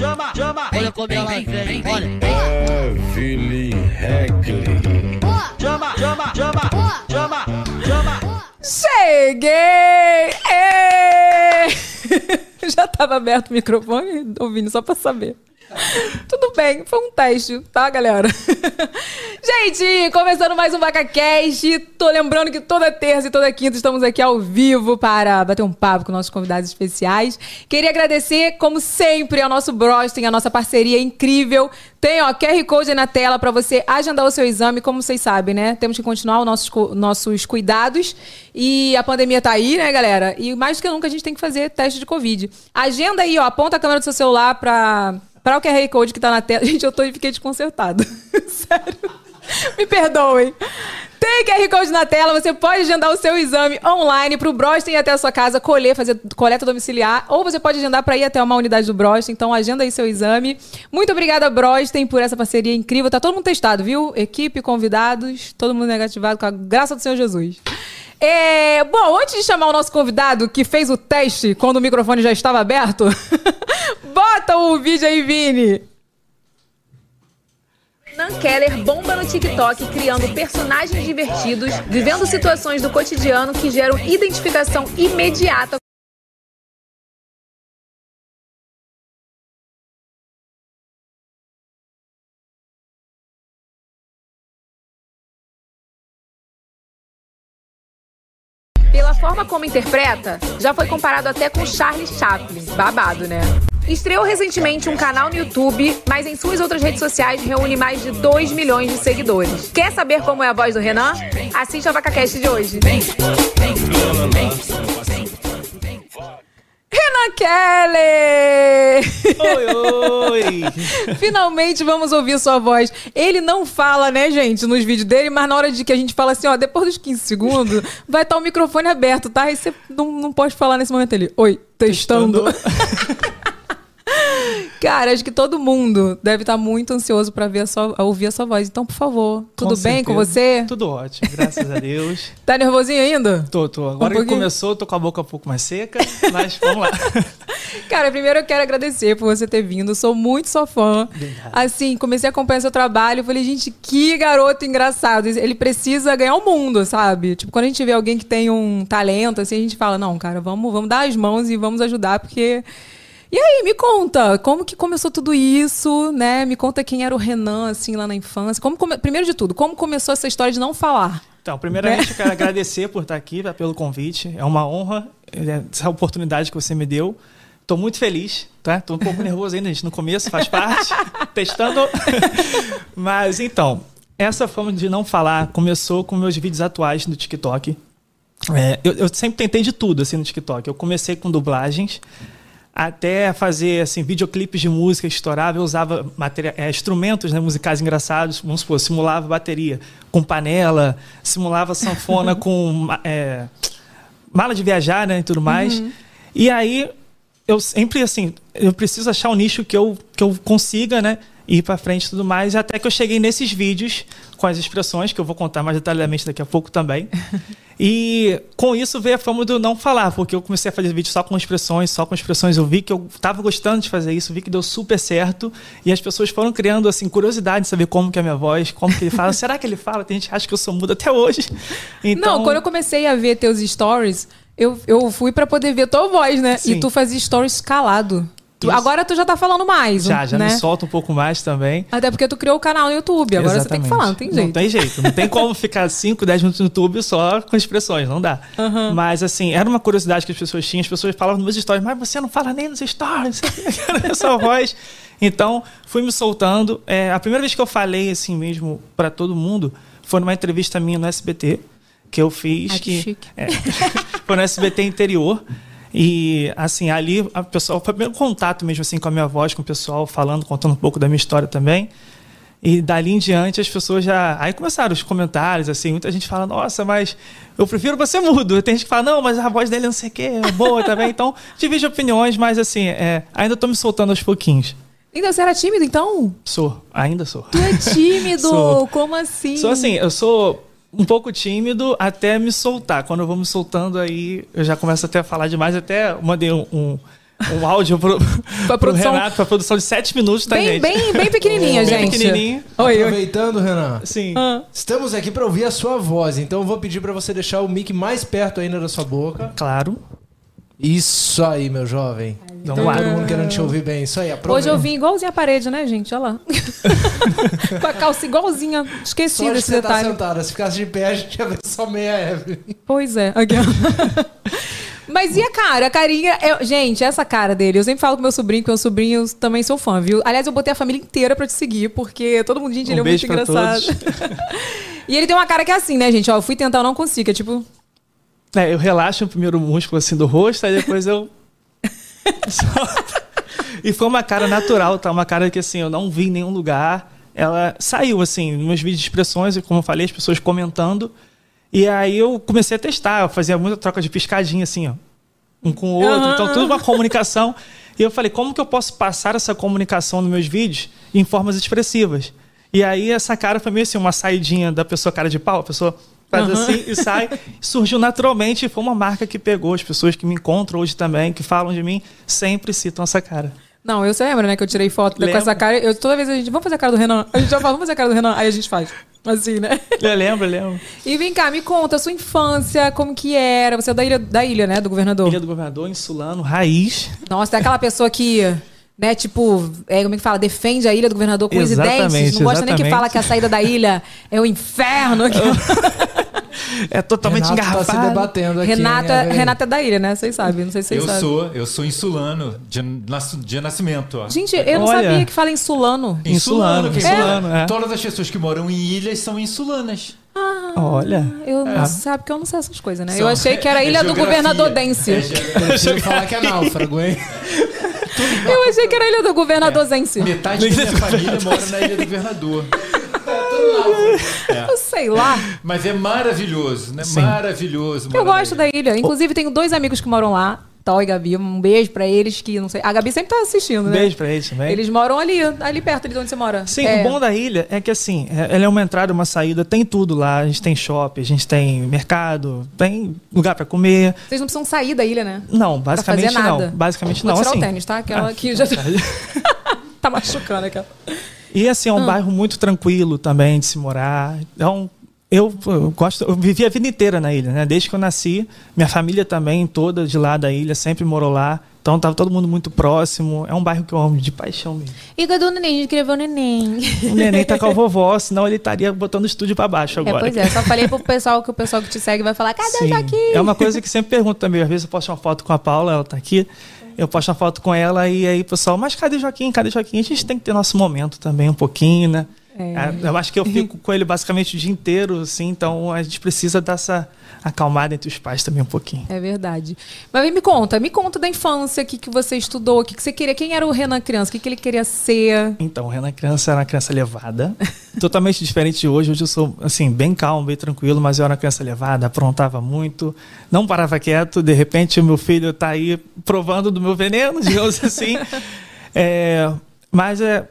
chama, chama. Olha como ela vem, olha. Evelyn Heckley. Chama, chama, chama, chama, chama. Cheguei! Já tava aberto o microfone, ouvindo, só pra saber. Tudo bem, foi um teste, tá, galera? Gente, começando mais um VacaCast. Tô lembrando que toda terça e toda quinta estamos aqui ao vivo para bater um papo com nossos convidados especiais. Queria agradecer, como sempre, ao nosso Brostem, a nossa parceria incrível. Tem, ó, QR Code aí na tela para você agendar o seu exame, como vocês sabem, né? Temos que continuar os nossos, nossos cuidados. E a pandemia tá aí, né, galera? E mais do que nunca a gente tem que fazer teste de Covid. Agenda aí, ó, aponta a câmera do seu celular pra, pra o QR Code que tá na tela. Gente, eu tô, fiquei desconcertada. Sério. Me perdoem. Tem QR Code na tela, você pode agendar o seu exame online pro Brosten ir até a sua casa, colher, fazer coleta domiciliar, ou você pode agendar para ir até uma unidade do Brosten, então agenda aí seu exame. Muito obrigada, Brosten, por essa parceria incrível. Tá todo mundo testado, viu? Equipe, convidados, todo mundo negativado, com a graça do Senhor Jesus. É, bom, antes de chamar o nosso convidado que fez o teste quando o microfone já estava aberto, bota o vídeo aí, Vini. Nan Keller bomba no TikTok criando personagens divertidos, vivendo situações do cotidiano que geram identificação imediata. Pela forma como interpreta, já foi comparado até com Charlie Chaplin. Babado, né? Estreou recentemente um canal no YouTube, mas em suas outras redes sociais reúne mais de 2 milhões de seguidores. Quer saber como é a voz do Renan? Assiste a VacaCast de hoje. Renan Keller! Oi, oi! Finalmente vamos ouvir sua voz. Ele não fala, né, gente, nos vídeos dele, mas na hora de que a gente fala assim, ó, depois dos 15 segundos, vai estar o microfone aberto, tá? E você não, não pode falar nesse momento ali. Oi, testando. Cara, acho que todo mundo deve estar muito ansioso pra ver a sua, a ouvir a sua voz. Então, por favor, tudo bem com certeza. você? Tudo ótimo, graças a Deus. Tá nervosinho ainda? Tô, tô. Agora que pouquinho? começou, tô com a boca um pouco mais seca, mas vamos lá. Cara, primeiro eu quero agradecer por você ter vindo. Eu sou muito sua fã. Obrigado. Assim, comecei a acompanhar seu trabalho. Falei, gente, que garoto engraçado. Ele precisa ganhar o mundo, sabe? Tipo, quando a gente vê alguém que tem um talento, assim, a gente fala, não, cara, vamos, vamos dar as mãos e vamos ajudar, porque. E aí, me conta, como que começou tudo isso, né? Me conta quem era o Renan, assim, lá na infância. Como come- Primeiro de tudo, como começou essa história de não falar? Então, primeiramente, eu quero agradecer por estar aqui, tá, pelo convite. É uma honra é, essa oportunidade que você me deu. Tô muito feliz, tá? Tô um pouco nervoso ainda, gente, no começo, faz parte. testando. Mas, então, essa forma de não falar começou com meus vídeos atuais no TikTok. É, eu, eu sempre tentei de tudo, assim, no TikTok. Eu comecei com dublagens, até fazer, assim, videoclipes de música estourava. Eu usava materia- é, instrumentos né, musicais engraçados. Vamos supor, simulava bateria com panela, simulava sanfona com é, mala de viajar, né, e tudo mais. E aí, eu sempre, assim, eu preciso achar um nicho que eu, que eu consiga, né, ir pra frente e tudo mais. Até que eu cheguei nesses vídeos com as expressões, que eu vou contar mais detalhadamente daqui a pouco também. E com isso veio a fama do não falar, porque eu comecei a fazer vídeo só com expressões, só com expressões. Eu vi que eu tava gostando de fazer isso, vi que deu super certo. E as pessoas foram criando, assim, curiosidade de saber como que é a minha voz, como que ele fala. Será que ele fala? Tem gente que acha que eu sou mudo até hoje. Então, Não, quando eu comecei a ver teus stories, eu, eu fui pra poder ver tua voz, né? Sim. E tu fazia stories calado. Tu- Isso. agora tu já tá falando mais, já, já né? me solta um pouco mais também. Até porque tu criou o canal no YouTube. Agora você tem que Exatamente. falar, não tem jeito. Não tem jeito. Não tem como ficar 5, 10 minutos no YouTube só com expressões, não dá. Mas, assim, era uma curiosidade que as pessoas tinham. As pessoas falavam nos meus stories, mas você não fala nem nos stories. a sua voz. Então, fui me soltando. É, a primeira vez que eu falei, assim mesmo, para todo mundo, foi numa entrevista minha no SBT, que eu fiz. Ai, que que chique. é, foi no SBT interior. E, assim, ali, a pessoa, foi o primeiro contato mesmo, assim, com a minha voz, com o pessoal, falando, contando um pouco da minha história também. E dali em diante as pessoas já. Aí começaram os comentários, assim, muita gente fala, nossa, mas eu prefiro você mudo. Tem gente que fala, não, mas a voz dele não sei o quê, é boa também. Então, divide opiniões, mas assim, é, ainda tô me soltando aos pouquinhos. Então, você era tímido, então? Sou, ainda sou. Tu é tímido? Sou. Como assim? Sou assim, eu sou um pouco tímido até me soltar. Quando eu vou me soltando aí, eu já começo até a falar demais. Até mandei um, um- um áudio pro, Pra pro Renato, pra produção de 7 minutos, tá, Bem, gente? bem, bem pequenininha, Bem gente. pequenininho. Oi, oi. Aproveitando, Renan. Sim. Ah. Estamos aqui para ouvir a sua voz, então eu vou pedir para você deixar o mic mais perto ainda da sua boca. Claro. Isso aí, meu jovem. Vamos Todo lá. mundo querendo te ouvir bem. Isso aí, Hoje aproveita. eu vim igualzinha à parede, né, gente? Olha lá. Com a calça igualzinha. Esqueci Só de desse você tá detalhe. sentada. Se ficasse de pé, a gente ia ver só meia Evelyn. Pois é. Aqui, ó. Mas e a cara? A carinha. é- Gente, essa cara dele. Eu sempre falo com meu sobrinho, que meu sobrinho eu também sou fã, viu? Aliás, eu botei a família inteira pra te seguir, porque todo mundo, gente, Um ele é muito engraçado. e ele tem uma cara que é assim, né, gente? Ó, eu fui tentar, eu não consigo. É tipo. É, eu relaxo o primeiro músculo assim do rosto, aí depois eu. e foi uma cara natural, tá? Uma cara que assim, eu não vi em nenhum lugar. Ela saiu, assim, nos meus vídeos de expressões, e como eu falei, as pessoas comentando. E aí eu comecei a testar, eu fazia muita troca de piscadinha, assim, ó. Um com o outro, Aham. então tudo uma comunicação. E eu falei, como que eu posso passar essa comunicação nos meus vídeos em formas expressivas? E aí essa cara foi meio assim, uma saidinha da pessoa cara de pau, a pessoa faz Aham. assim e sai. Surgiu naturalmente e foi uma marca que pegou. As pessoas que me encontram hoje também, que falam de mim, sempre citam essa cara. Não, eu você lembra, né? Que eu tirei foto com essa cara. Eu, toda vez a gente. Vamos fazer a cara do Renan. A gente já fala, vamos fazer a cara do Renan. Aí a gente faz. Assim, né? Eu lembro, eu lembro. E vem cá, me conta a sua infância, como que era. Você é da ilha, da ilha né? Do governador. Ilha do Governador, insulano, raiz. Nossa, é aquela pessoa que, né, tipo, é, como é que fala? Defende a ilha do governador com os Exatamente, dentes. Não gosta nem que exatamente. fala que a saída da ilha é o inferno. É totalmente Renato tá se engarrafado. debatendo aqui. Renata, hein? Renata é da ilha, né? Vocês sabem, não sei se vocês Eu sabem. sou, eu sou insulano de, de nascimento. Ó. Gente, eu não Olha. sabia que fala insulano. Insulano, quem insulano, fala- é. Todas as pessoas que moram em ilhas são insulanas. Ah, Olha. Eu não Ah. sabe que eu não sei essas coisas, né? São- eu achei que era a é ilha do governador Dense. É Eu falar que é náufrago, hein? Eu achei que era a ilha do governador Dense. Metade da minha família mora na Ilha do Governador. Eu sei lá. Mas é maravilhoso, né? Sim. Maravilhoso. Eu gosto da ilha. Inclusive, tenho dois amigos que moram lá. Tal e Gabi. Um beijo pra eles que não sei. A Gabi sempre tá assistindo, né? Beijo pra eles também. Eles moram ali, ali perto de onde você mora. Sim, É. o bom da ilha é que assim, é- ela é uma entrada, uma saída, tem tudo lá. A gente tem shopping, a gente tem mercado, tem lugar pra comer. Vocês não precisam sair da ilha, né? Não, basicamente fazer nada. não. Basicamente Vou não. tirar assim. o tênis, tá? Aquela Ah, que já tá machucando aquela. E assim, é Ah. um bairro muito tranquilo também de se morar. Então, eu, eu gosto, eu vivi a vida inteira na ilha, né? Desde que eu nasci, minha família também, toda de lá da ilha, sempre morou lá. Então tava todo mundo muito próximo. É um bairro que eu amo de paixão mesmo. E cadê o neném? A gente ver o neném. O neném tá com a vovó, senão ele estaria botando o estúdio pra baixo É, agora. pois é. Só falei pro pessoal que o pessoal que te segue vai falar, cadê o Sim. Joaquim? É uma coisa que sempre pergunto também. Às vezes eu posto uma foto com a Paula, ela tá aqui. Eu posto uma foto com ela e aí pessoal, mas cadê Joaquim? Cadê Joaquim? A gente tem que ter nosso momento também, um pouquinho, né? É. Eu acho que eu fico com ele basicamente o dia inteiro, assim, então a gente precisa dessa acalmada entre os pais também um pouquinho. É verdade. Mas me conta, me conta da infância, o que, que você estudou, o que, que você queria, quem era o Renan criança, o que, que ele queria ser. Então, o Renan criança era uma criança levada, totalmente diferente de hoje. Hoje eu sou, assim, bem calmo, bem tranquilo, mas eu era uma criança levada, aprontava muito, não parava quieto. De repente, o meu filho tá aí provando do meu veneno, digamos assim. É, mas é,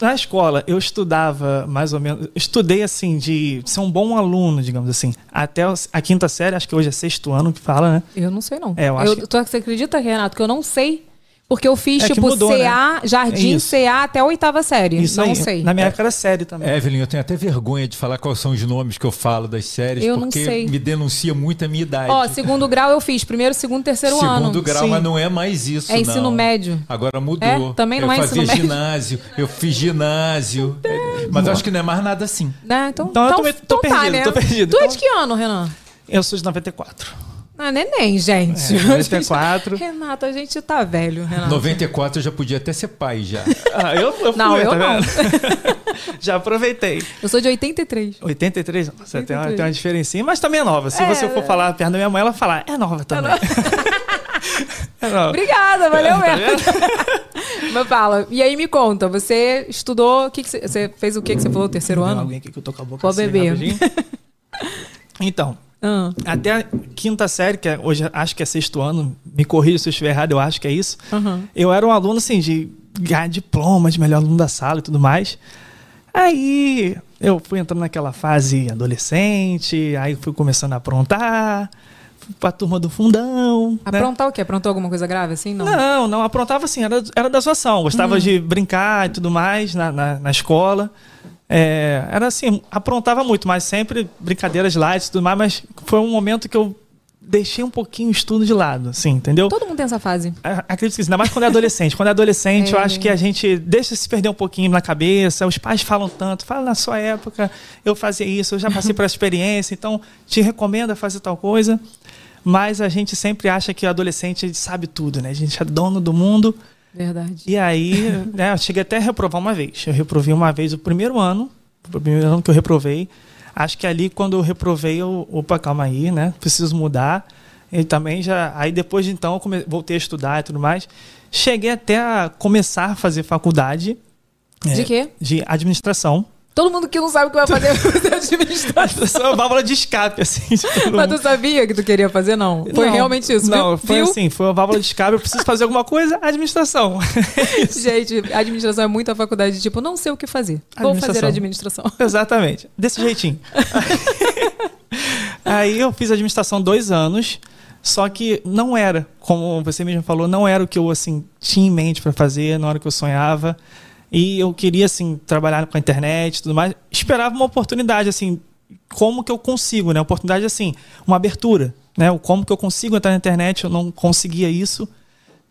na escola, eu estudava mais ou menos, estudei assim, de ser um bom aluno, digamos assim, até a quinta série, acho que hoje é sexto ano que fala, né? Eu não sei, não. É, eu acho que- tu, você acredita, Renato, que eu não sei? Porque eu fiz, É tipo, mudou, CA, Jardim É isso. CA até a oitava série. Isso não aí. sei. Na minha época era série também. Evelyn, eu tenho até vergonha de falar quais são os nomes que eu falo das séries, Eu não porque sei. me denuncia muito a minha idade. Ó, segundo grau eu fiz, primeiro, segundo, terceiro ano. Segundo grau, Sim. mas não é mais isso. É ensino não. médio. Agora mudou. É? Também não eu é fazia ensino médio? ginásio, eu fiz ginásio. Mas eu acho que não é mais nada assim. Né? Então, Então eu tô- tô então tá, perdido, né? tô perdido. Tu é Então- de que ano, Renan? Eu sou de 94. Ah, neném, gente. É, 94. Renato, a gente tá velho, Renato. 94 eu já podia até ser pai já. Ah, eu, eu fui, Não, eu tá não. Já aproveitei. Eu sou de 83. 83, você tem uma, 83. tem uma diferencinha, mas também é nova. Se É, você for falar perto da minha mãe, ela falar, é nova também. É nova. Obrigada, valeu Tá mesmo. Mas fala, e aí me conta, você estudou, que, que você, você fez o que que você falou, terceiro Tem ano? Alguém aqui que eu tô com a boca Vou assim, beber. Então, Ah, até a quinta série, que é- hoje acho que é sexto ano, me corrija se eu estiver errado, eu acho que é isso. aham. Eu era um aluno, assim, de ganhar diploma, de melhor aluno da sala e tudo mais. Aí eu fui entrando naquela fase adolescente, aí fui começando a aprontar, pra turma do fundão. né? Aprontar o quê? Aprontou alguma coisa grave assim? Não. Não, não, aprontava assim, era, era da zoação. Gostava de brincar e tudo mais na, na, na escola. É, era assim, aprontava muito, mas sempre brincadeiras light e tudo mais, mas foi um momento que eu deixei um pouquinho o estudo de lado, assim, entendeu? Todo mundo tem essa fase. A- Acredito que sim, ainda mais quando é adolescente. Quando é adolescente, eu É. acho que a gente deixa se perder um pouquinho na cabeça. Os pais falam tanto, fala na sua época, eu fazia isso, eu já passei por experiência, então te recomenda fazer tal coisa. Mas a gente sempre acha que o adolescente sabe tudo, né? A gente é dono do mundo. Verdade. E aí, né, eu cheguei até a reprovar uma vez. Eu reprovei uma vez o primeiro ano, o primeiro ano que eu reprovei. Acho que ali, quando eu reprovei, eu, opa, calma aí, né? Preciso mudar. E também já. Aí depois de então, eu come- voltei a estudar e tudo mais. Cheguei até a começar a fazer faculdade. De é, quê? De administração. Todo mundo que não sabe o que vai fazer vai fazer administração. Administração é uma válvula de escape, assim. de Mas tu sabia que tu queria fazer? Não. Foi Não, realmente isso. Não, viu? foi assim, foi uma válvula de escape. Eu preciso fazer alguma coisa, administração. Gente, a administração é muito a faculdade, tipo, não sei o que fazer. Vou fazer Administração. administração. Exatamente. Desse jeitinho. Aí eu fiz administração dois anos, só que não era, como você mesmo falou, não era o que eu assim tinha em mente para fazer, não era o que eu sonhava. E eu queria assim trabalhar com a internet, e tudo mais. Esperava uma oportunidade assim, como que eu consigo, né? Oportunidade assim, uma abertura, né? O como que eu consigo entrar na internet, eu não conseguia isso.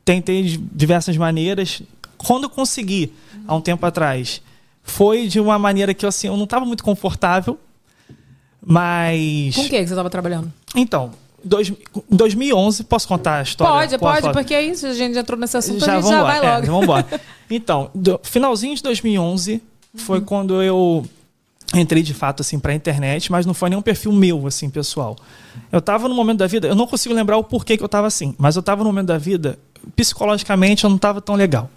Tentei de diversas maneiras. Quando eu consegui, há um tempo atrás, foi de uma maneira que assim, eu não estava muito confortável, mas Com o que você tava trabalhando? então, dois, em 2011, posso contar a história? Pode, pode, porque é isso, a gente entrou nesse assunto, já a gente já vai É, logo. vamos embora. Então, do, finalzinho de 2011 foi quando eu entrei de fato assim para a internet, mas não foi nenhum perfil meu assim, pessoal. Eu estava no momento da vida, eu não consigo lembrar o porquê que eu estava assim, mas eu estava no momento da vida, psicologicamente eu não estava tão legal.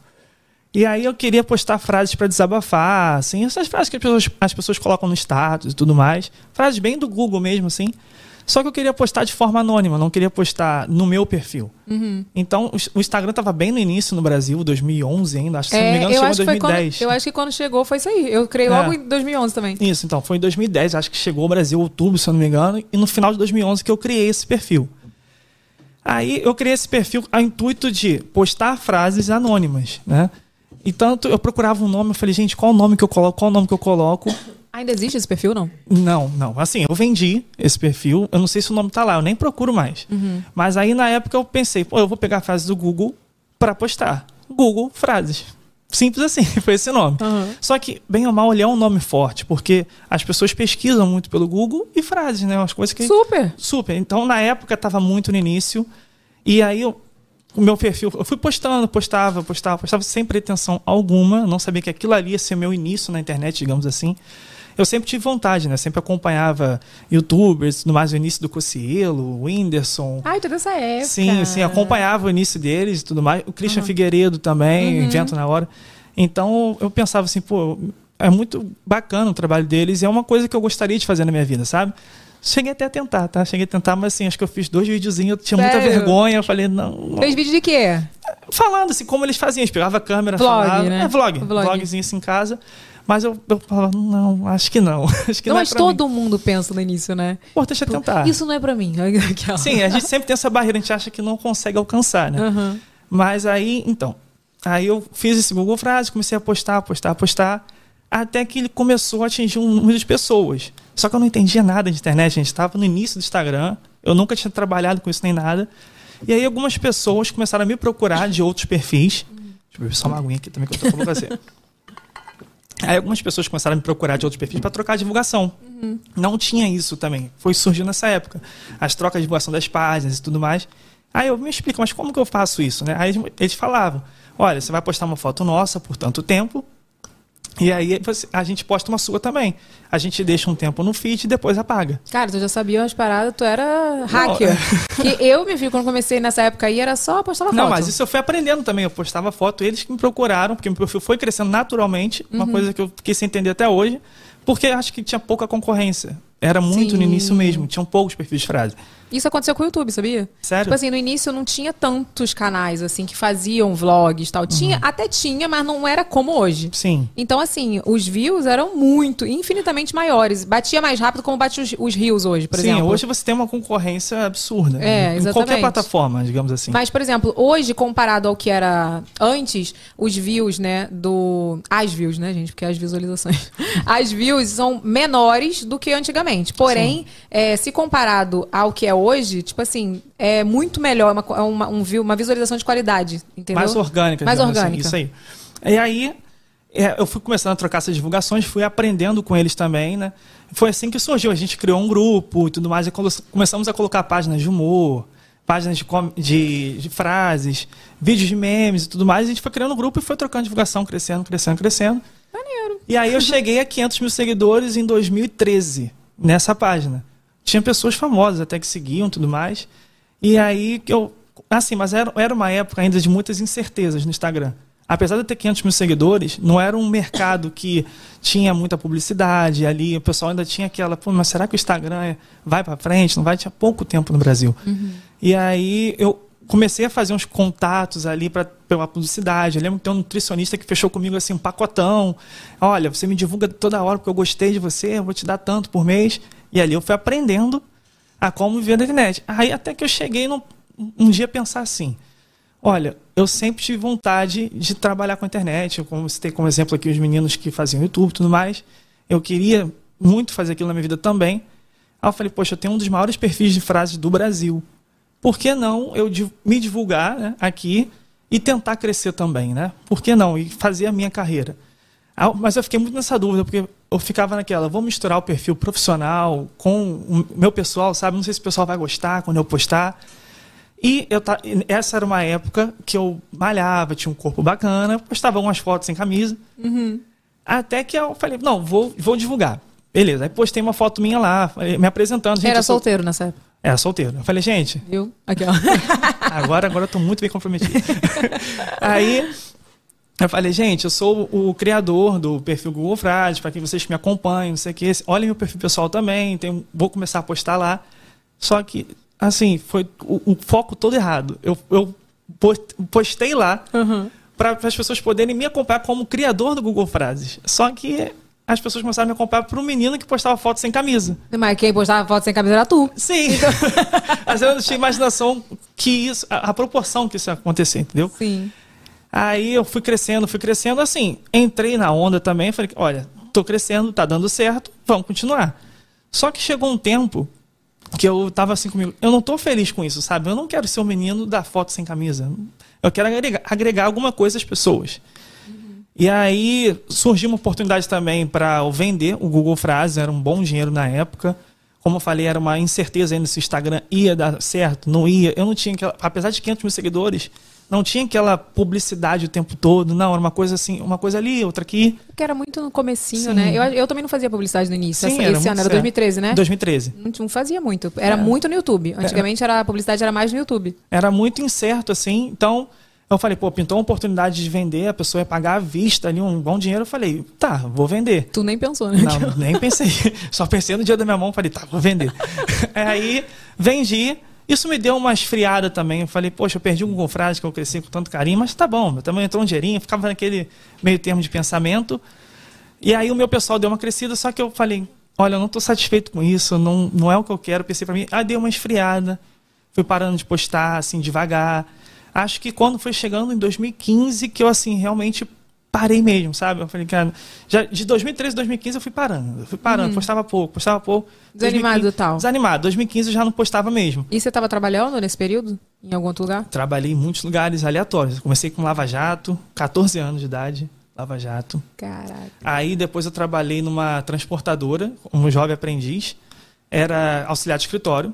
E aí eu queria postar frases para desabafar, assim, essas frases que as pessoas, as pessoas colocam no status e tudo mais, frases bem do Google mesmo, assim. Só que eu queria postar de forma anônima, não queria postar no meu perfil. Uhum. Então, o- Instagram estava bem no início no Brasil, 2011 ainda, acho que se não me É, engano eu, chegou em acho que foi 2010. quando, eu acho que quando chegou foi isso aí. Eu criei logo É. em 2011 também. Isso, então, foi em 2010, acho que chegou ao Brasil outubro, se eu não me engano, e no final de 2011 que eu criei esse perfil. Aí eu criei esse perfil a intuito de postar frases anônimas, né? E tanto eu procurava um nome, eu falei, gente, qual o nome que eu coloco? Qual o nome que eu coloco? Ainda existe esse perfil, não? Não, não. Assim, eu vendi esse perfil. Eu não sei se o nome tá lá, eu nem procuro mais. Mas aí na época eu pensei, pô, eu vou pegar frases do Google para postar. Google Frases. Simples assim, foi esse nome. Uhum. Só que, bem ou mal, ele é um nome forte, porque as pessoas pesquisam muito pelo Google e frases, né? As coisas que. Super. Super. Então, na época, estava muito no início. E aí, eu- o meu perfil, eu fui postando, postava, postava, postava sem pretensão alguma. Não sabia que aquilo ali ia ser meu início na internet, digamos assim. Eu sempre tive vontade, né? Sempre acompanhava youtubers, no mais o início do Cocielo, o Whindersson. Ai, toda essa época. Sim, sim, acompanhava o início deles e tudo mais. O Christian Figueiredo também, Invento na Hora. Então eu pensava assim, pô, é muito bacana o trabalho deles e é uma coisa que eu gostaria de fazer na minha vida, sabe? Cheguei até a tentar, tá? Cheguei a tentar, mas assim, acho que eu fiz dois videozinhos, eu tinha muita Sério? vergonha. Eu falei, não. não. Fez vídeo de quê? Falando assim, como eles faziam, eles pegavam a câmera, Vlog, falavam. né? É, vlog, Vlog. vlogzinho assim em casa. Mas eu, eu falava, não, acho que não. Acho que não, não, mas é mim. todo mundo pensa no início, né? Pô, deixa eu tentar. Isso não é pra mim. Sim, a gente sempre tem essa barreira, a gente acha que não consegue alcançar, né? Aham. Mas aí, então, aí eu fiz esse Google Frase, comecei a postar, postar, postar, até que ele começou a atingir um número de pessoas. Só que eu não entendia nada de internet, gente. Estava no início do Instagram, eu nunca tinha trabalhado com isso nem nada. E aí algumas pessoas começaram a me procurar de outros perfis. Deixa eu beber só uma aguinha aqui também que eu tô falando pra você. Aí algumas pessoas começaram a me procurar de outros perfis para trocar divulgação. Não tinha isso também. Foi surgindo nessa época. As trocas de divulgação das páginas e tudo mais. Aí eu me explico, mas como que eu faço isso? Né? Aí eles falavam: olha, você vai postar uma foto nossa por tanto tempo. E aí a gente posta uma sua também. A gente deixa um tempo no feed e depois apaga. Cara, tu já sabia umas paradas, tu era hacker. que eu me vi quando comecei nessa época aí, era só postar uma Não, foto. mas isso eu fui aprendendo também. Eu postava foto, eles que me procuraram, porque meu perfil foi crescendo naturalmente, uma Uhum. coisa que eu fiquei sem entender até hoje, porque acho que tinha pouca concorrência. Era muito Sim. no início mesmo, tinham poucos perfis de frase. Isso aconteceu com o YouTube, sabia? Sério? Tipo assim, no início não tinha tantos canais, assim, que faziam vlogs e tal. Tinha, Uhum. até tinha, mas não era como hoje. Sim. Então, assim, os views eram muito, infinitamente maiores. Batia mais rápido como bate os, os rios hoje, por Sim, exemplo. hoje você tem uma concorrência absurda. É, Em qualquer exatamente. plataforma, digamos assim. Mas, por exemplo, hoje, comparado ao que era antes, os views, né, do... As views, né, gente? Porque as visualizações. As views são menores do que antigamente. Porém, é, se comparado ao que é hoje, tipo assim, é muito melhor, uma, é uma, um uma visualização de qualidade, entendeu? Mais orgânica. Mais assim, orgânica. isso aí. E aí, é, eu fui começando a trocar essas divulgações, fui aprendendo com eles também, né? Foi assim que surgiu. A gente criou um grupo e tudo mais, e começamos a colocar páginas de humor, páginas de, de, de frases, vídeos de memes e tudo mais. A gente foi criando um grupo e foi trocando divulgação, crescendo, crescendo, crescendo. Maneiro. E aí eu cheguei a 500 mil seguidores em 2013, nessa página. Tinha pessoas famosas até que seguiam tudo mais. E aí que eu. Assim, mas era, era uma época ainda de muitas incertezas no Instagram. Apesar de eu ter 500 mil seguidores, não era um mercado que tinha muita publicidade ali. O pessoal ainda tinha aquela, pô, mas será que o Instagram é- vai para frente? Não vai? Tinha pouco tempo no Brasil. E aí eu comecei a fazer uns contatos ali para pela publicidade. Eu lembro que tem um nutricionista que fechou comigo assim um pacotão. Olha, você me divulga toda hora porque eu gostei de você, eu vou te dar tanto por mês. E ali eu fui aprendendo a como viver na internet. Aí até que eu cheguei num, um dia pensar assim: olha, eu sempre tive vontade de trabalhar com a internet. Eu citei como exemplo aqui os meninos que faziam YouTube e tudo mais. Eu queria muito fazer aquilo na minha vida também. Aí eu falei, poxa, eu tenho um dos maiores perfis de frases do Brasil. Por que não eu me divulgar né, aqui e tentar crescer também, né? Por que não? E fazer a minha carreira. Mas eu fiquei muito nessa dúvida, porque eu ficava naquela, vou misturar o perfil profissional com o meu pessoal, sabe? Não sei se o pessoal vai gostar quando eu postar. E eu ta... essa era uma época que eu malhava, tinha um corpo bacana, postava algumas fotos sem camisa. Até que eu falei, não, vou, vou divulgar. Beleza, aí postei uma foto minha lá, me apresentando. Gente, Era sou- solteiro nessa época, Era solteiro. Eu falei, gente, viu? Aqui, ó. Agora, agora eu tô muito bem comprometido. Aí eu falei, gente, eu sou o criador do perfil Google Frases, para quem vocês me acompanham, não sei o que. Olhem meu perfil pessoal também, tem- vou começar a postar lá. Só que, assim, foi o, o foco todo errado. Eu, eu post- postei lá para as pessoas poderem me acompanhar como criador do Google Frases. Só que as pessoas começaram a me acompanhar por um menino que postava foto sem camisa. Mas quem postava foto sem camisa era tu. Sim. Mas eu não tinha imaginação que isso, a, a proporção que isso ia acontecer, entendeu? Sim. Aí eu fui crescendo, fui crescendo, assim, entrei na onda também, falei, olha, tô crescendo, tá dando certo, vamos continuar. Só que chegou um tempo que eu tava assim comigo, eu não tô feliz com isso, sabe? Eu não quero ser o menino da foto sem camisa. Eu quero agregar, agregar alguma coisa às pessoas. E aí surgiu uma oportunidade também para eu vender o Google Frases, era um bom dinheiro na época. Como eu falei, era uma incerteza ainda se o Instagram ia dar certo, não ia. Eu não tinha apesar de 500 mil seguidores, não tinha aquela publicidade o tempo todo. Não, era uma coisa assim, uma coisa ali, outra aqui. Porque era muito no comecinho, Sim. né? Eu, eu também não fazia publicidade no início. Sim, Essa- era esse ano, era certo. 2013, né? 2013. Não, não fazia muito. Era É. muito no YouTube. Antigamente era, a publicidade era mais no YouTube. Era muito incerto, assim. Então, eu falei, pô, pintou uma oportunidade de vender, a pessoa ia pagar à vista ali um bom dinheiro. Eu falei, tá, vou vender. Tu nem pensou, né? Não, nem pensei. Só pensei no dia da minha mão, falei, tá, vou vender. Aí vendi. Isso me deu uma esfriada também. Eu falei, poxa, eu perdi um Frases que eu cresci com tanto carinho, mas tá bom, também entrou um dinheirinho, ficava naquele meio termo de pensamento. E aí o meu pessoal deu uma crescida, só que eu falei, olha, eu não estou satisfeito com isso, não, não é o que eu quero. Pensei para mim, aí deu uma esfriada, fui parando de postar, assim, devagar. Acho que quando foi chegando em 2015 que eu, assim, realmente parei mesmo, sabe? Eu falei, cara, já de 2013 a 2015 eu fui parando, eu fui parando, postava pouco, postava pouco. Desanimado 2015 tal. Desanimado. 2015 eu já não postava mesmo. E você tava trabalhando nesse período? Em algum outro lugar? Trabalhei em muitos lugares aleatórios. Comecei com Lava Jato, 14 anos de idade, Lava Jato. Caraca. Aí depois eu trabalhei numa transportadora, como jovem aprendiz. Era auxiliar de escritório.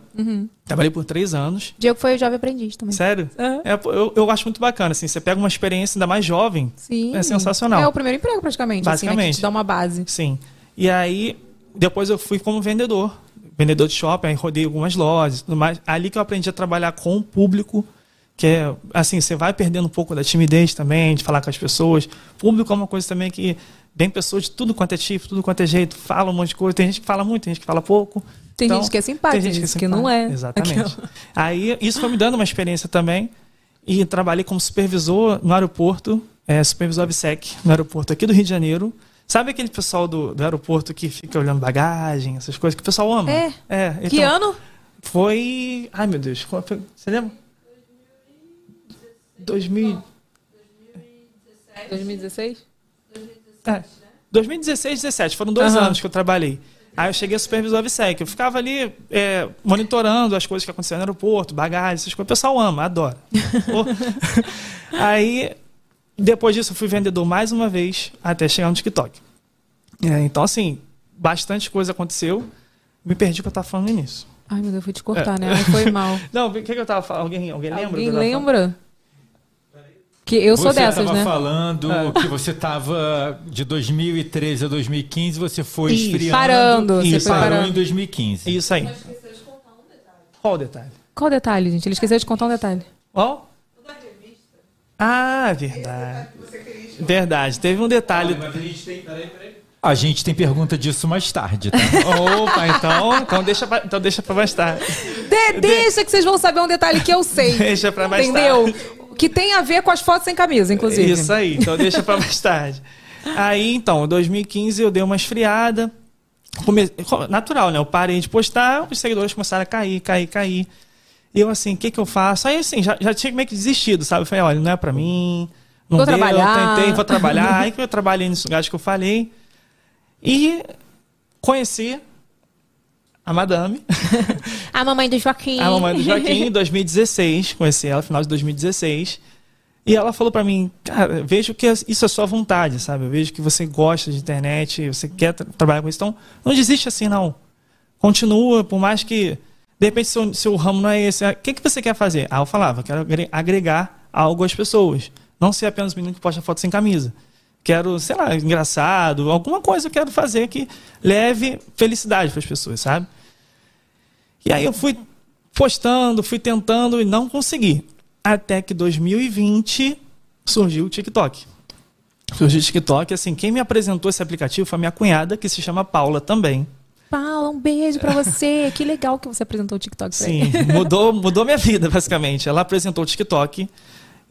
Trabalhei por três anos. Diego foi jovem aprendiz também. Sério? Aham. É, eu, eu acho muito bacana, assim. Você pega uma experiência ainda mais jovem. Sim. É sensacional. É o primeiro emprego, praticamente. Assim, né? Basicamente. dá uma base. Sim. E aí, depois eu fui como vendedor. Vendedor de shopping, aí rodei algumas lojas tudo mais. Ali que eu aprendi a trabalhar com o público, que é, assim, você vai perdendo um pouco da timidez também, de falar com as pessoas. Público é uma coisa também que vem pessoas de tudo quanto é tipo, tudo quanto é jeito, fala um monte de coisa. Tem gente que fala muito, tem gente que fala pouco. Tem Então, gente que é simpática, tem gente gente que, não é. Exatamente. Aquela- Aí isso foi me dando uma experiência também. E trabalhei como supervisor no aeroporto, é, supervisor AVSEC no aeroporto aqui do Rio de Janeiro. Sabe aquele pessoal do, do aeroporto que fica olhando bagagem, essas coisas que o pessoal ama? É. É. Que então, ano? Foi. Ai, meu Deus. foi- Você lembra? 2000. 2016? É, 2016, 17, foram dois Aham. anos que eu trabalhei. Aí eu cheguei a supervisor AVSEC. Eu ficava ali é, monitorando as coisas que aconteciam no aeroporto, bagagem, essas coisas. O pessoal ama, adora. Aí, depois disso, eu fui vendedor mais uma vez, até chegar no TikTok. É, então, assim, bastante coisa aconteceu. Me perdi o que eu estava falando nisso. Ai, meu Deus, eu fui te cortar, né? Aí Foi mal. Não, o que, que eu estava falando? Alguém, alguém lembra? Alguém lembra? Que eu sou você dessas, estava né? falando É. que você estava de 2013 a 2015, você foi Isso. esfriando. Parando, você Isso, foi parou parando. em 2015. Isso aí. Qual o detalhe? Qual o detalhe, gente? Ele esqueceu de contar um detalhe. Qual? Ah, verdade. Verdade. Teve um detalhe. A gente tem pergunta disso mais tarde, tá? Opa, então, então deixa pra, então deixa pra mais tarde. De- deixa que vocês vão saber um detalhe que eu sei. Deixa pra mais entendeu? tarde. Que tem a ver com as fotos sem camisa, inclusive. Isso aí, então deixa pra mais tarde. Aí, então, em 2015 eu dei uma esfriada. Come- Natural, né? Eu parei de postar, os seguidores começaram a cair, cair, cair. E eu assim, o que que eu faço? Aí, assim, já, já tinha meio que desistido, sabe? Eu falei, olha, não é pra mim. Não Vou deu, trabalhar. tentei, vou trabalhar. Aí que eu trabalhei nesses lugares que eu falei. E conheci a madame. A mamãe do Joaquim. A mamãe do Joaquim, em 2016. Conheci ela no final de 2016. E ela falou pra mim, cara, vejo que isso é sua vontade, sabe? Eu vejo que você gosta de internet, você quer tra- trabalhar com isso. Então, não desiste assim, não. Continua, por mais que, de repente, seu, seu ramo não é esse. O que, que você quer fazer? Ah, eu falava, quero agre- agregar algo às pessoas. Não ser apenas o menino que posta foto sem camisa. Quero, sei lá, engraçado, alguma coisa eu quero fazer que leve felicidade para as pessoas, sabe? E aí eu fui postando, fui tentando e não consegui. Até que 2020 surgiu o TikTok. Surgiu o TikTok, assim, quem me apresentou esse aplicativo foi a minha cunhada, que se chama Paula também. Paula, um beijo pra você. que legal que você apresentou o TikTok pra Sim, mudou, mudou minha vida, basicamente. Ela apresentou o TikTok.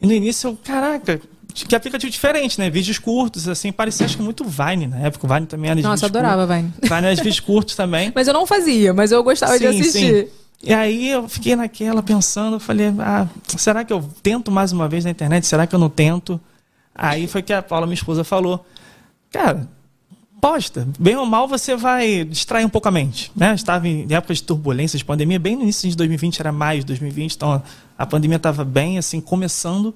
E no início eu, caraca, que aplicativo diferente, né? Vídeos curtos, assim, parecia acho que muito Vine na época. O Vine também era de Nossa, adorava, Vine. curtos. Vine era de vídeos curtos também. Mas eu não fazia, mas eu gostava de Sim, assistir. sim. E aí eu fiquei naquela pensando, falei, ah, será que eu tento mais uma vez na internet? Será que eu não tento? Aí foi que a Paula, minha esposa, falou, cara, posta. Bem ou mal você vai distrair um pouco a mente. Né? Estava em época de turbulência, de pandemia, bem no início de 2020, era maio de 2020, então a pandemia estava bem, assim, começando.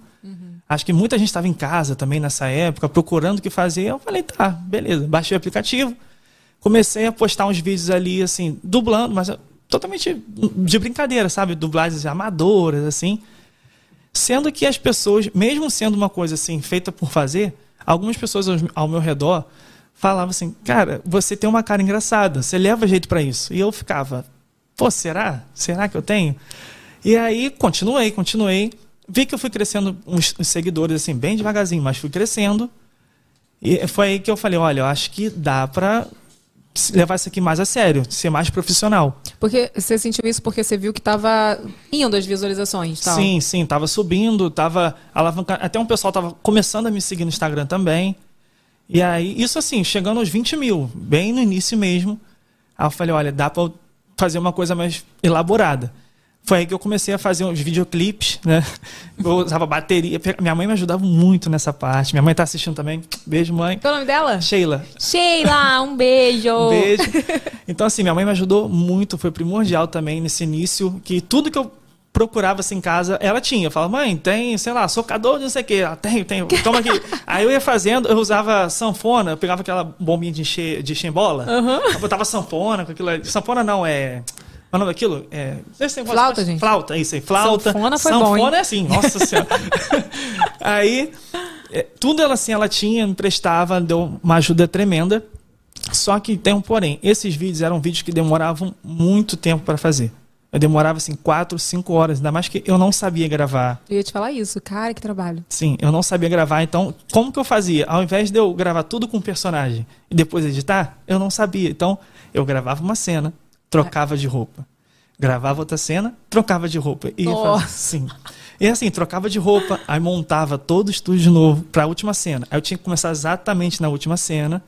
Acho que muita gente estava em casa também nessa época, procurando o que fazer. Eu falei, tá, beleza. Baixei o aplicativo, comecei a postar uns vídeos ali, assim, dublando, mas totalmente de brincadeira, sabe? Dublagens amadoras, assim. Sendo que as pessoas, mesmo sendo uma coisa assim, feita por fazer, algumas pessoas ao, meu redor falavam assim: Cara, você tem uma cara engraçada, você leva jeito pra isso. E eu ficava: Pô, será? Será que eu tenho? E aí continuei, continuei. Vi que eu fui crescendo uns uns seguidores, assim, bem devagarzinho, mas fui crescendo. E foi aí que eu falei: Olha, eu acho que dá pra levar isso aqui mais a sério, ser mais profissional. Porque você sentiu isso porque você viu que tava indo as visualizações, tal. Sim, sim, tava subindo, tava alavancando. Até um pessoal tava começando a me seguir no Instagram também. E aí, isso assim, chegando aos 20 mil, bem no início mesmo. Aí eu falei, olha, dá eu fazer uma coisa mais elaborada. Foi aí que eu comecei a fazer uns videoclipes, né? Eu usava bateria. Minha mãe me ajudava muito nessa parte. Minha mãe tá assistindo também. Beijo, mãe. Qual é o nome dela? Sheila. Sheila, um beijo. Um beijo. Então, assim, minha mãe me ajudou muito, foi primordial também nesse início, que tudo que eu procurava assim em casa, ela tinha. Eu falava, mãe, tem, sei lá, socador de não sei o quê. Ela, tenho, tenho, toma aqui. Aí eu ia fazendo, eu usava sanfona, eu pegava aquela bombinha de encher, de encher bola, eu botava sanfona com aquilo. ali. Sanfona não, é. Qual é o nome daquilo? É, Flauta, gente. Flauta, isso aí, flauta. Sanfona foi Sanfona bom, é assim, nossa senhora. aí, é, tudo ela assim, ela tinha, me prestava, deu uma ajuda tremenda. Só que tem um porém. Esses vídeos eram vídeos que demoravam muito tempo para fazer. Eu demorava assim 4, 5 horas, ainda mais que eu não sabia gravar. Eu ia te falar isso. Cara, que trabalho. Sim, eu não sabia gravar, então como que eu fazia? Ao invés de eu gravar tudo com o personagem e depois editar, eu não sabia. Então, eu gravava uma cena, trocava de roupa. Gravava outra cena, trocava de roupa. E ia Nossa. fazer- sim. E assim, trocava de roupa, aí montava todo o estúdio de novo pra última cena. Aí eu tinha que começar exatamente na última cena,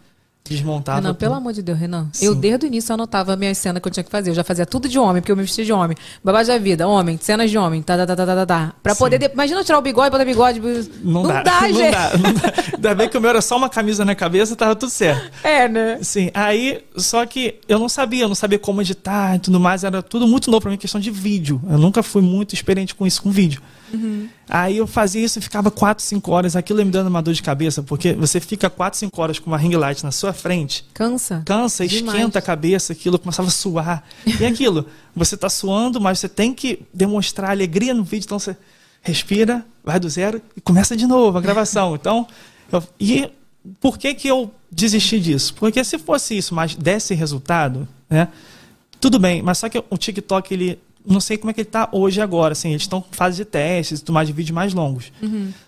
desmontava. Renan, pelo amor de Deus, Renan. Sim. Eu, desde o início, anotava a minha cena que eu tinha que fazer. Eu já fazia tudo de homem, porque eu me vestia de homem. Babado da vida, homem, cenas de homem, tá, tá, tá, tá, tá, tá, tá. Pra poder. de- Imagina eu tirar o bigode, botar bigode. Não, dá, gente. não dá, não dá. Ainda bem que o meu era só uma camisa na cabeça, tava tudo certo. É, né? Sim, aí, só que eu não sabia, eu não sabia como editar e tudo mais, era tudo muito novo pra mim, questão de vídeo. Eu nunca fui muito experiente com isso, com vídeo. Aí eu fazia isso e ficava 4, 5 horas, aquilo ia me dando uma dor de cabeça, porque você fica 4, 5 horas com uma ring light na sua frente, Cansa. cansa, Demais. esquenta a cabeça, aquilo começava a suar. E aquilo, você tá suando, mas você tem que demonstrar alegria no vídeo, então você respira, vai do zero e começa de novo a gravação. Então, eu- e por que que eu desisti disso? Porque se fosse isso, mas desse resultado, né? Tudo bem, mas só que o TikTok, ele. Não sei como é que ele tá hoje agora, assim, eles estão em fase de testes e tudo mais de vídeos mais longos.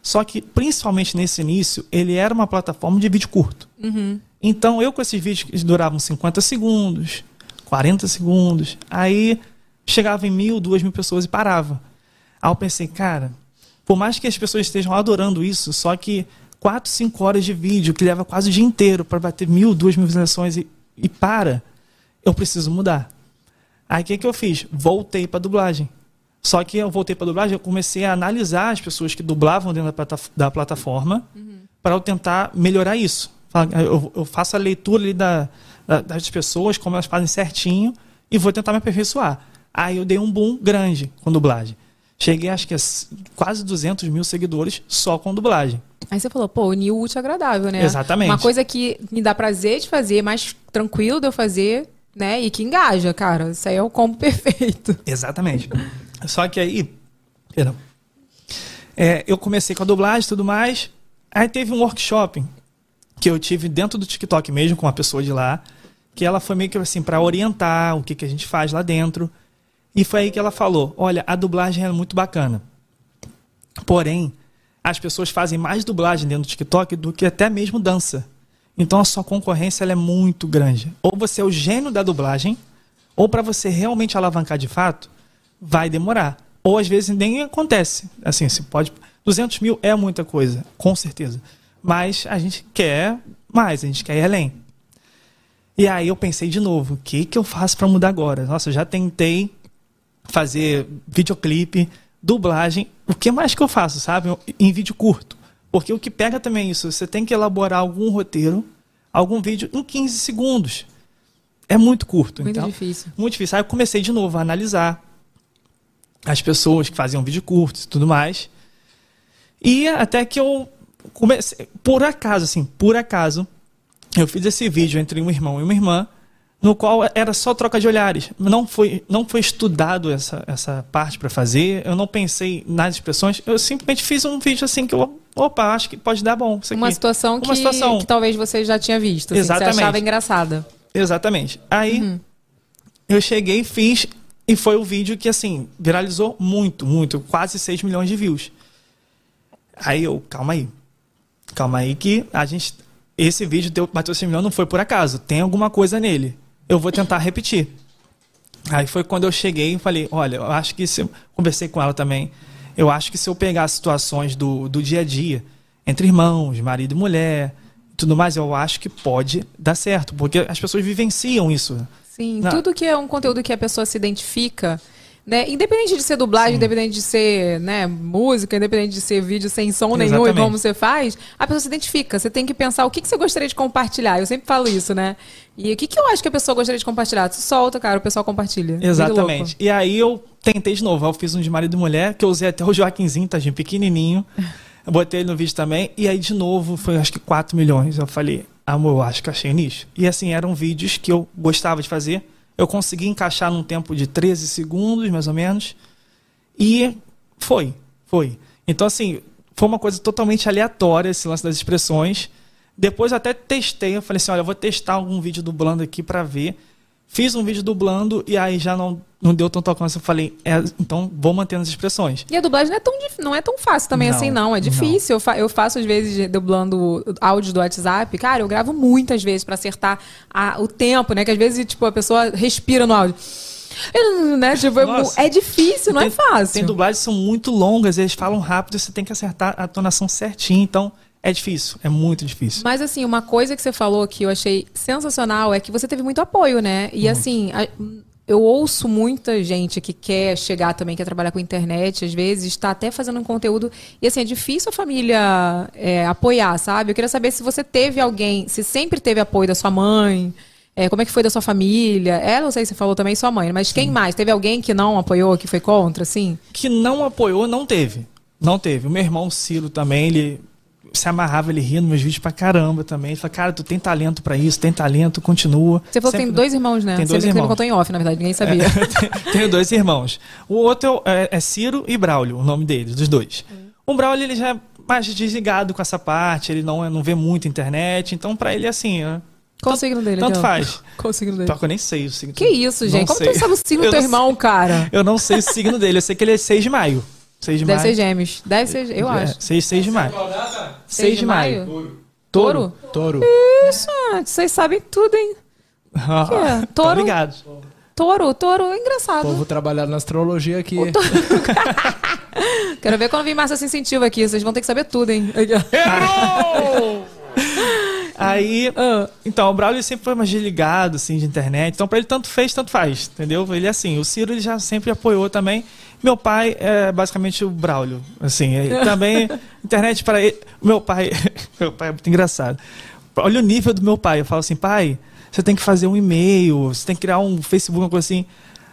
Só que, principalmente nesse início, ele era uma plataforma de vídeo curto. Então, eu com esses vídeos que duravam 50 segundos, 40 segundos, aí chegava em mil, duas mil pessoas e parava. Aí eu pensei, cara, por mais que as pessoas estejam adorando isso, só que 4, 5 horas de vídeo, que leva quase o dia inteiro para bater mil, duas mil visualizações e, e para, eu preciso mudar. Aí o que, que eu fiz? Voltei para dublagem. Só que eu voltei para dublagem, eu comecei a analisar as pessoas que dublavam dentro da, plata- da plataforma para eu tentar melhorar isso. Fala- Eu, eu faço a leitura ali da, da- das pessoas, como elas fazem certinho, e vou tentar me aperfeiçoar. Aí eu dei um boom grande com dublagem. Cheguei, acho que a quase 200 mil seguidores só com dublagem. Aí você falou, pô, unir o útil ao agradável, né? Exatamente. Uma coisa que me dá prazer de fazer, mais tranquilo de eu fazer, né? E que engaja, cara. Isso aí é o combo perfeito. Exatamente. Só que aí, perdão. É, eu comecei com a dublagem e tudo mais. Aí teve um workshop que eu tive dentro do TikTok mesmo com uma pessoa de lá, que ela foi meio que assim para orientar o que, que a gente faz lá dentro. E foi aí que ela falou: "Olha, a dublagem é muito bacana. Porém, as pessoas fazem mais dublagem dentro do TikTok do que até mesmo dança. Então a sua concorrência é muito grande. Ou você é o gênio da dublagem, ou para você realmente alavancar de fato, vai demorar. Ou às vezes nem acontece. Assim, se pode. 200 mil é muita coisa, com certeza. Mas a gente quer mais, a gente quer ir além. E aí eu pensei de novo, o que, que eu faço para mudar agora? Nossa, eu já tentei fazer videoclipe, dublagem. O que mais que eu faço, sabe? Em vídeo curto. Porque o que pega também é isso, você tem que elaborar algum roteiro, algum vídeo em 15 segundos. É muito curto. Muito então, difícil. Muito difícil. Aí eu comecei de novo a analisar as pessoas que faziam vídeo curto e tudo mais. E até que eu comecei, por acaso, assim, por acaso, eu fiz esse vídeo entre um irmão e uma irmã, no qual era só troca de olhares. Não foi, não foi estudado essa, essa parte para fazer, eu não pensei nas expressões, eu simplesmente fiz um vídeo assim que eu, opa, acho que pode dar bom isso aqui. Uma situação, que, Uma situação. que talvez você já tinha visto. Assim, que Exatamente. Você achava engraçada. Exatamente. Aí eu cheguei, fiz e foi o vídeo que assim viralizou muito, muito, quase 6 milhões de views. Aí eu, calma aí. Calma aí que a gente esse vídeo deu bateu 6 milhões não foi por acaso, tem alguma coisa nele. Eu vou tentar repetir. Aí foi quando eu cheguei e falei, olha, eu acho que se eu conversei com ela também, eu acho que se eu pegar situações do, do dia a dia, entre irmãos, marido e mulher, e tudo mais, eu acho que pode dar certo, porque as pessoas vivenciam isso. Sim, Não. tudo que é um conteúdo que a pessoa se identifica, né? Independente de ser dublagem, independente de ser né, música, independente de ser vídeo sem som nenhum e Exatamente. como você faz, a pessoa se identifica. Você tem que pensar o que, que você gostaria de compartilhar. Eu sempre falo isso, né? E o que, que eu acho que a pessoa gostaria de compartilhar? Tu solta, cara, o pessoal compartilha. Exatamente. E aí eu tentei de novo. Eu fiz um de marido e mulher, que eu usei até o Joaquinzinho, tadinho, pequenininho. Eu botei ele no vídeo também. E aí, de novo, foi acho que 4 milhões. Eu falei, amor, eu acho que achei nicho. E assim, eram vídeos que eu gostava de fazer. Eu consegui encaixar num tempo de 13 segundos, mais ou menos. E foi, foi. Então, assim, foi uma coisa totalmente aleatória esse lance das expressões. Depois até testei, eu falei assim, olha, eu vou testar algum vídeo dublando aqui pra ver. Fiz um vídeo dublando e aí já não não deu tanto alcance. Eu falei, é, então vou mantendo as expressões. E a dublagem não é tão, não é tão fácil também Não, assim, não. É não. difícil. Eu, fa- eu faço, às vezes, dublando áudio do WhatsApp. Cara, eu gravo muitas vezes pra acertar a- o tempo, né? Que às vezes, tipo, a pessoa respira no áudio. Né? Tipo, é é difícil, não é Tem- fácil. Tem dublagens que são muito longas, eles falam rápido, você tem que acertar a tonação certinho. Então, é difícil, é muito difícil. Mas assim, uma coisa que você falou que eu achei sensacional é que você teve muito apoio, né? E assim, a- eu ouço muita gente que quer chegar também, quer trabalhar com internet, às vezes, está até fazendo um conteúdo. E assim, é difícil a família é, apoiar, sabe? Eu queria saber se você teve alguém, se sempre teve apoio da sua mãe. é, como é que foi da sua família? É, não sei se você falou também sua mãe, mas quem mais? Teve alguém que não apoiou, que foi contra, assim? Que não apoiou, não teve. Não teve. O meu irmão Ciro também, ele se amarrava, ele ria nos meus vídeos pra caramba também. Ele falou, cara, tu tem talento pra isso, tem talento, continua. Você falou que tem dois irmãos, né? Tem você dois me- você me irmãos. contou em off, na verdade, ninguém sabia. Tenho dois irmãos. O outro é, é Ciro e Braulio, o nome deles, dos dois. O Braulio ele já é mais desligado com essa parte, ele não, não vê muito internet, então pra ele é assim, né? Qual o signo dele? Tanto ó? faz. Qual o signo dele? Pior que eu nem sei o signo Que isso, gente? Não Como sei. tu sabe o signo do Eu teu irmão, cara? Eu não sei o signo dele, eu sei que ele é 6 de maio. 6 de Deve ser maio. gêmeos. Deve ser, eu É, acho. 6, 6 de maio. 6 de maio. Touro? Touro. Isso, ah, vocês sabem tudo, hein? Ah, Que é? Touro? ligado. Touro, touro é engraçado. Povo trabalhado na astrologia aqui. Quero ver quando vir massa sem incentivo aqui. Vocês vão ter que saber tudo, hein? Aí, Ah. então, o Braulio sempre foi mais desligado, assim, de internet. Então, pra ele, tanto fez, tanto faz, entendeu? Ele é assim. O Ciro, ele já sempre apoiou também. Meu pai é basicamente o Braulio, assim. Também, internet para ele... Meu pai... meu pai é muito engraçado. Olha o nível do meu pai. Eu falo assim, pai, você tem que fazer um e-mail, você tem que criar um Facebook, uma coisa assim.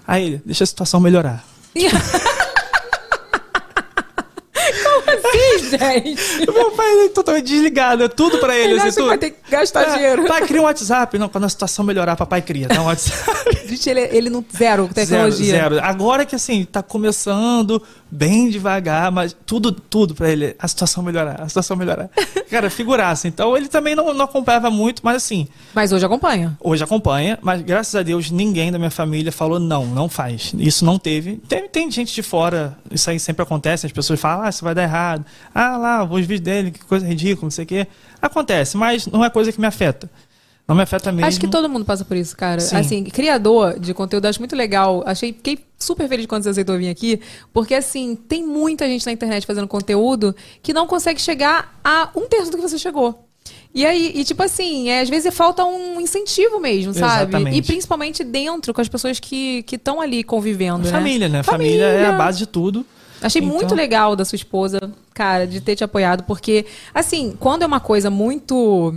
Aí ele, deixa a situação melhorar. Como assim, gente? O meu pai é totalmente desligado, é tudo pra ele. Ele assim, tudo. vai ter que gastar dinheiro. Pai, cria um WhatsApp. Não, quando a situação melhorar, papai cria. Dá um WhatsApp. Gente, ele, ele não. Zero tecnologia. Zero, zero. Agora que assim, tá começando bem devagar, mas tudo, tudo pra ele. A situação melhorar, a situação melhorar. Cara, figuraça. Então ele também não, não acompanhava muito, mas assim, Mas hoje acompanha. hoje acompanha, mas graças a Deus ninguém da minha família falou não, não faz. Isso não teve. Tem, tem gente de fora, isso aí sempre acontece, as pessoas falam, ah, isso vai dar errado. Ah, lá, os vídeos dele, que coisa ridícula, não sei o quê. Acontece, mas não é coisa que me afeta. Não me afeta mesmo. Acho que todo mundo passa por isso, cara. Sim. Assim, criador de conteúdo, acho muito legal. Achei, fiquei super feliz quando você aceitou vir aqui, porque assim, tem muita gente na internet fazendo conteúdo que não consegue chegar a um terço do que você chegou. E aí, e tipo assim, é, às vezes falta um incentivo mesmo, sabe? Exatamente. E principalmente dentro, com as pessoas que estão ali convivendo, né? Família, né? Família. é a base de tudo. Achei Então- muito legal da sua esposa, cara, de ter te apoiado, porque, assim, quando é uma coisa muito.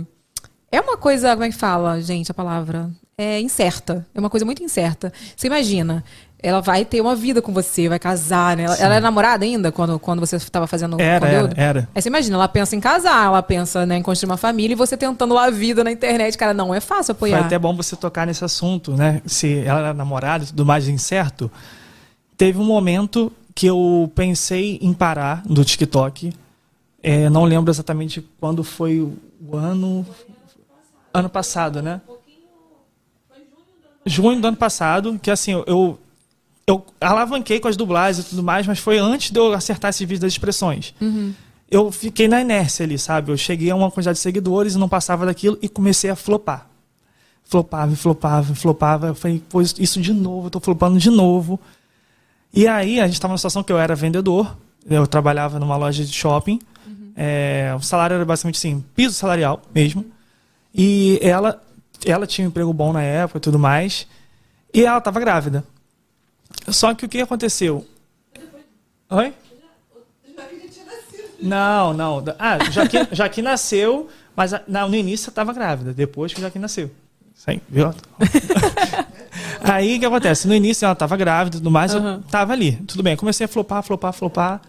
É uma coisa, como é que fala, gente, a palavra? É incerta. É uma coisa muito incerta. Você imagina, ela vai ter uma vida com você, vai casar, né? Ela, ela é namorada ainda quando, quando você estava fazendo Era, conteúdo? era, era. Aí você imagina, ela pensa em casar, ela pensa né, em construir uma família e você tentando lá a vida na internet. Cara, não é fácil apoiar. Foi até bom você tocar nesse assunto, né? Se ela era namorada e tudo mais incerto. Teve um momento que eu pensei em parar do TikTok. É, não lembro exatamente quando foi o ano. Ano passado, né? Junho do ano passado, que assim, eu, eu alavanquei com as dublagens e tudo mais, mas foi antes de eu acertar esse vídeo das expressões. Eu fiquei na inércia ali, sabe? Eu cheguei a uma quantidade de seguidores e não passava daquilo e comecei a flopar flopava, flopava, flopava. Eu falei, pô, isso- isso de novo, eu tô flopando de novo. E aí, a gente estava numa situação que eu era vendedor, eu trabalhava numa loja de shopping. É, o salário era basicamente assim, piso salarial mesmo. E ela, ela tinha um emprego bom na época e tudo mais. E ela estava grávida. Só que o que aconteceu? Oi? Não, não. Ah, o Joaquim, Joaquim nasceu, mas não, no início estava grávida, depois que o Joaquim nasceu. Isso aí, viu? aí o que acontece? No início ela estava grávida e tudo mais, eu tava ali. Tudo bem, comecei a flopar, flopar, flopar.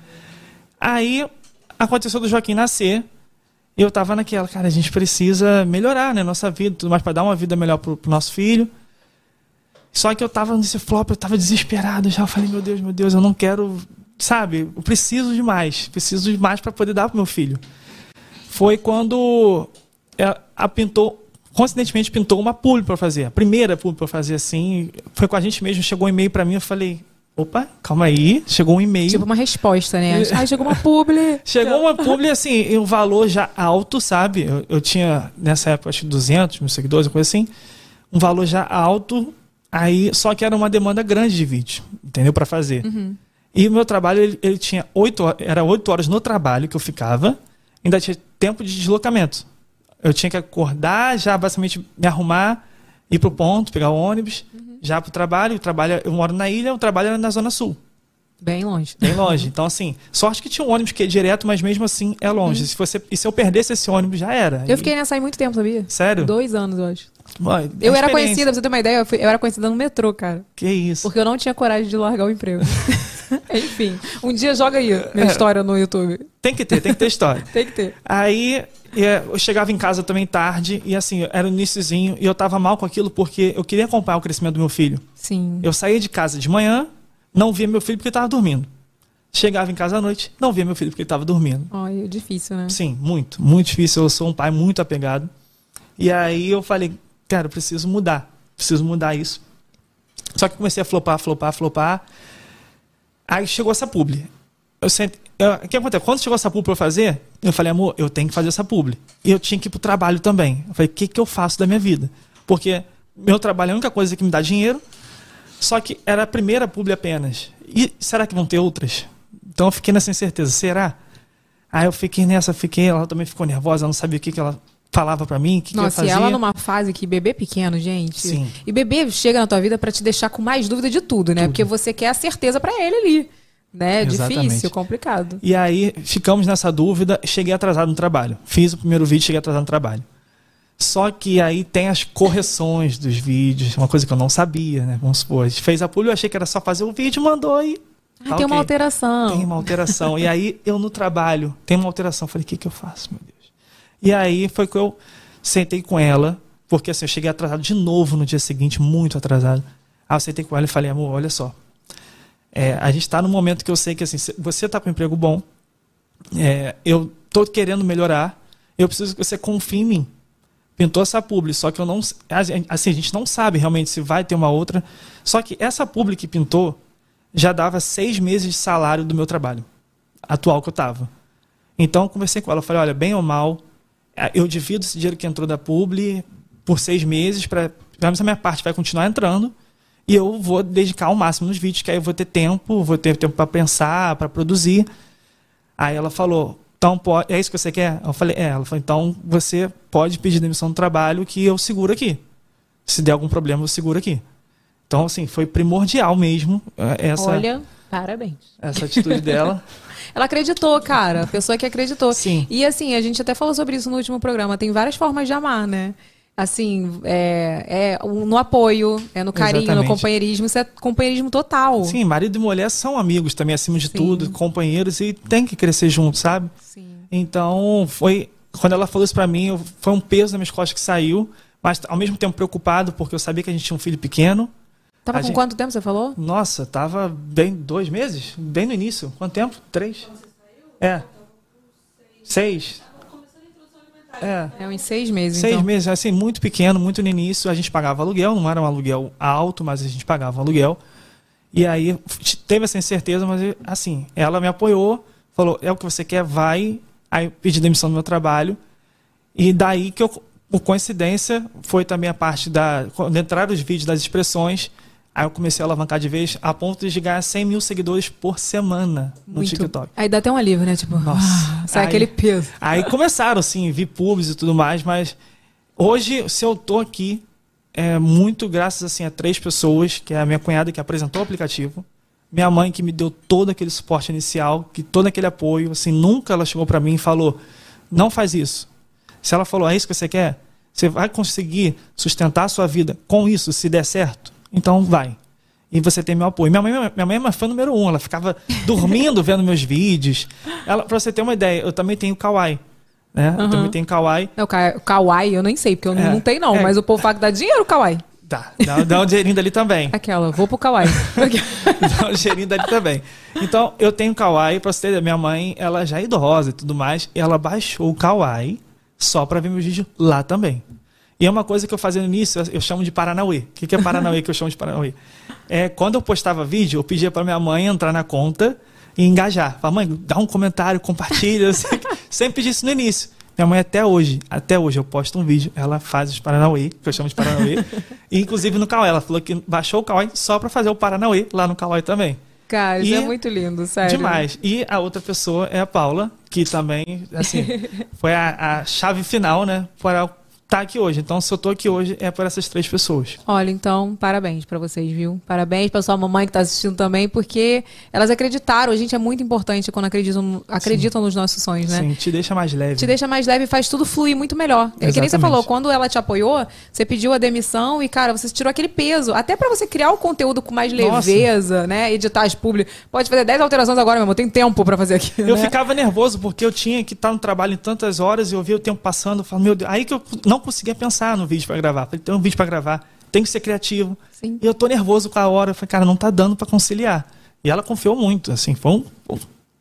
Aí aconteceu do Joaquim nascer. E eu tava naquela, cara, a gente precisa melhorar, né, nossa vida, tudo mais para dar uma vida melhor pro, pro nosso filho. Só que eu tava nesse flop, eu tava desesperado já. Eu falei, meu Deus, meu Deus, eu não quero, sabe? Eu preciso de mais. Preciso de mais para poder dar pro meu filho. Foi quando é, a pintou, coincidentemente pintou uma publi para fazer. A primeira publi para fazer assim, foi com a gente mesmo, chegou um e-mail para mim, eu falei, opa, calma aí, chegou um e-mail. Tipo uma resposta, né? Ai, chegou uma publi. Chegou uma publi assim, e um valor já alto, sabe? Eu, eu tinha, nessa época, acho que 200 mil seguidores, uma coisa assim. Um valor já alto, aí só que era uma demanda grande de vídeo, entendeu? Para fazer. E o meu trabalho, ele, ele tinha oito horas, era oito horas no trabalho que eu ficava, ainda tinha tempo de deslocamento. Eu tinha que acordar, já basicamente me arrumar, ir pro ponto, pegar o ônibus, já pro trabalho. O trabalho, eu moro na ilha, o trabalho era na Zona Sul Bem longe. bem longe. Então, assim, sorte que tinha um ônibus que ia direto, mas mesmo assim é longe. Se você, e se eu perdesse esse ônibus, já era. Eu fiquei nessa aí muito tempo, sabia? Sério? Dois anos, eu acho. É Eu era conhecida, pra você ter uma ideia, eu, fui- eu era conhecida no metrô, cara. Que isso. Porque eu não tinha coragem de largar o emprego. Enfim, um dia joga aí minha É. história no YouTube. Tem que ter, tem que ter história. Tem que ter. Aí é, eu chegava em casa também tarde, e assim, era o iníciozinho, e eu tava mal com aquilo porque eu queria acompanhar o crescimento do meu filho. Sim. Eu saía de casa de manhã, não via meu filho porque ele tava dormindo. Chegava em casa à noite, não via meu filho porque ele tava dormindo. Ai, é difícil, né? Sim, muito, muito difícil. Eu sou um pai muito apegado. E aí eu falei, cara, eu preciso mudar. Preciso mudar isso. Só que comecei a flopar, flopar, flopar. Aí chegou essa publi. Eu sent... O que acontece? Quando chegou essa publi pra eu fazer, eu falei, amor, eu tenho que fazer essa publi. E eu tinha que ir pro trabalho também. Eu falei, o que, que eu faço da minha vida? Porque meu trabalho é a única coisa que me dá dinheiro. Só que era a primeira publi apenas. E será que vão ter outras? Então eu fiquei nessa incerteza. Será? Aí eu fiquei nessa, fiquei, ela também ficou nervosa, ela não sabia o que, que ela falava pra mim, o que, que eu Nossa, e fazia. ela numa fase que bebê pequeno, gente. Sim. E bebê chega na tua vida pra te deixar com mais dúvida de tudo, né? Porque você quer a certeza pra ele ali. Né? Exatamente. Difícil, complicado. E aí ficamos nessa dúvida, cheguei atrasado no trabalho. Fiz o primeiro vídeo, cheguei atrasado no trabalho. Só que aí tem as correções dos vídeos, uma coisa que eu não sabia, né? Vamos supor, a gente fez a publi, eu achei que era só fazer o vídeo, mandou e. Ah, tá tem uma ok. alteração. Tem uma alteração. e aí eu no trabalho, tem uma alteração. Falei, o que, que eu faço, meu Deus? E aí foi que eu sentei com ela, porque assim, eu cheguei atrasado de novo no dia seguinte, muito atrasado. Aí eu sentei com ela e falei, amor, olha só. É, a gente está no momento que eu sei que assim, você está com um emprego bom, é, eu tô querendo melhorar, eu preciso que você confie em mim. Pintou essa publi, só que eu não. Assim, a gente não sabe realmente se vai ter uma outra. Só que essa publi que pintou já dava seis meses de salário do meu trabalho atual que eu estava. Então, eu conversei com ela. Falei: olha, bem ou mal, eu divido esse dinheiro que entrou da publi por seis meses, para pelo menos a minha parte vai continuar entrando. E eu vou dedicar ao máximo nos vídeos, que aí eu vou ter tempo, vou ter tempo para pensar, para produzir. Aí ela falou: então pode, é isso que você quer? Eu falei: é. Ela falou: então você pode pedir demissão do trabalho que eu seguro aqui. Se der algum problema, eu seguro aqui. Então, assim, foi primordial mesmo eh, essa, Olha, parabéns. essa atitude dela. Ela acreditou, cara. A pessoa que acreditou. Sim. E assim, a gente até falou sobre isso no último programa. Tem várias formas de amar, né? Assim, é, é no apoio, é no carinho, no Exatamente. companheirismo. Isso é companheirismo total. Sim, marido e mulher são amigos também, acima de Sim. tudo, companheiros, e tem que crescer juntos, sabe? Sim. Então, foi. Quando ela falou isso pra mim, eu- foi um peso nas minhas costas que saiu, mas ao mesmo tempo preocupado, porque eu sabia que a gente tinha um filho pequeno. Tava A com gente- quanto tempo você falou? Nossa, tava bem. Dois meses? Bem no início. Quanto tempo? Três? É. Seis. É. É uns seis meses, Seis então. meses, assim, muito pequeno, muito no início. A gente pagava aluguel, não era um aluguel alto, mas a gente pagava um aluguel. E aí teve essa incerteza, mas assim, ela me apoiou, falou: é o que você quer, vai. Aí pedi demissão do meu trabalho. E daí que eu, por coincidência, foi também a parte da. Quando entraram os vídeos das expressões, aí eu comecei a alavancar de vez a ponto de ganhar 100 mil seguidores por semana no Muito. TikTok. Aí dá até um alívio, né? Tipo, Nossa. ah, sai Aí- aquele peso. Aí começaram, assim, vi pubs e tudo mais, mas hoje, se eu tô aqui, é muito graças, assim, a três pessoas, que é a minha cunhada que apresentou o aplicativo, minha mãe que me deu todo aquele suporte inicial, que todo aquele apoio, assim, nunca ela chegou para mim e falou, não faz isso. Se ela falou, é isso que você quer? Você vai conseguir sustentar a sua vida com isso, se der certo? Então vai. E você tem meu apoio. Minha mãe, minha mãe é uma fã número um. Ela ficava dormindo vendo meus vídeos. Ela, pra você ter uma ideia, eu também tenho Kawaii. Né? Eu Uhum. também tenho Kawaii. É, o ka- Kawaii, eu nem sei, porque eu não, É, não tenho, não. é. Mas o povo fala que dá dinheiro, Kawaii. Dá, dá, dá um dinheirinho dali também. Aquela, vou pro Kawaii. Dá um cheirinho dali também. Então, eu tenho Kawaii, pra você ter minha mãe, ela já é idosa e tudo mais, e ela baixou o Kawaii só pra ver meus vídeos lá também. E é uma coisa que eu fazia no início, eu chamo de Paranauê. O que que é Paranauê que eu chamo de Paranauê? É, quando eu postava vídeo, eu pedia para minha mãe entrar na conta e engajar. Falava, mãe, dá um comentário, compartilha. Sempre pedi isso no início. Minha mãe até hoje, até hoje, eu posto um vídeo, ela faz os Paranauê, que eu chamo de Paranauê. e, inclusive no Kawaii, ela falou que baixou o Kawaii só para fazer o Paranauê lá no Kawaii também. Cara, isso E- é muito lindo, sério. Demais. E a outra pessoa é a Paula, que também, assim, foi a, a chave final, né, para estar aqui hoje. Então, se eu tô aqui hoje, é por essas três pessoas. Olha, então, parabéns pra vocês, viu? Parabéns pra sua mamãe que tá assistindo também, porque elas acreditaram. A gente é muito importante quando acreditam, acreditam nos nossos sonhos, né? Sim, te deixa mais leve. Te deixa mais leve e faz tudo fluir muito melhor. É que nem você falou, quando ela te apoiou, você pediu a demissão e, cara, você tirou aquele peso. Até pra você criar o conteúdo com mais Nossa. leveza, né? Editar as publi. Pode fazer 10 alterações agora, meu amor. Tem tempo pra fazer aquilo. Eu né? ficava nervoso porque eu tinha que estar no trabalho em tantas horas e eu via o tempo passando. Eu falava, meu Deus, aí que eu não conseguia pensar no vídeo para gravar. Falei, tem um vídeo para gravar, tem que ser criativo. Sim. E eu tô nervoso com a hora. Eu falei, cara, não tá dando para conciliar. E ela confiou muito, assim, foi um, um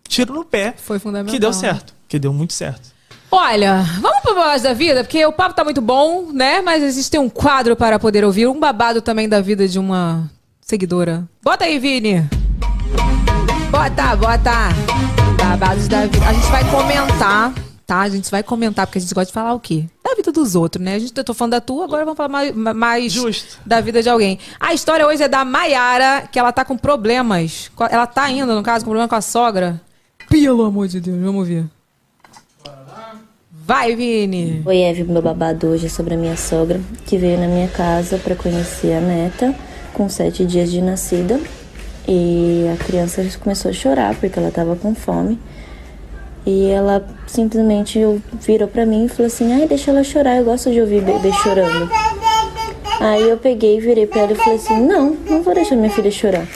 tiro no pé. Foi fundamental. Que deu né? certo, que deu muito certo. Olha, vamos pro babado da vida, porque o papo tá muito bom, né? Mas a gente tem um quadro para poder ouvir, um babado também da vida de uma seguidora. Bota aí, Vini. Bota, bota. Babados da vida. A gente vai comentar, tá? A gente vai comentar, porque a gente gosta de falar o quê? Dos outros, né? A gente, eu tô falando da tua, agora vamos falar mais, mais Justo. da vida de alguém. A história hoje é da Maiara, que ela tá com problemas. Ela tá ainda, no caso, com problema com a sogra. Pelo amor de Deus, vamos ver. Vai, Vini. Oi, Eve, meu babado hoje é sobre a minha sogra, que veio na minha casa para conhecer a neta com sete dias de nascida. E a criança começou a chorar porque ela estava com fome. E ela simplesmente virou para mim e falou assim: Ai, deixa ela chorar, eu gosto de ouvir bebê chorando. Aí eu peguei, virei para ela e falei assim: Não, não vou deixar minha filha chorar.